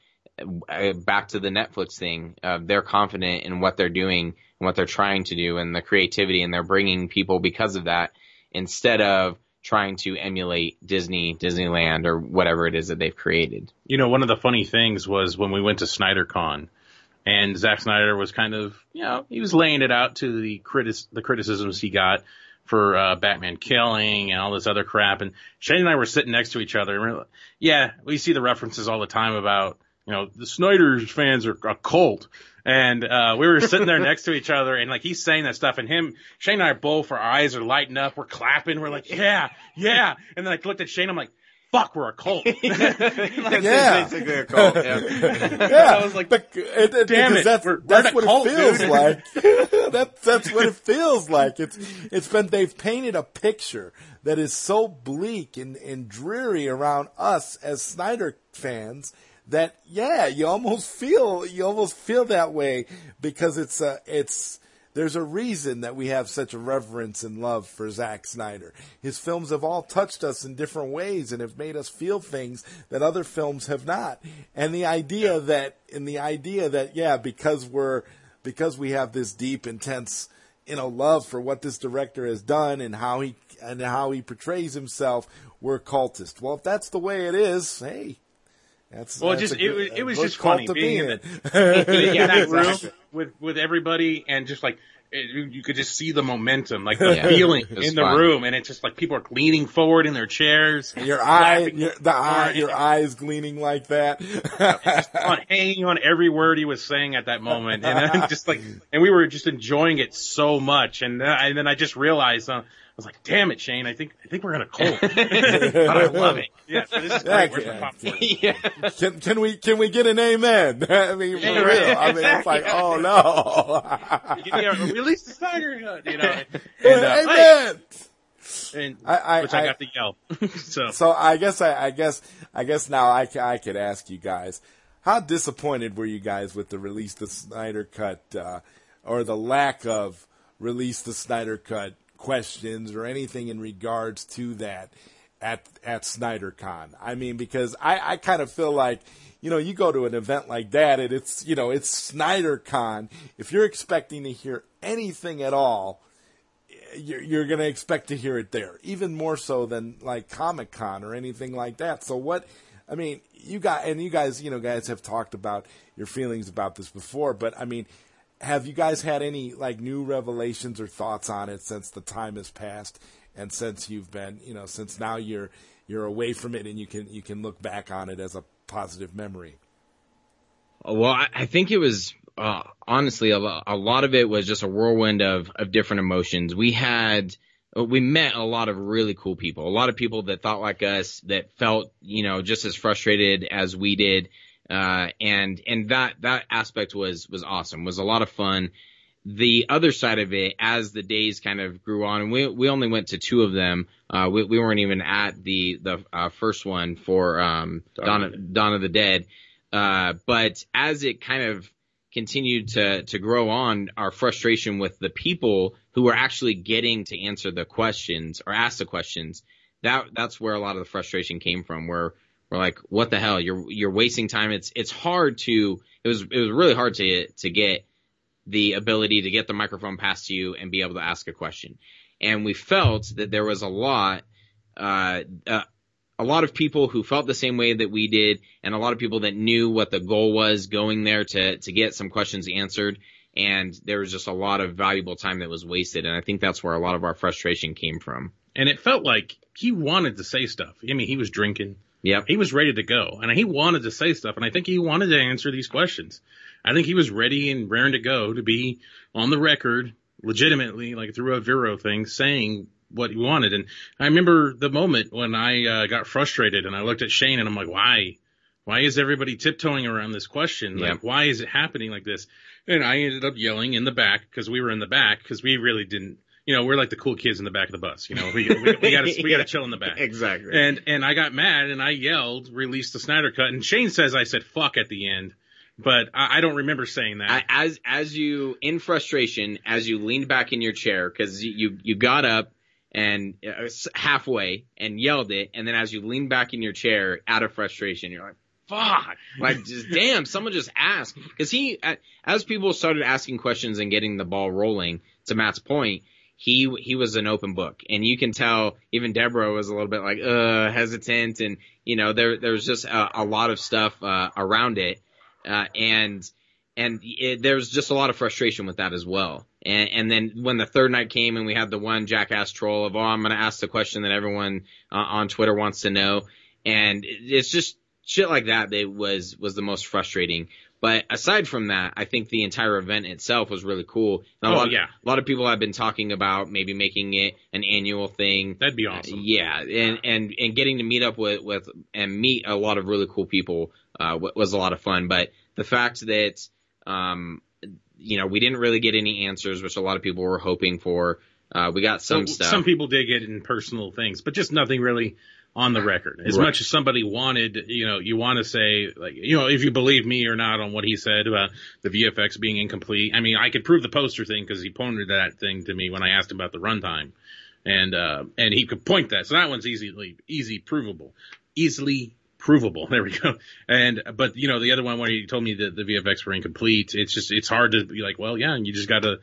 uh, back to the Netflix thing, uh, they're confident in what they're doing and what they're trying to do and the creativity and they're bringing people because of that instead of trying to emulate Disney, Disneyland, or whatever it is that they've created. You know, one of the funny things was when we went to SnyderCon, and Zack Snyder was kind of, you know, he was laying it out to the critis- the criticisms he got for uh, Batman killing and all this other crap. And Shane and I were sitting next to each other. And we're like, yeah, we see the references all the time about, you know, the Snyder fans are a cult. And uh, we were sitting there next to each other, and like he's saying that stuff, and him, Shane and I both, our eyes are lighting up, we're clapping, we're like, yeah, yeah. And then I looked at Shane, I'm like, fuck, we're a cult. Yeah. basically a cult. Yeah. Yeah, I was like, Bec- it- it- damn it, that's, we're- we're that's in a what cult, it feels dude. like. that's that's what it feels like. It's it's been they've painted a picture that is so bleak and, and dreary around us as Snyder fans that yeah, you almost feel you almost feel that way because it's a it's there's a reason that we have such a reverence and love for Zack Snyder. His films have all touched us in different ways and have made us feel things that other films have not. And the idea that, and the idea that, yeah, because we're, because we have this deep, intense, you know, love for what this director has done and how he, and how he portrays himself, we're cultist. Well, if that's the way it is, hey, that's, Well, that's just a it was—it was just funny to being in, in. the, in that room with with everybody and just like it, you- you could just see the momentum, like the Yeah. feeling in the fun. room, and it's just like people are leaning forward in their chairs, Your eye, your, the eye, your eyes gleaming like that. on hanging on every word he was saying at that moment, and I'm just like, and we were just enjoying it so much, and then, and then I just realized. Uh, I was like, "Damn it, Shane! I think I think we're in a cult, but I love it. Yeah, so this is great. Where's my Yeah. popcorn? yeah. Can can we can we get an amen? I mean, for real. I mean, it's like, oh no, Yeah, release the Snyder Cut, you know. And, uh, amen. and I, I, which I, I- got to yell. so so I guess I, I guess I guess now I, ca- I could ask you guys, how disappointed were you guys with the release the Snyder Cut? Uh, or the lack of release the Snyder Cut questions or anything in regards to that at at SnyderCon. I mean, because I, I kind of feel like, you know, you go to an event like that and it's you know, it's SnyderCon. If you're expecting to hear anything at all, you're, you're going to expect to hear it there, even more so than like Comic Con or anything like that. So what? I mean, you got and you guys, you know, guys have talked about your feelings about this before, but I mean, have you guys had any like new revelations or thoughts on it since the time has passed and since you've been, you know, since now you're you're away from it and you can you can look back on it as a positive memory? Well, I, think it was uh, honestly a, a lot of it was just a whirlwind of of different emotions. We had we met a lot of really cool people, a lot of people that thought like us, that felt you know just as frustrated as we did, uh, and and that that aspect was was awesome, was a lot of fun. The other side of it, as the days kind of grew on, and we we only went to two of them. Uh, we we weren't even at the the uh, first one for um, Dawn of, Dawn of the Dead. Uh, but as it kind of continued to to grow on, our frustration with the people who were actually getting to answer the questions or ask the questions, that that's where a lot of the frustration came from. Where we're like, what the hell? You're you're wasting time. It's it's hard to it was it was really hard to to get the ability to get the microphone past you and be able to ask a question. And we felt that there was a lot uh, uh, a lot of people who felt the same way that we did, and a lot of people that knew what the goal was going there to to get some questions answered. And there was just a lot of valuable time that was wasted, and I think that's where a lot of our frustration came from. And it felt like he wanted to say stuff. I mean, he was drinking. Yep. He was ready to go, and he wanted to say stuff, and I think he wanted to answer these questions. I think he was ready and raring to go to be on the record, legitimately, like through a Vero thing, saying what he wanted. And I remember the moment when I uh, got frustrated and I looked at Shane and I'm like, why? Why is everybody tiptoeing around this question? Yeah. Like, why is it happening like this? And I ended up yelling in the back because we were in the back because we really didn't, you know, we're like the cool kids in the back of the bus. You know, we, we, we gotta, we gotta chill in the back. Exactly. And, and I got mad and I yelled, release the Snyder cut. And Shane says I said fuck at the end, but I, I don't remember saying that. I, as as you in frustration, as you leaned back in your chair because you you got up and uh, halfway and yelled it, and then as you leaned back in your chair out of frustration, you're like, "Fuck!" Like, just damn, someone just asked because he, as people started asking questions and getting the ball rolling. To Matt's point, he he was an open book, and you can tell even Deborah was a little bit like uh hesitant, and you know there there was just a, a lot of stuff uh, around it, uh, and and it, there was just a lot of frustration with that as well. And, and then when the third night came and we had the one jackass troll of, oh, I'm to ask the question that everyone uh, on Twitter wants to know. And it's just shit like that that was, was the most frustrating. But aside from that, I think the entire event itself was really cool. A Oh, lot, yeah. a lot of people have been talking about maybe making it an annual thing. That'd be awesome. Yeah, and and and getting to meet up with with and meet a lot of really cool people uh, was a lot of fun. But the fact that um, you know we didn't really get any answers, which a lot of people were hoping for. Uh, we got some So stuff. Some people did get in personal things, but just nothing really on the record. As Right. much as somebody wanted, you know, you want to say, like, you know, if you believe me or not on what he said about the VFX being incomplete. I mean, I could prove the poster thing because he pointed that thing to me when I asked him about the runtime, and uh, and he could point that. So that one's easily easy provable, easily provable. There we go. And but you know, the other one where he told me that the VFX were incomplete. It's just it's hard to be like, well, yeah, and you just got to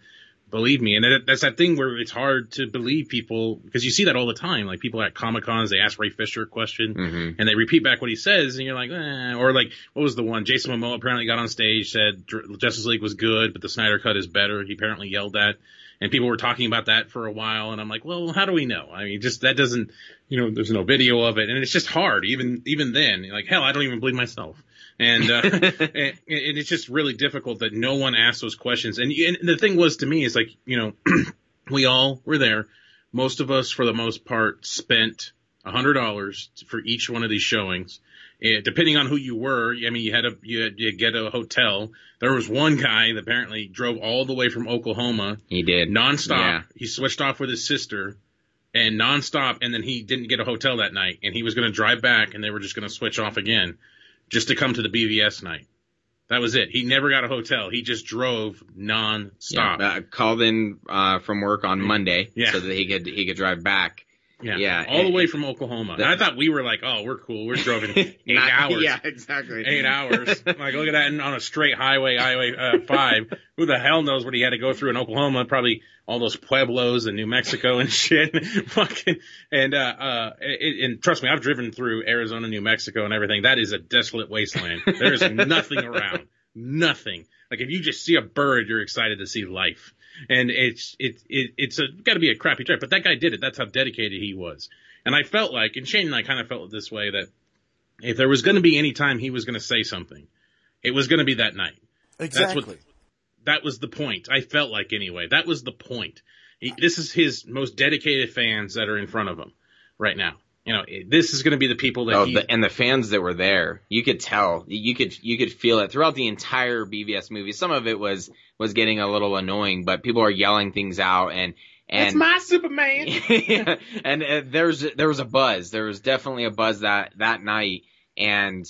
believe me. And that, that's that thing where it's hard to believe people because you see that all the time. Like people at Comic Cons, they ask Ray Fisher a question Mhm. and they repeat back what he says, and you're like, eh. or like what was the one? Jason Momoa apparently got on stage said Justice League was good, but the Snyder Cut is better. He apparently yelled that. And people were talking about that for a while, and I'm like, well, how do we know? I mean, just that doesn't, you know, there's no video of it, and it's just hard, even even then. Like, hell, I don't even believe myself, and uh, and, and it's just really difficult that no one asked those questions. And, and the thing was to me is like, you know, we all were there. Most of us, for the most part, spent a hundred dollars for each one of these showings. And depending on who you were, I mean, you had a you had you get a hotel. There was one guy that apparently drove all the way from Oklahoma he did nonstop. Yeah. He switched off with his sister and nonstop, and then he didn't get a hotel that night, and he was going to drive back, and they were just going to switch off again, just to come to the BVS night. That was it. He never got a hotel. He just drove non-stop. Yeah, uh, called in uh, from work on Monday Yeah. so that he could he could drive back. Yeah, Yeah, all the and- way from Oklahoma. The- I thought we were like, oh, we're cool. We're driving eight Not- hours. Yeah, exactly. Eight hours. Like, look at that and on a straight highway, Highway uh, Five. Who the hell knows what he had to go through in Oklahoma? Probably all those pueblos and New Mexico and shit. Fucking and uh, uh, and trust me, I've driven through Arizona, New Mexico, and everything. That is a desolate wasteland. There is nothing around. Nothing. Like if you just see a bird, you're excited to see life. And it's it, it it's a got to be a crappy trip, but that guy did it. That's how dedicated he was. And I felt like, and Shane and I kind of felt it this way that if there was going to be any time he was going to say something, it was going to be that night. Exactly. what- That was the point. I felt like anyway. That was the point. He, this is his most dedicated fans that are in front of him right now. You know, this is going to be the people that Oh, he. the, and the fans that were there, you could tell, you could you could feel it throughout the entire BVS movie. Some of it was was getting a little annoying, but people are yelling things out and and It's my Superman. yeah, and uh, there was there was a buzz. There was definitely a buzz that that night, and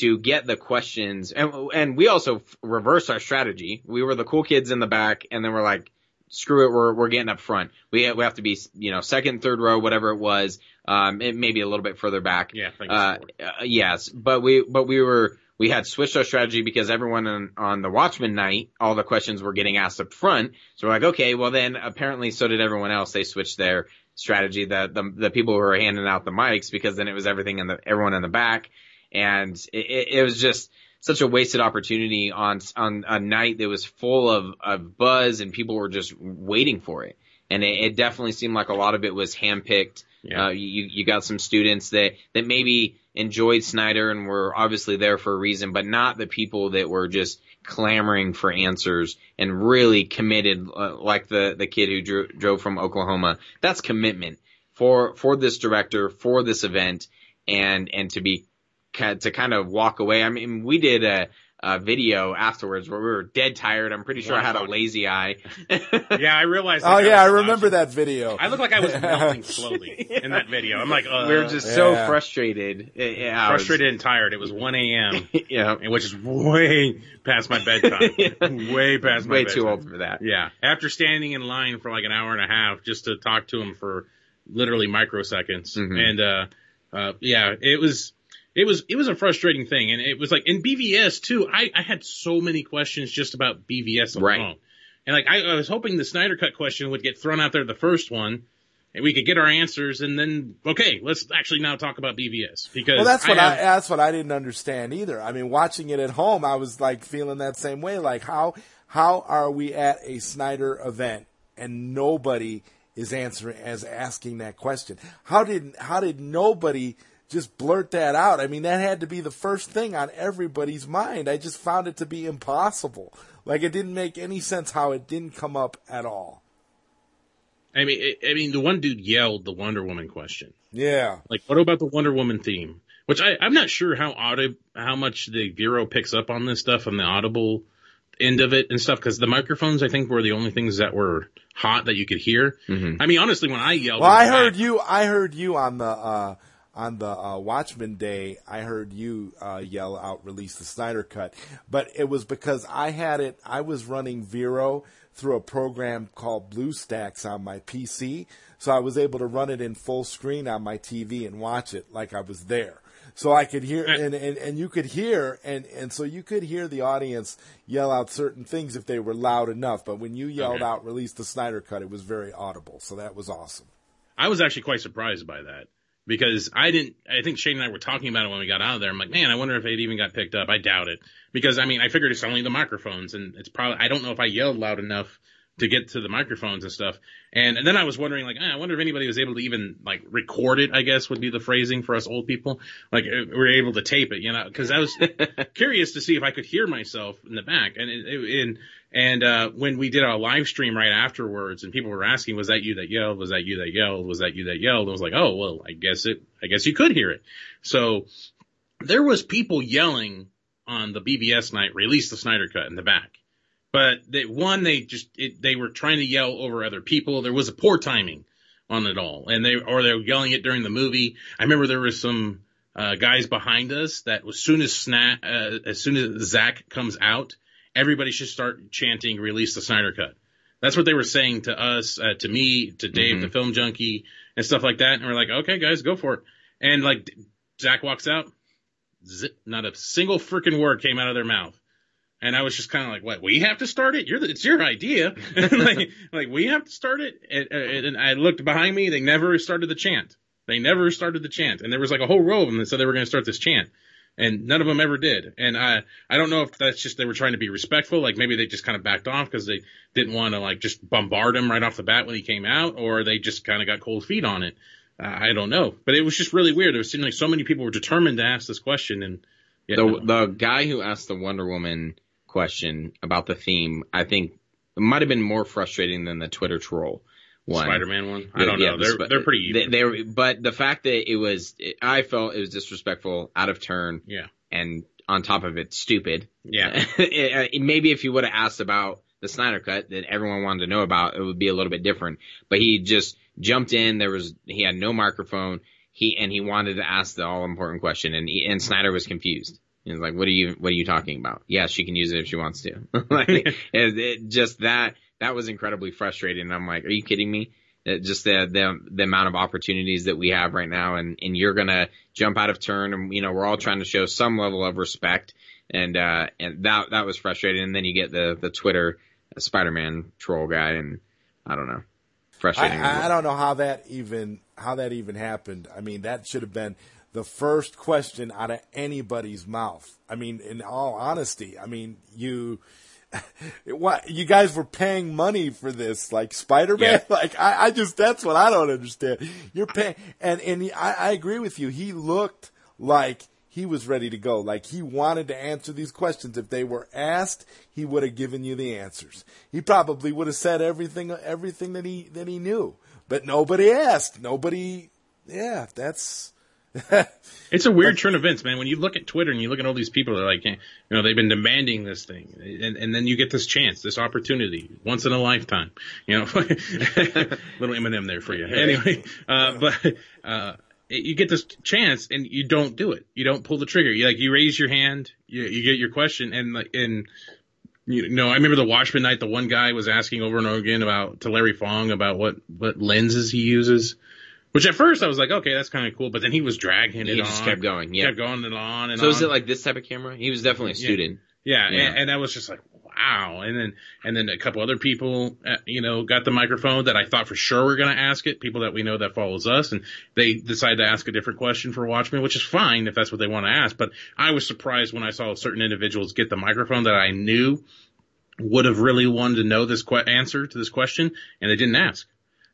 to get the questions, and and we also reversed our strategy. We were the cool kids in the back, and then we're like, screw it, we're we're getting up front. We we have to be you know second, third row, whatever it was. Um, it may be a little bit further back. Yeah, thank Uh, you. uh, yes, but we but we were we had switched our strategy because everyone on, on the Watchmen night, all the questions were getting asked up front. So we're like, okay, well then apparently so did everyone else. They switched their strategy. The the, the people who were handing out the mics because then it was everything in the everyone in the back, and it, it, was just such a wasted opportunity on on a night that was full of of buzz and people were just waiting for it. And it, it definitely seemed like a lot of it was handpicked. Yeah. Uh, you you got some students that that maybe enjoyed Snyder and were obviously there for a reason, but not the people that were just clamoring for answers and really committed, uh, like the the kid who drew, drove from Oklahoma. That's commitment for for this director for this event, and and to be to kind of walk away. I mean, we did a. A video afterwards where we were dead tired. I'm pretty sure I had a lazy eye. yeah, I realized. Oh like, yeah, I remember slouching. that video. I looked like I was melting slowly in that video. I'm like, uh, we were just so frustrated. Yeah, I was- frustrated and tired. It was 1 a.m. yeah, and which is way past my bedtime. way past my way bedtime. too old for that. Yeah. After standing in line for like an hour and a half just to talk to him for literally microseconds. Mhm. And, uh, uh, yeah, it was, it was, it was a frustrating thing. And it was like in BVS too, I, I had so many questions just about BVS alone. Right. And like, I, I was hoping the Snyder Cut question would get thrown out there the first one and we could get our answers and then, okay, let's actually now talk about BVS because Well, that's what I, have- that's what I didn't understand either. I mean, watching it at home, I was like feeling that same way. Like how how are we at a Snyder event and nobody is answering as asking that question? How did how did nobody just blurt that out? I mean, that had to be the first thing on everybody's mind. I just found it to be impossible. Like it didn't make any sense how it didn't come up at all. I mean, I I mean, the one dude yelled the Wonder Woman question. Yeah. Like, what about the Wonder Woman theme? Which I, I'm not sure how audi- how much the bureau picks up on this stuff on the audible end of it and stuff, because the microphones I think were the only things that were hot that you could hear. I mean, honestly, when I yelled, Well, I heard back- you. I heard you on the uh, on the uh, Watchmen Day. I heard you uh, yell out, "Release the Snyder Cut!" But it was because I had it. I was running Vero through a program called BlueStacks on my PC, so I was able to run it in full screen on my TV and watch it like I was there. So I could hear, and, and, and you could hear, and, and so you could hear the audience yell out certain things if they were loud enough. But when you yelled Okay. out, release the Snyder Cut, it was very audible. So that was awesome. I was actually quite surprised by that because I didn't. I think Shane and I were talking about it when we got out of there. I'm like, man, I wonder if it even got picked up. I doubt it because I mean, I figured it's only the microphones, and it's probably. I don't know if I yelled loud enough to get to the microphones and stuff. And, and then I was wondering, like, eh, I wonder if anybody was able to even like record it. I guess would be the phrasing for us old people. Like, we were able to tape it, you know? Because I was curious to see if I could hear myself in the back. And it, it, and and uh, when we did our live stream right afterwards, and people were asking, "Was that you that yelled? Was that you that yelled? Was that you that yelled?" I was like, "Oh, well, I guess it. I guess you could hear it." So there was people yelling on the BVS night, release the Snyder Cut in the back. But they, one, they just it, they were trying to yell over other people. There was a poor timing on it all, and they or they were yelling it during the movie. I remember there was some uh, guys behind us that as soon as Sna- uh, as soon as Zack comes out, everybody should start chanting "Release the Snyder Cut." That's what they were saying to us, uh, to me, to Dave, Mhm. the film junkie, and stuff like that. And we're like, okay, guys, go for it. And like Zack walks out, zip, not a single freaking word came out of their mouth. And I was just kind of like, what? We have to start it? You're the, it's your idea. like, like we have to start it. And, and I looked behind me. They never started the chant. They never started the chant. And there was like a whole row of them that said they were going to start this chant. And none of them ever did. And I, I don't know if that's just they were trying to be respectful. Like maybe they just kind of backed off because they didn't want to like just bombard him right off the bat when he came out, or they just kind of got cold feet on it. Uh, I don't know. But it was just really weird. It seemed like so many people were determined to ask this question. And yeah, The the guy who asked the Wonder Woman question about the theme, I think, might have been more frustrating than the Twitter troll one. Spider-Man one. I don't Yeah, know. the They're they're pretty. They, they but the fact that it was, I felt it was disrespectful, out of turn, yeah. and on top of it, stupid. Yeah. It- Maybe if you would have asked about the Snyder Cut that everyone wanted to know about, it would be a little bit different. But he just jumped in. There was he had no microphone. He and he wanted to ask the all important question, and he, and Snyder was confused. He was like, "What are you What are you talking about?" Yeah, she can use it if she wants to. like it, it, just that that was incredibly frustrating. And I'm like, "Are you kidding me?" It, just the, the the amount of opportunities that we have right now, and and you're gonna jump out of turn, and you know we're all trying to show some level of respect, and uh and that that was frustrating. And then you get the the Twitter Spider-Man troll guy, and I don't know, frustrating. I, I don't know how that even how that even happened. I mean, that should have been the first question out of anybody's mouth. I mean, in all honesty, I mean, you what you guys were paying money for this, like Spider Man. Yeah. Like I, I just that's what I don't understand. You're paying, and and I, I agree with you. He looked like he was ready to go. Like he wanted to answer these questions. If they were asked, he would have given you the answers. He probably would have said everything everything that he that he knew. But nobody asked. Nobody. Yeah, that's. It's a weird turn of events, man. When you look at Twitter and you look at all these people that are like, you know, they've been demanding this thing, and, and then you get this chance, this opportunity, once in a lifetime. You know, little Eminem there for you. Anyway, uh, but uh, you get this chance and you don't do it. You don't pull the trigger. You like you raise your hand, you, you get your question, and like and. You know, I remember the Watchmen night. The one guy was asking over and over again about to Larry Fong about what what lenses he uses. Which at first I was like, okay, that's kind of cool, but then he was dragging it he on. just kept going. Yeah. kept going and on and So on. is it like this type of camera? He was definitely a student. yeah, Yeah. And, and I was just like, wow. And then and then a couple other people, uh, you know, got the microphone that I thought for sure were going to ask it. People that we know that follows us, and they decided to ask a different question for Watchmen, which is fine if that's what they want to ask. But I was surprised when I saw certain individuals get the microphone that I knew would have really wanted to know this que- answer to this question, and they didn't ask.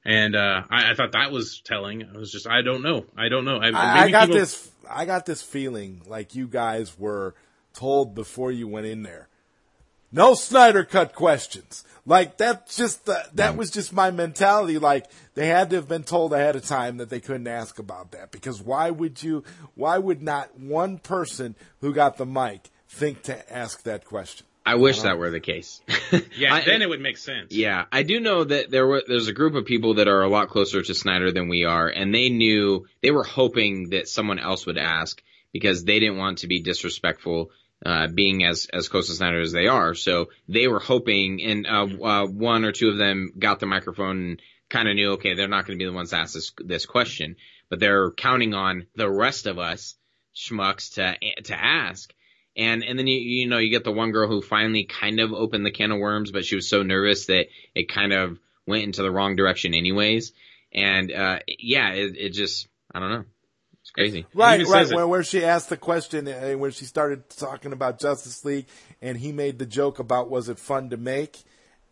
And uh, I, I thought that was telling. I was just, I don't know, I don't know. I, I, I got people- this. I got this feeling like you guys were told before you went in there. No Snyder cut questions. Like that's just the, that was just my mentality. Like they had to have been told ahead of time that they couldn't ask about that because why would you? Why would not one person who got the mic think to ask that question? I wish that were the case. Yeah, I- then it would make sense. Yeah, I do know that there were there's a group of people that are a lot closer to Snyder than we are, and they knew they were hoping that someone else would ask because they didn't want to be disrespectful, uh, being as as close to Snyder as they are. So they were hoping, and uh, uh, one or two of them got the microphone and kind of knew, okay, they're not going to be the ones to ask this this question, but they're counting on the rest of us schmucks to to ask. And and then you you know you get the one girl who finally kind of opened the can of worms, but she was so nervous that it kind of went into the wrong direction anyways. And uh yeah, it, it just I don't know, it's crazy. Right, right. Where, where she asked the question, uh, where she started talking about Justice League, and he made the joke about was it fun to make,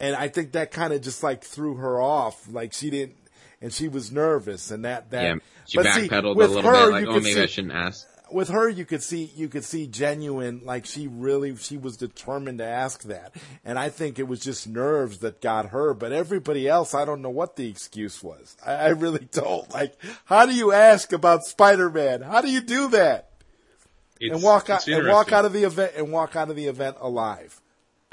and I think that kind of just like threw her off. Like she didn't, and she was nervous, and that that. Yeah, she but see, backpedaled a little her, bit, like oh maybe see, I shouldn't ask. With her you could see you could see genuine like she really she was determined to ask that. And i think it was just nerves that got her. But everybody else i don't know what the excuse was. I, I really don't. Like how do you ask about spider-man? How do you do that? It's- and walk out and walk out of the event and walk out of the event alive.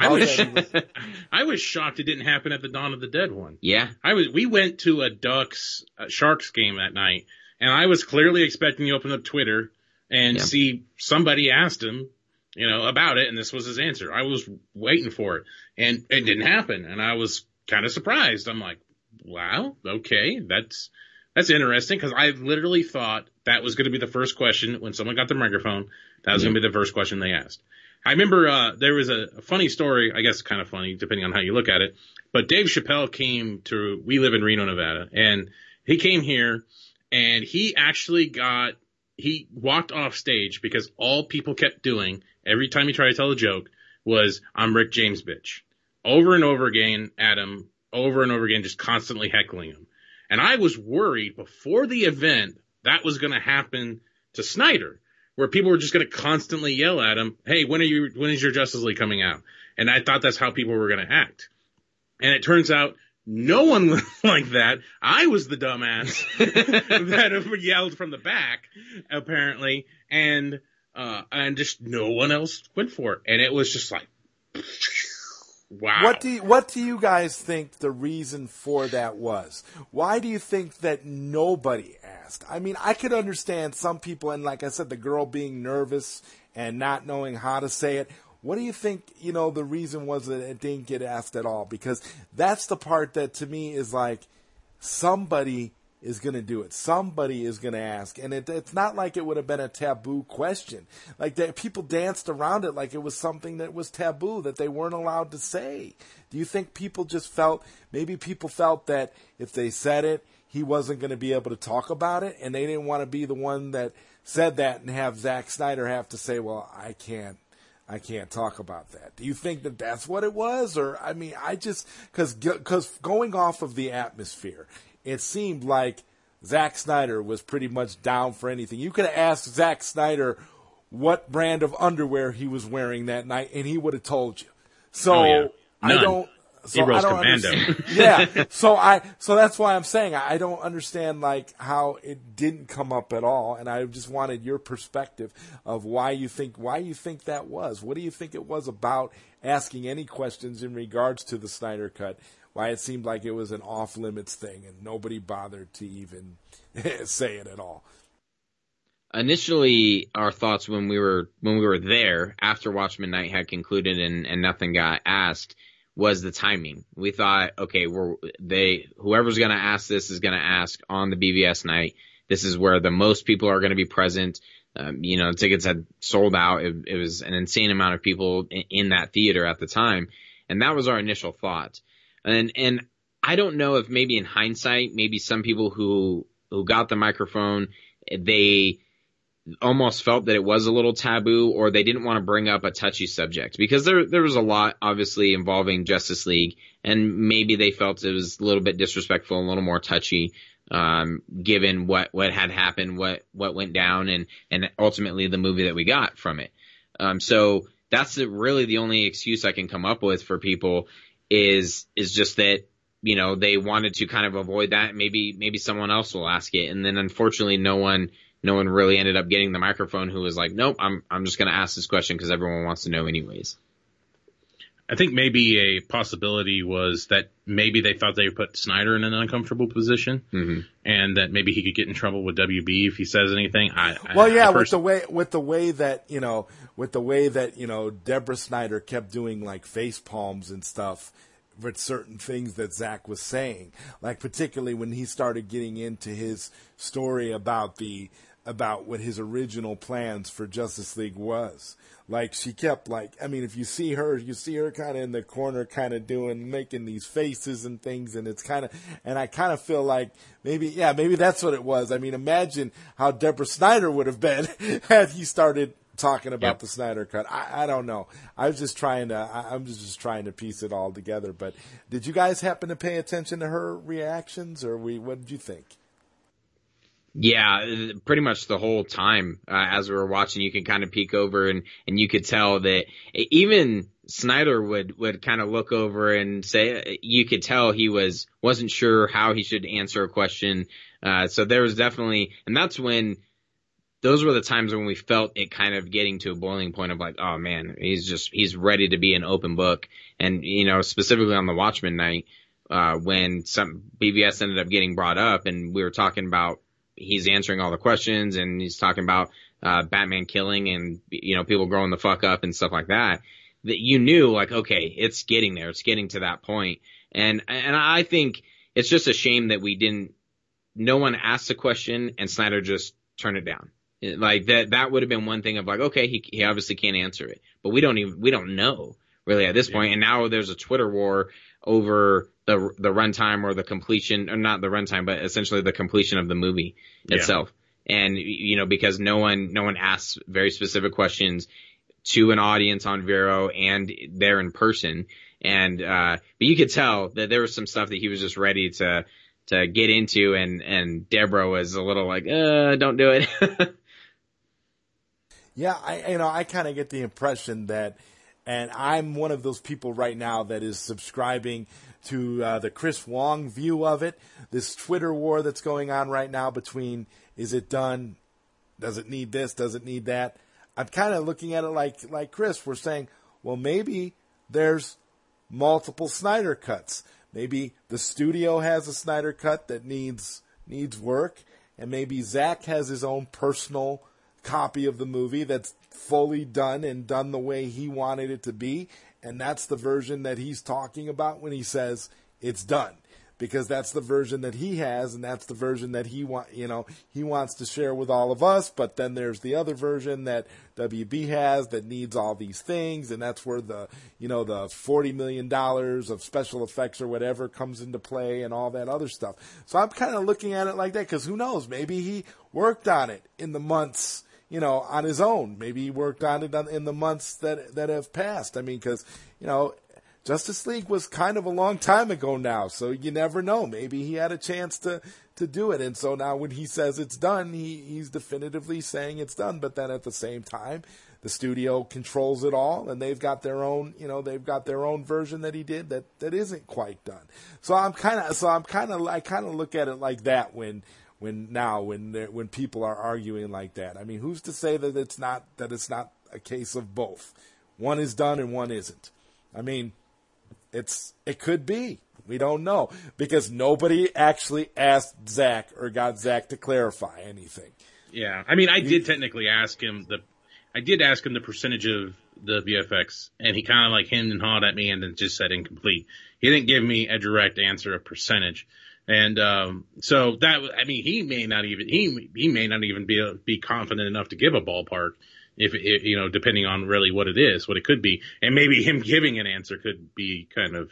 I was, is that even- I was shocked it didn't happen at the Dawn of the Dead one. Yeah, I was. We went to a Ducks uh, Sharks game that night, and I was clearly expecting to open up Twitter and Yeah. see somebody asked him, you know, about it, and this was his answer. I was waiting for it, and it didn't happen, and I was kind of surprised. I'm like, wow, okay, that's that's interesting because I literally thought that was going to be the first question when someone got the microphone. That was going to be the first question they asked. I remember uh, there was a, a funny story, I guess kind of funny depending on how you look at it. But Dave Chappelle came to. We live in Reno, Nevada, and he came here, and he actually got. He walked off stage because all people kept doing every time he tried to tell a joke was "I'm Rick James, bitch," over and over again at him, over and over again, just constantly heckling him. And I was worried before the event that was going to happen to Snyder, where people were just going to constantly yell at him, "Hey, when are you? When is your Justice League coming out?" And I thought that's how people were going to act. And it turns out no one was like that. I was the dumbass that yelled from the back, apparently, and uh, and just no one else went for it. And it was just like, wow. What do you, what do you guys think the reason for that was? Why do you think that nobody asked? I mean, I could understand some people, and like I said, the girl being nervous and not knowing how to say it. What do you think? You know, the reason was that it didn't get asked at all because that's the part that to me is like somebody is going to do it. Somebody is going to ask, and it, it's not like it would have been a taboo question. Like that, people danced around it like it was something that was taboo that they weren't allowed to say. Do you think people just felt maybe people felt that if they said it, he wasn't going to be able to talk about it, and they didn't want to be the one that said that and have Zack Snyder have to say, "Well, I can't." I can't talk about that. Do you think that that's what it was, or I mean, I just because because going off of the atmosphere, it seemed like Zack Snyder was pretty much down for anything. You could have asked Zack Snyder what brand of underwear he was wearing that night, and he would have told you. So Oh, yeah. I don't. So Heroes I don't Commando. understand- yeah. So I so that's why I'm saying I I don't understand like how it didn't come up at all, and I just wanted your perspective of why you think why you think that was. What do you think it was about asking any questions in regards to the Snyder Cut? Why it seemed like it was an off limits thing, and nobody bothered to even say it at all. initially our thoughts when we were when we were there after Watchmen Night had concluded and, and nothing got asked was the timing. We thought, okay, we're they whoever's gonna ask this is gonna ask on the BVS night. This is where the most people are gonna be present. Um, you know, tickets had sold out. It, it was an insane amount of people in, in that theater at the time, and that was our initial thought. And and I don't know if maybe in hindsight, maybe some people who who got the microphone, they almost felt that it was a little taboo or they didn't want to bring up a touchy subject because there there was a lot obviously involving Justice League and maybe they felt it was a little bit disrespectful, a little more touchy um given what what had happened, what what went down and and ultimately the movie that we got from it. Um so that's the, really the only excuse I can come up with for people is is just that you know they wanted to kind of avoid that maybe maybe someone else will ask it and then unfortunately no one no one really ended up getting the microphone who was like, nope, I'm, I'm just going to ask this question because everyone wants to know anyways. I think maybe a possibility was that maybe they thought they would put Snyder in an uncomfortable position, Mm-hmm. and that maybe he could get in trouble with WB if he says anything. I, I- Well, yeah, I with the way with the way that you know, with the way that you know, Deborah Snyder kept doing like face palms and stuff with certain things that Zack was saying, like particularly when he started getting into his story about the about what his original plans for Justice League was. Like she kept like I mean if you see her you see her kind of in the corner kind of doing making these faces and things and it's kind of and I kind of feel like maybe yeah maybe that's what it was. I mean imagine how Deborah Snyder would have been had he started talking about Yep. the Snyder cut. I, I don't know. I was just trying to I, I'm just, just trying to piece it all together. But did you guys happen to pay attention to her reactions or we what did you think? Yeah, uh, pretty much the whole time uh, as we were watching, you could kind of peek over and and you could tell that even Snyder would would kind of look over and say you could tell he was wasn't sure how he should answer a question. Uh, so there was definitely, and that's when those were the times when we felt it kind of getting to a boiling point of like, oh man, he's just he's ready to be an open book, and you know specifically on the Watchmen night uh, when some BVS ended up getting brought up, and we were talking about he's answering all the questions and he's talking about uh, Batman killing and, you know, people growing the fuck up and stuff like that, that you knew like, okay, it's getting there. It's getting to that point. And, and I think it's just a shame that we didn't, no one asked a question and Snyder just turned it down. Like that, that would have been one thing of like, okay, he, he obviously can't answer it, but we don't even, we don't know really at this point. And now there's a Twitter war over the, the runtime or the completion, or not the runtime, but essentially the completion of the movie Yeah. itself. And, you know, because no one, no one asks very specific questions to an audience on Vero and there in person. And, uh, but you could tell that there was some stuff that he was just ready to, to get into and, and Deborah was a little like, uh, don't do it. Yeah, I you know I kind of get the impression that, and I'm one of those people right now that is subscribing to uh, the Chris Wong view of it. This Twitter war that's going on right now between is it done, does it need this, does it need that? I'm kind of looking at it like like Chris. We're saying, well, maybe there's multiple Snyder cuts. Maybe the studio has a Snyder cut that needs needs work, and maybe Zack has his own personal copy of the movie that's fully done and done the way he wanted it to be, and that's the version that he's talking about when he says it's done. Because that's the version that he has, and that's the version that he want, you know, he wants to share with all of us. But then there's the other version that WB has that needs all these things, and that's where the, you know, the forty million dollars of special effects or whatever comes into play, and all that other stuff. So I'm kind of looking at it like that because who knows? Maybe he worked on it in the months you know, on his own. Maybe he worked on it in the months that that have passed. I mean, because you know, Justice League was kind of a long time ago now, so you never know. Maybe he had a chance to to do it, and so now when he says it's done, he he's definitively saying it's done. But then at the same time, the studio controls it all, and they've got their own, you know, they've got their own version that he did that that isn't quite done. So I'm kind of, so I'm kind of, I kind of look at it like that when when now when when people are arguing like that. I mean, who's to say that it's not that it's not a case of both? One is done and one isn't. I mean, it's it could be. We don't know because nobody actually asked Zack or got Zack to clarify anything. Yeah, I mean, I did technically ask him the, I did ask him the percentage of the VFX, and he kind of like hemmed and hawed at me, and then just said incomplete. He didn't give me a direct answer of percentage, and um, so that I mean, he may not even he he may not even be be confident enough to give a ballpark. If it, you know, depending on really what it is, what it could be, and maybe him giving an answer could be kind of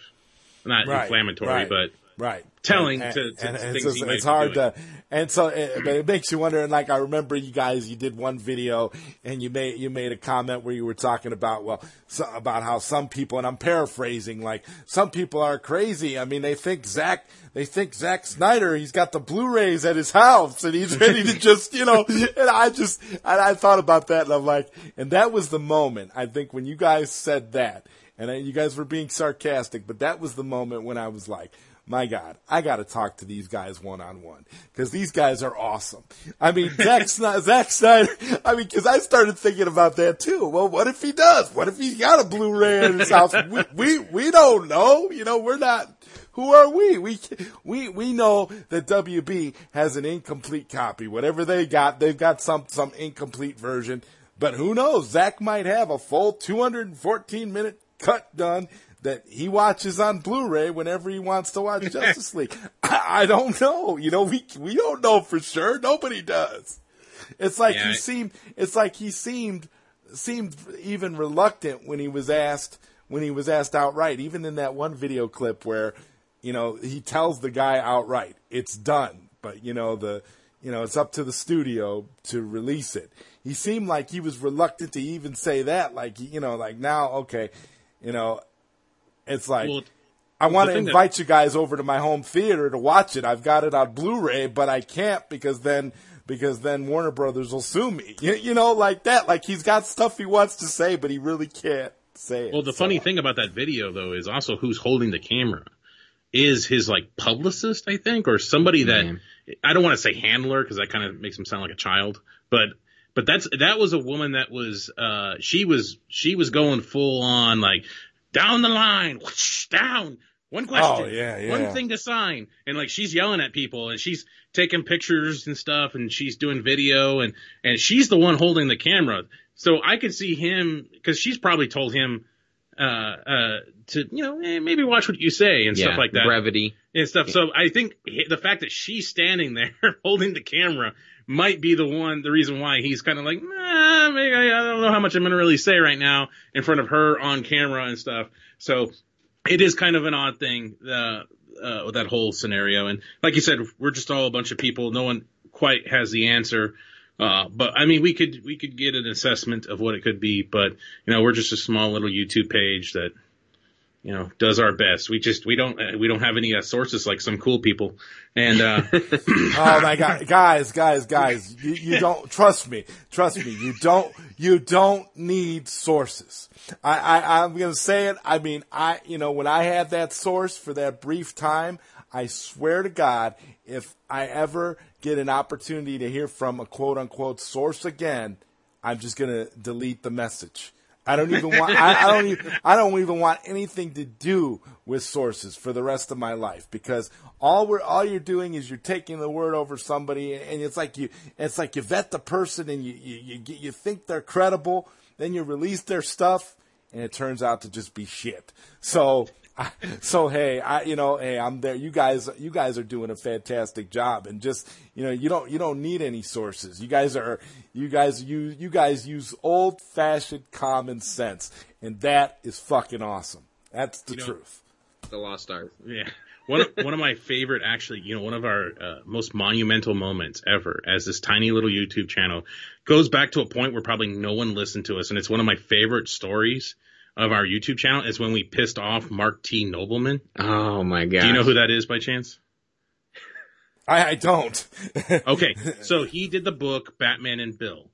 not Right, inflammatory, right. but Right. Telling and, to- to and, and things it's, he just- might it's be hard to, and so it, but it makes you wonder. And like I remember you guys, you did one video and you made you made a comment where you were talking about well so, about how some people, and I'm paraphrasing, like some people are crazy. I mean, they think zack they think Zack Snyder, he's got the Blu-rays at his house and he's ready to just, you know. And I just, and I thought about that, and I'm like, and that was the moment I think when you guys said that, and you guys were being sarcastic, but that was the moment when I was like my God, I got to talk to these guys one on one because these guys are awesome. I mean, Zack, Snyder, Zack Snyder. I mean, because I started thinking about that too. Well, what if he does? What if he's got a Blu-ray in his house? We, we we don't know. You know, we're not. Who are we? We we we know that WB has an incomplete copy. Whatever they got, they've got some some incomplete version. But who knows? Zack might have a full 214 minute cut done that he watches on Blu-ray whenever he wants to watch Justice League. I, I don't know. You know, we we don't know for sure. Nobody does. It's like Yeah, he seemed. It's like he seemed seemed even reluctant when he was asked when he was asked outright. Even in that one video clip where you know he tells the guy outright, "It's done," but you know the you know it's up to the studio to release it. He seemed like he was reluctant to even say that. Like you know, like now, okay, you know, it's like. Well, I want to thing that- invite you guys over to my home theater to watch it. I've got it on Blu-ray, but I can't because then because then Warner Brothers will sue me. You, you know, like that. Like he's got stuff he wants to say, but he really can't say it. Well, the So, funny thing about that video though is also who's holding the camera is his like publicist, I think, or somebody that Mhm. I don't want to say handler because that kind of makes him sound like a child, but but that's that was a woman that was uh she was she was going full on like down the line, whoosh, down, One question. Oh, yeah, yeah. One thing to sign. And like she's yelling at people and she's taking pictures and stuff and she's doing video and, and she's the one holding the camera. So I could see him, cause she's probably told him, uh, uh, to, you know, eh, maybe watch what you say and yeah, stuff like that brevity. and stuff. So I think the fact that she's standing there holding the camera might be the one, the reason why he's kind of like, nah, maybe I, I don't know how much I'm going to really say right now in front of her on camera and stuff. So it is kind of an odd thing, uh, uh, that whole scenario. And like you said, we're just all a bunch of people. No one quite has the answer. Uh, but I mean, we could, we could get an assessment of what it could be, but you know, we're just a small little YouTube page that, you know, does our best. We just, we don't, we don't have any uh, sources like some cool people. And, uh, Oh my god, guys, guys, guys, you, you don't trust me. Trust me, you don't. You don't need sources. I, I, I'm gonna say it. I mean, I, you know, when I had that source for that brief time, I swear to God, if I ever get an opportunity to hear from a quote unquote source again, I'm just gonna delete the message. I don't even want. I, I don't. Even, I don't even want anything to do with sources for the rest of my life because all we're all you're doing is you're taking the word over somebody, and it's like you. It's like you vet the person, and you you you, you think they're credible, then you release their stuff, and it turns out to just be shit. So. So hey, I you know hey I'm there. You guys you guys are doing a fantastic job, and just you know you don't you don't need any sources. You guys are you guys you you guys use old fashioned common sense, and that is fucking awesome. That's the know- truth. The lost art. Yeah. One of, one of my favorite, actually, you know, one of our uh, most monumental moments ever as this tiny little YouTube channel goes back to a point where probably no one listened to us. And it's one of my favorite stories of our YouTube channel is when we pissed off Marc T. Nobleman. Oh my god. Do you know who that is by chance? I, I don't. Okay. so he did the book Batman and Bill.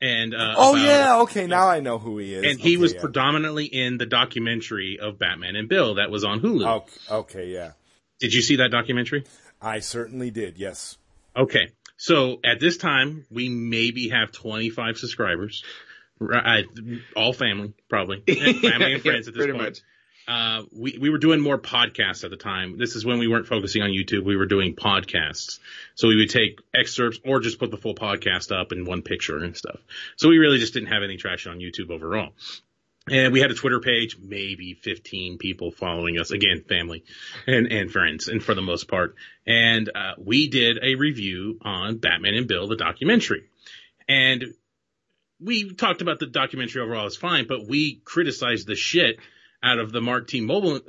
And, uh, oh about- yeah, okay. Now I know who he is. And he was yeah. predominantly in the documentary of Batman and Bill that was on Hulu. Okay, okay, yeah. Did you see that documentary? I certainly did. Yes. Okay. So at this time, we maybe have 25 subscribers. Right, all family, probably. family and friends at this Pretty point. much. Uh, we, we were doing more podcasts at the time. This is when we weren't focusing on YouTube. We were doing podcasts. So we would take excerpts or just put the full podcast up in one picture and stuff. So we really just didn't have any traction on YouTube overall. And we had a Twitter page, maybe 15 people following us. Again, family and, and friends, and for the most part. And, uh, we did a review on Batman and Bill, the documentary. And we talked about the documentary overall as fine, but we criticized the shit out of the Marc T. Mobile,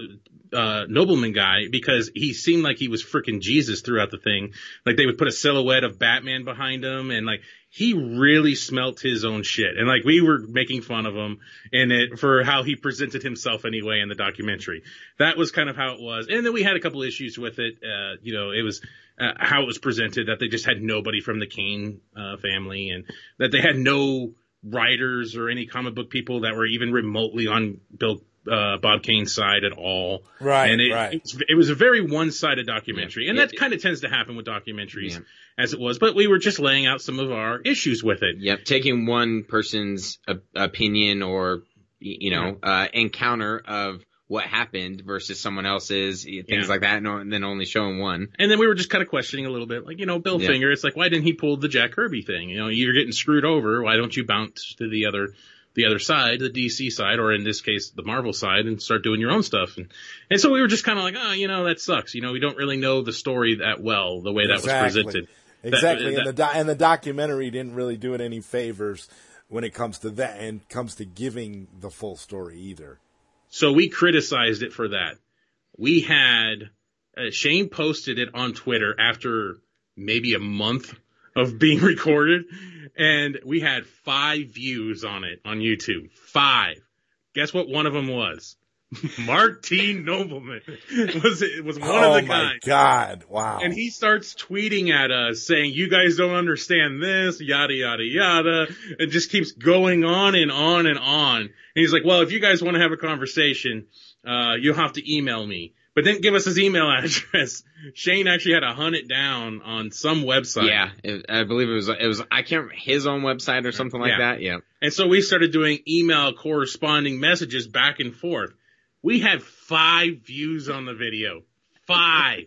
uh, Nobleman guy because he seemed like he was freaking Jesus throughout the thing. Like they would put a silhouette of Batman behind him and like he really smelt his own shit. And like we were making fun of him in it for how he presented himself anyway in the documentary. That was kind of how it was. And then we had a couple issues with it. Uh, you know, it was, uh, how it was presented that they just had nobody from the Kane, uh, family and that they had no writers or any comic book people that were even remotely on Bill uh, Bob Kane's side at all. Right, and it, right. It, was, it was a very one-sided documentary, and Yeah. that kind of tends to happen with documentaries Yeah. as it was. But we were just laying out some of our issues with it. Yep, taking one person's uh, opinion or you know uh, encounter of what happened versus someone else's things Yeah. like that, and then only showing one. And then we were just kind of questioning a little bit, like you know, Bill Yeah. Finger. It's like, why didn't he pull the Jack Kirby thing? You know, you're getting screwed over. Why don't you bounce to the other, the other side, the DC side, or in this case, the Marvel side, and start doing your own stuff? And and so we were just kind of like, oh, you know, that sucks. You know, we don't really know the story that well, the way that was presented. That- uh, Exactly, that- and the do- and the documentary didn't really do it any favors when it comes to that and comes to giving the full story either. So we criticized it for that. We had uh, Shane posted it on Twitter after maybe a month of being recorded, and we had five views on it on YouTube. Five. Guess what? One of them was Marc T. Nobleman was it was one oh of the my guys. god! Wow. And he starts tweeting at us saying, you guys don't understand this, yada, yada, yada. It just keeps going on and on and on. And he's like, well, if you guys want to have a conversation, uh, you'll have to email me. But didn't give us his email address. Shane actually had to hunt it down on some website. Yeah, it, I believe it was it was I can't remember his own website or something like Yeah. that. Yeah, And so we started doing email corresponding messages back and forth. We had five views on the video. Five.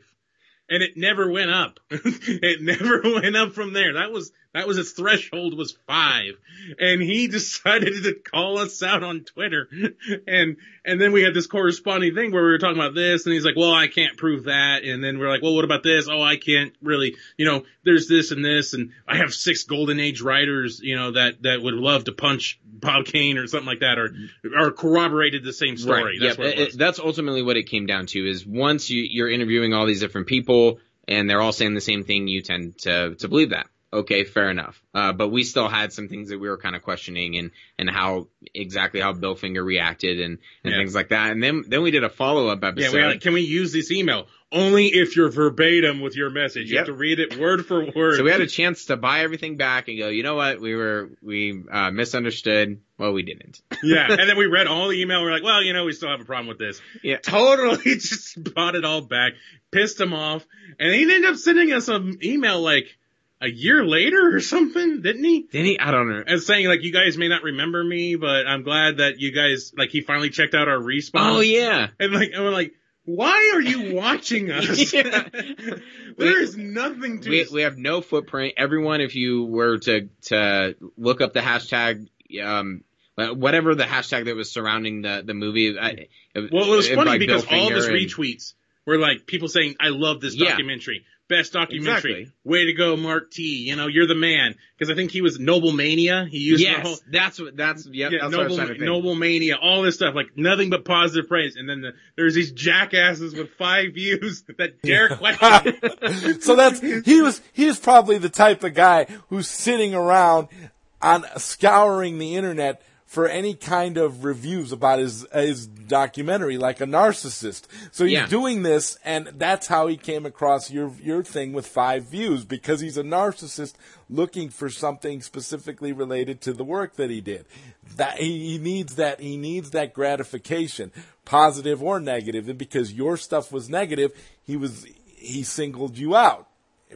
And it never went up. it never went up from there. That was that was its threshold was five. And he decided to call us out on Twitter. And, and then we had this corresponding thing where we were talking about this and he's like, well, I can't prove that. And then we're like, well, what about this? Oh, I can't really, you know, there's this and this. And I have six golden age writers, you know, that, that would love to punch Bob Kane or something like that or, or corroborated the same story. Right. That's Yep. what it that's ultimately what it came down to is once you, you're interviewing all these different people and they're all saying the same thing, you tend to, to believe that. Okay, fair enough. Uh, but we still had some things that we were kind of questioning and, and how exactly how Bill Finger reacted and, and Yeah. things like that. And then, then we did a follow up episode. Yeah, we like, can we use this email? Only if you're verbatim with your message. You Yep. have to read it word for word. so we had a chance to buy everything back and go, you know what? We were, we, uh, misunderstood. Well, we didn't. yeah, and then we read all the email. We're like, well, you know, we still have a problem with this. Yeah. Totally just brought it all back, pissed him off, and he ended up sending us an email like a year later or something, didn't he? Didn't he? I don't know. And saying like, you guys may not remember me, but I'm glad that you guys like. He finally checked out our response. Oh yeah. and like, we're like. Why are you watching us? There is nothing to. we, we have no footprint. Everyone, if you were to to look up the hashtag, um, whatever the hashtag that was surrounding the the movie, I, Well, it was funny like Bill because all of his Finger and- retweets were like people saying, "I love this Yeah. Best documentary, Exactly. way to go, Marc T. You know, you're the man." Because I think he was Noblemania. He used the Yes, whole. that's what that's yep, Yeah, that's what I was Noble. Noblemania, all this stuff, like nothing but positive praise. And then the, there's these jackasses with five views that dare question. so that's he was he was probably the type of guy who's sitting around on scouring the internet for any kind of reviews about his his documentary like a narcissist. So he's Yeah. doing this and that's how he came across your your thing with five views because he's a narcissist looking for something specifically related to the work that he did. That he, he needs that he needs that gratification, positive or negative, and because your stuff was negative, he was he singled you out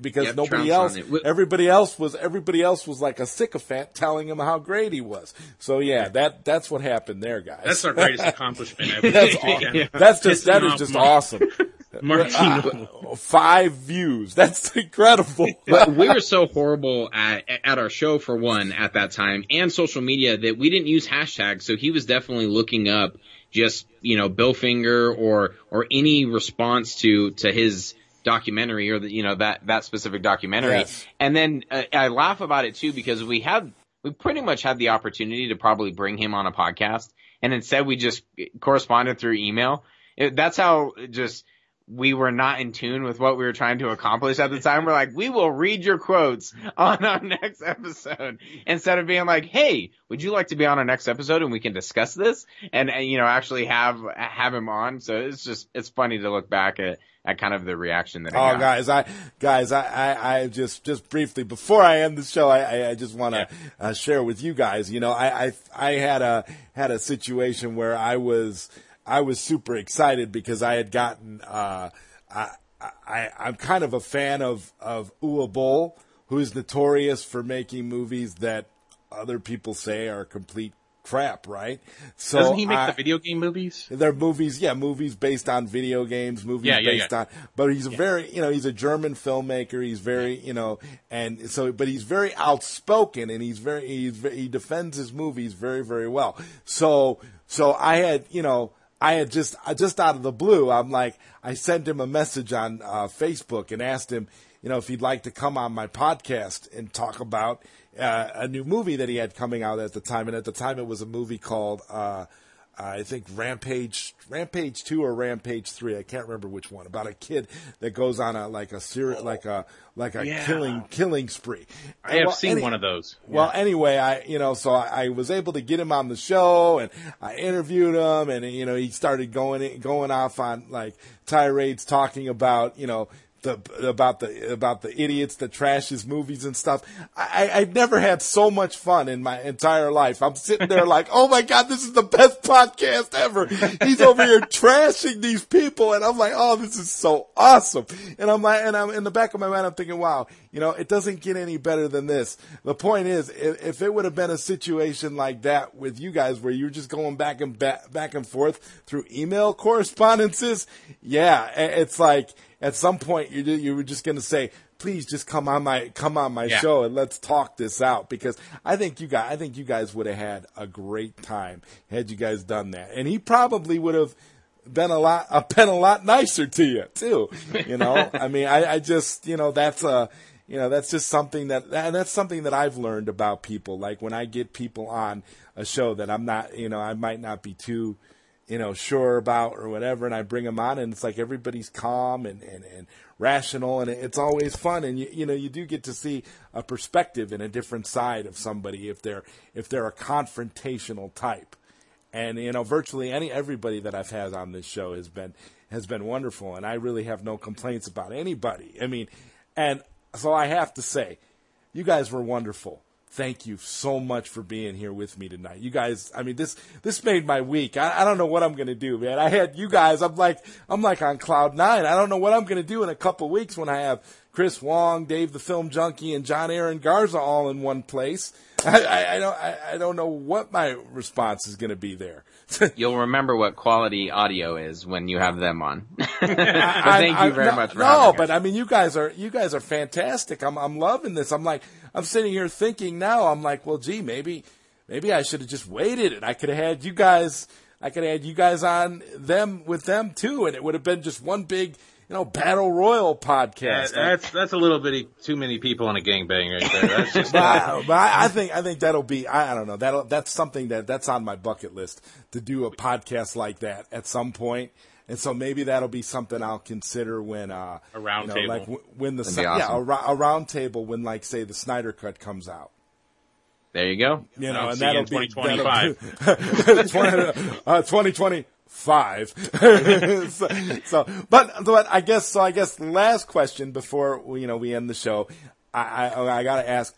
because Yep, nobody trounced else on it. Wh- everybody else was everybody else was like a sycophant telling him how great he was. So yeah, that that's what happened there, guys. That's our greatest accomplishment ever. that's awesome. That's just that Pissing is just Mark- awesome. Martino. Uh, five views. That's incredible. But we were so horrible at at our show for one at that time and social media that we didn't use hashtags. So he was definitely looking up just you know Bill Finger or or any response to to his documentary or the, you know that that specific documentary. Yes. And then uh, I laugh about it too because we had we pretty much had the opportunity to probably bring him on a podcast, and instead we just corresponded through email. It, that's how just we were not in tune with what we were trying to accomplish at the time. We're like, we will read your quotes on our next episode instead of being like, hey, would you like to be on our next episode and we can discuss this and, and you know actually have have him on. So it's just it's funny to look back at at kind of the reaction that. Oh, guys, I guys, I, I, I just just briefly before I end the show, I, I, just want to uh, share with you guys. You know, I, I I had a had a situation where I was I was super excited because I had gotten uh, I, I I'm kind of a fan of of Uwe Boll, who is notorious for making movies that other people say are complete crap, right? So Doesn't he make I- the video game movies? they're movies, yeah, movies based on video games, movies Yeah, yeah, based yeah. on. But he's a very, you know, he's a German filmmaker. He's very, you know, and so, but he's very outspoken, and he's very, he's he defends his movies very, very well. So, so I had, you know, I had just, just out of the blue, I'm like, I sent him a message on uh, Facebook and asked him, you know, if he'd like to come on my podcast and talk about uh, a new movie that he had coming out at the time, and at the time it was a movie called. Uh, I think Rampage, Rampage two or Rampage three. I can't remember which one. About a kid that goes on a like a ser- oh. like a like a Yeah. killing killing spree. I have Well, seen any- one of those. Well, anyway, I you know, so I, I was able to get him on the show, and I interviewed him, and you know, he started going going off on like tirades talking about you know. The, about the about the idiots that trash his movies and stuff. I, I've never had so much fun in my entire life. I'm sitting there like, oh my god, this is the best podcast ever. He's over here trashing these people, and I'm like, oh, this is so awesome. And I'm like, and I'm in the back of my mind, I'm thinking, wow, you You know, it doesn't get any better than this. The point is, if, if it would have been a situation like that with you guys where you're just going back and back, back and forth through email correspondences, yeah, it's like at some point you you were just going to say, please just come on my come on my Yeah. show and let's talk this out because I think you guys I think you guys would have had a great time had you guys done that. And he probably would have been a lot uh, been a lot nicer to you too. You know, I mean, I, I just you know that's a you know that's just something that that's something that I've learned about people. Like when I get people on a show that I'm not you know I might not be too you know sure about or whatever, and I bring them on, and it's like everybody's calm and and, and rational, and it's always fun, and you you know you do get to see a perspective and a different side of somebody if they're if they're a confrontational type and you know virtually any everybody that I've had on this show has been has been wonderful, and I really have no complaints about anybody. I mean, and so I have to say, you guys were wonderful. Thank you so much for being here with me tonight. You guys, I mean this this made my week. I, I don't know what I'm gonna do, man. I had you guys. I'm like I'm like on cloud nine. I don't know what I'm gonna do in a couple weeks when I have Chris Wong, Dave the Film Junkie, and John Aaron Garza all in one place. I, I, I don't I, I don't know what my response is gonna be there. You'll remember what quality audio is when you have them on. but thank you very no, much no, but us. I mean, you guys are you guys are fantastic. I'm I'm loving this. I'm like I'm sitting here thinking now. I'm like, well, gee, maybe maybe I should have just waited, and I could have had you guys. I could have had you guys on them with them too, and it would have been just one big, you know, battle royal Yeah, podcast. that's that's a little bitty too many people on a gangbang right there. That's just but, I, but I, I think I think that'll be I, I don't know that'll that's something that that's on my bucket list to do a podcast like that at some point, and so maybe that'll be something I'll consider when uh, A round you know, table. like w- when the That'd si- be yeah a, awesome. ro- a round table when like say the Snyder Cut comes out. There you go. You know, I'll and that'll in be 2025. that'll- 20, uh, 2025. so, so, but but I guess so. I guess the last question before we, you know we end the show, I I, I got to ask,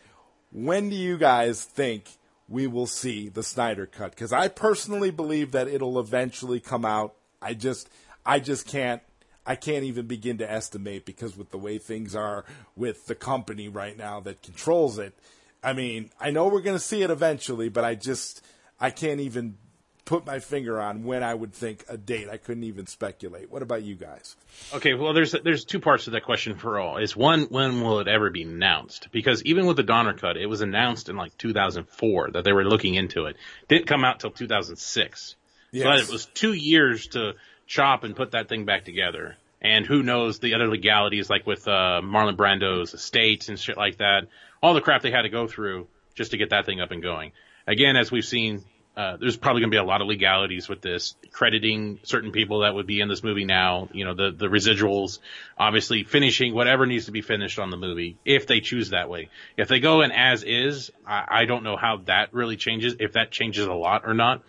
when do you guys think we will see the Snyder Cut? Because I personally believe that it'll eventually come out. I just I just can't. I can't even begin to estimate because with the way things are with the company right now that controls it, I mean, I know we're going to see it eventually, but I just I can't even put my finger on when I would think a date. I couldn't even speculate. What about you guys? Okay, well, there's there's two parts to that question for all. Is one, when will it ever be announced? Because even with the Donner Cut, it was announced in like 2004 that they were looking into it. Didn't come out till 2006. Yes. So it was two years to chop and put that thing back together. And who knows the other legalities, like with uh, Marlon Brando's estates and shit like that. All the crap they had to go through just to get that thing up and going. Again, as we've seen, uh, there's probably going to be a lot of legalities with this, crediting certain people that would be in this movie now. You know, the the residuals, obviously finishing whatever needs to be finished on the movie, if they choose that way. If they go in as is, I, I don't know how that really changes, if that changes a lot or not.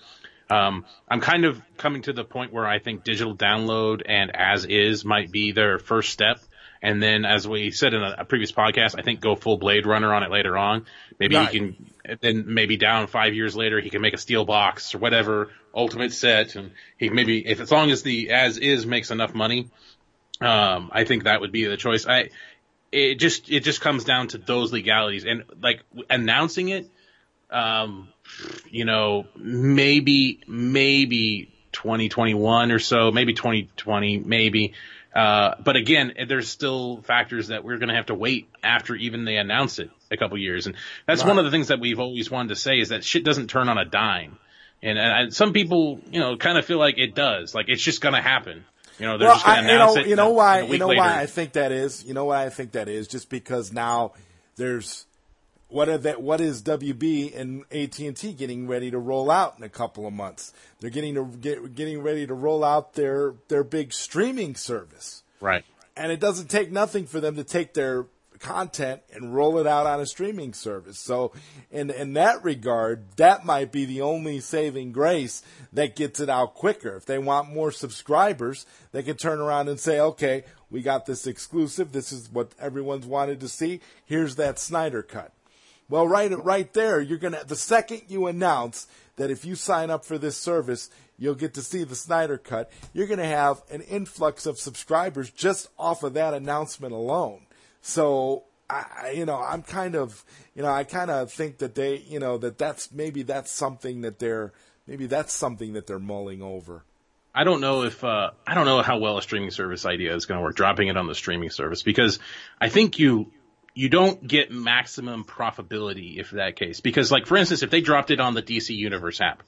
Um, I'm kind of coming to the point where I think digital download and as is might be their first step. And then, as we said in a, a previous podcast, I think go full Blade Runner on it later on. Maybe Right. he can, then maybe down five years later, he can make a steel box or whatever ultimate set, and he maybe if as long as the as is makes enough money, um, I think that would be the choice. I it just it just comes down to those legalities and like announcing it um, you know, maybe, maybe 2021 or so, maybe 2020, maybe. Uh, but again, there's still factors that we're going to have to wait after even they announce it a couple years. And that's one of the things that we've always wanted to say is that shit doesn't turn on a dime. And, and some people, you know, kind of feel like it does. Like it's just going to happen. You know, they're well, just going to you announce know, it. you know why, you know later- why I think that is. You know why I think that is. Just because now there's what are that? What is WB and AT and T getting ready to roll out in a couple of months? They're getting to get getting ready to roll out their their big streaming service, Right. and it doesn't take nothing for them to take their content and roll it out on a streaming service. So, in in that regard, that might be the only saving grace that gets it out quicker. If they want more subscribers, they can turn around and say, "Okay, we got this exclusive. This is what everyone's wanted to see. Here's that Snyder cut." Well, right, right there, you're gonna. The second you announce that if you sign up for this service, you'll get to see the Snyder cut. You're gonna have an influx of subscribers just off of that announcement alone. So I, you know, I'm kind of, you know, I kind of think that they, you know, that that's maybe that's something that they're maybe that's something that they're mulling over. I don't know if uh, I don't know how well a streaming service idea is going to work. Dropping it on the streaming service because I think you you don't get maximum profitability if that case. Because like for instance, if they dropped it on the DC Universe app,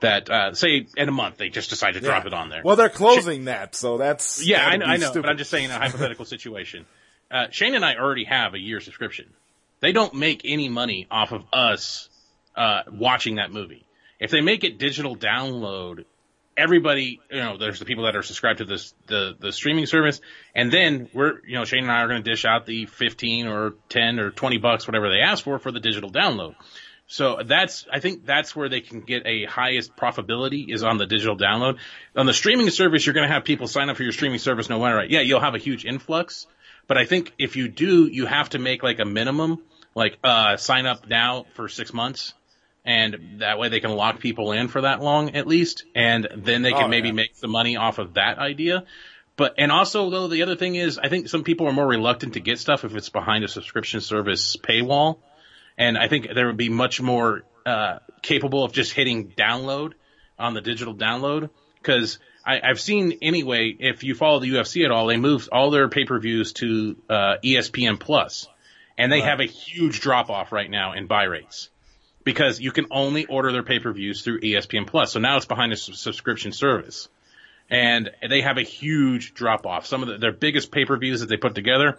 that uh, say in a month they just decide to drop it on there. Well, they're closing that, so that's yeah, I know, I know but I'm just saying a hypothetical situation. Uh, Shane and I already have a year subscription. They don't make any money off of us uh, watching that movie. If they make it digital download, everybody, you know, there's the people that are subscribed to this the the streaming service, and then we're, you know, Shane and I are going to dish out the 15 or 10 or 20 bucks, whatever they ask for, for the digital download. So that's, I think that's where they can get a highest profitability is on the digital download. On the streaming service, you're going to have people sign up for your streaming service no matter what. Yeah, you'll have a huge influx, but I think if you do, you have to make like a minimum, like, uh, sign up now for six months. And that way they can lock people in for that long at least. And then they can Oh, maybe yeah. make some money off of that idea. But, and also though, the other thing is, I think some people are more reluctant to get stuff if it's behind a subscription service paywall and I think there would be much more uh, capable of just hitting download on the digital download because I've seen anyway. If you follow the UFC at all, they moved all their pay per views to uh, ESPN Plus, and they have a huge drop off right now in buy rates because you can only order their pay per views through ESPN Plus. So now it's behind a subscription service. And they have a huge drop off. Some of the, their biggest pay per views that they put together,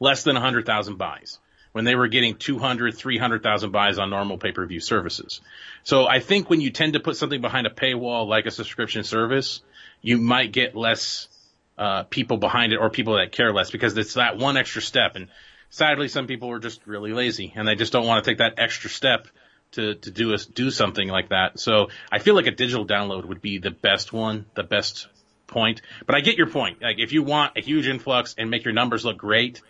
less than 100,000 buys when they were getting 200, 300,000 buys on normal pay-per-view services. So I think when you tend to put something behind a paywall like a subscription service, you might get less uh, people behind it or people that care less because it's that one extra step. And sadly, some people are just really lazy and they just don't want to take that extra step to, to do us do something like that. So I feel like a digital download would be the best one, the best point. But I get your point. Like if you want a huge influx and make your numbers look great,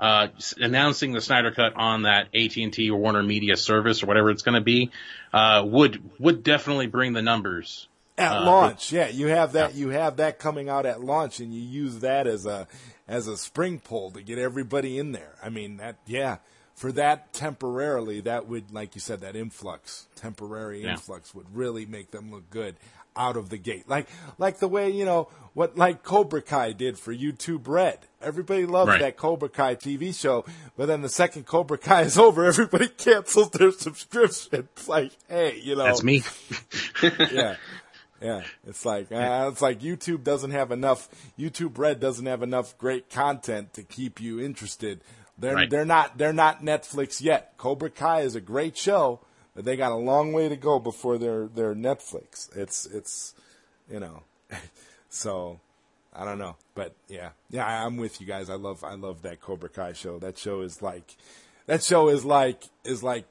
uh, announcing the Snyder Cut on that AT&T or Warner Media service or whatever it's going to be, uh, would, would definitely bring the numbers. at uh, launch. Yeah, you have that. You have that coming out at launch, and you use that as a as a spring pole to get everybody in there. I mean, that yeah, for that temporarily, that would, like you said, that influx, temporary Yeah. influx, would really make them look good out of the gate. Like like the way you know what like Cobra Kai did for YouTube Red. Everybody loved Right. that Cobra Kai TV show, but then the second Cobra Kai is over, everybody cancels their subscription. It's like, hey, you know, That's me. yeah. Yeah, it's like uh, it's like YouTube doesn't have enough. YouTube Red doesn't have enough great content to keep you interested. They're Right. they're not they're not Netflix yet. Cobra Kai is a great show, but they got a long way to go before they're they're Netflix. It's it's you know, so I don't know, but yeah, yeah, I'm with you guys. I love I love that Cobra Kai show. That show is like that show is like is like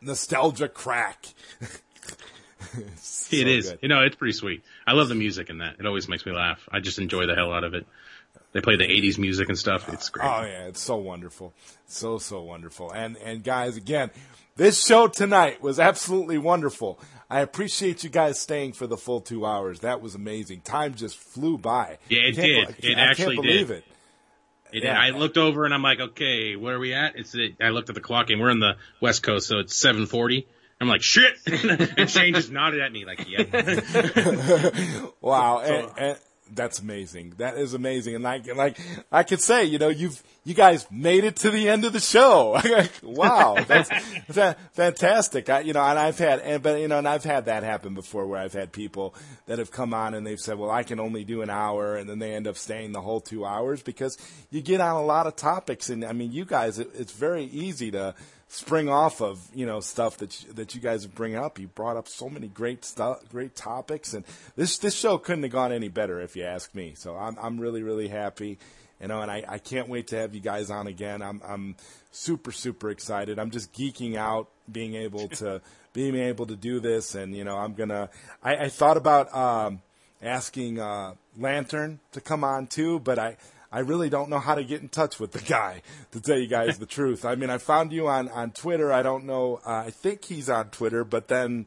nostalgia crack. It so is. good. You know, it's pretty sweet. I love the music in that. It always makes me laugh. I just enjoy the hell out of it. They play the 80s music and stuff. It's great. Oh yeah, it's so wonderful, so so wonderful. And and guys, again, this show tonight was absolutely wonderful. I appreciate you guys staying for the full two hours. That was amazing. Time just flew by. Yeah, it did. be- I can't- It I actually can't believe did. it. It- yeah. I looked over and I'm like, okay, where are we at? It's It, I looked at the clock and we're in the West Coast, so it's 7:40. I'm like, shit, and Shane just nodded at me like, yeah. Wow, and, and that's amazing. That is amazing. And like, like I could say, you know, you've you guys made it to the end of the show. wow, that's fa- fantastic. I, you know, and I've had, and but you know, and I've had that happen before, where I've had people that have come on and they've said, well, I can only do an hour, and then they end up staying the whole two hours because you get on a lot of topics, and I mean, you guys, it, it's very easy to spring off of you know stuff that you, that you guys bring up. You brought up so many great stuff, great topics, and this this show couldn't have gone any better if you ask me. So I'm I'm really really happy, you know, and I, I can't wait to have you guys on again. I'm I'm super super excited. I'm just geeking out being able to being able to do this, and you know I'm gonna. I, I thought about um, asking uh, Lantern to come on too, but I. I really don't know how to get in touch with the guy, to tell you guys the truth. I mean, I found you on, on Twitter. I don't know. Uh, I think he's on Twitter, but then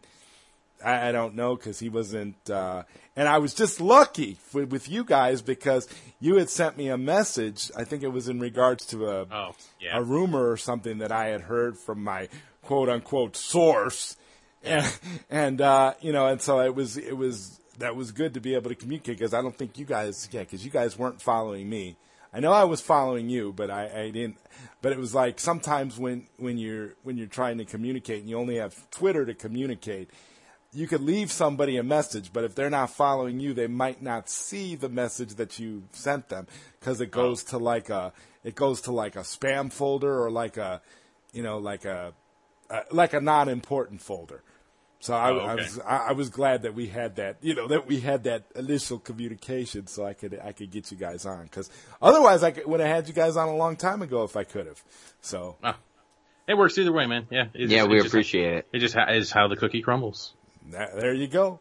I, I don't know because he wasn't. Uh, and I was just lucky with, with you guys because you had sent me a message. I think it was in regards to a Oh, yeah. a rumor or something that I had heard from my quote unquote source, and and uh, you know, and so it was it was that was good to be able to communicate because I don't think you guys yeah because you guys weren't following me. I know I was following you, but I, I didn't. But it was like sometimes when when you're when you're trying to communicate and you only have Twitter to communicate, you could leave somebody a message, but if they're not following you, they might not see the message that you sent them because it goes to like a it goes to like a spam folder or like a you know like a, a like a non important folder. So I, Oh, I was I, I was glad that we had that you know that we had that initial communication so I could I could get you guys on because otherwise I could, would have had you guys on a long time ago if I could have. So ah. It works either way, man. Yeah. It Yeah, just- we it just- appreciate it. It just is how the cookie crumbles. That, there you go.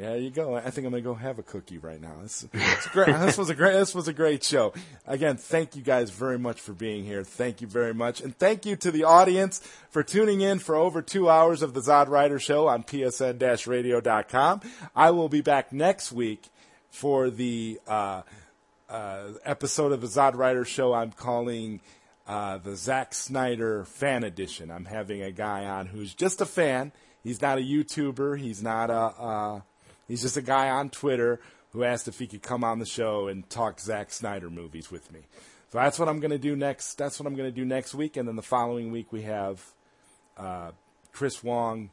There you go. I think I'm gonna go have a cookie right now. This, great. this was a great. This was a great show. Again, thank you guys very much for being here. Thank you very much, and thank you to the audience for tuning in for over two hours of the Zod Rider Show on PSN-Radio.com. I will be back next week for the uh, uh, episode of the Zod Rider Show. I'm calling uh, the Zack Snyder Fan Edition. I'm having a guy on who's just a fan. He's not a YouTuber. He's not a. He's just a guy on Twitter who asked if he could come on the show and talk Zack Snyder movies with me. So that's what I'm going to do next. That's what I'm going to do next week, and then the following week we have uh, Chris Wong,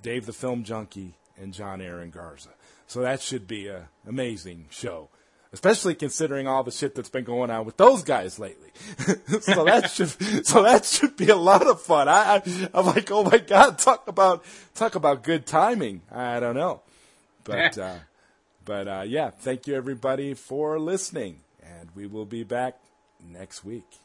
Dave the Film Junkie, and John Aaron Garza. So that should be an amazing show, especially considering all the shit that's been going on with those guys lately. so that should so that should be a lot of fun. I, I I'm like, oh my god, talk about talk about good timing. I don't know, but uh, but uh, yeah, thank you everybody for listening, and we will be back next week.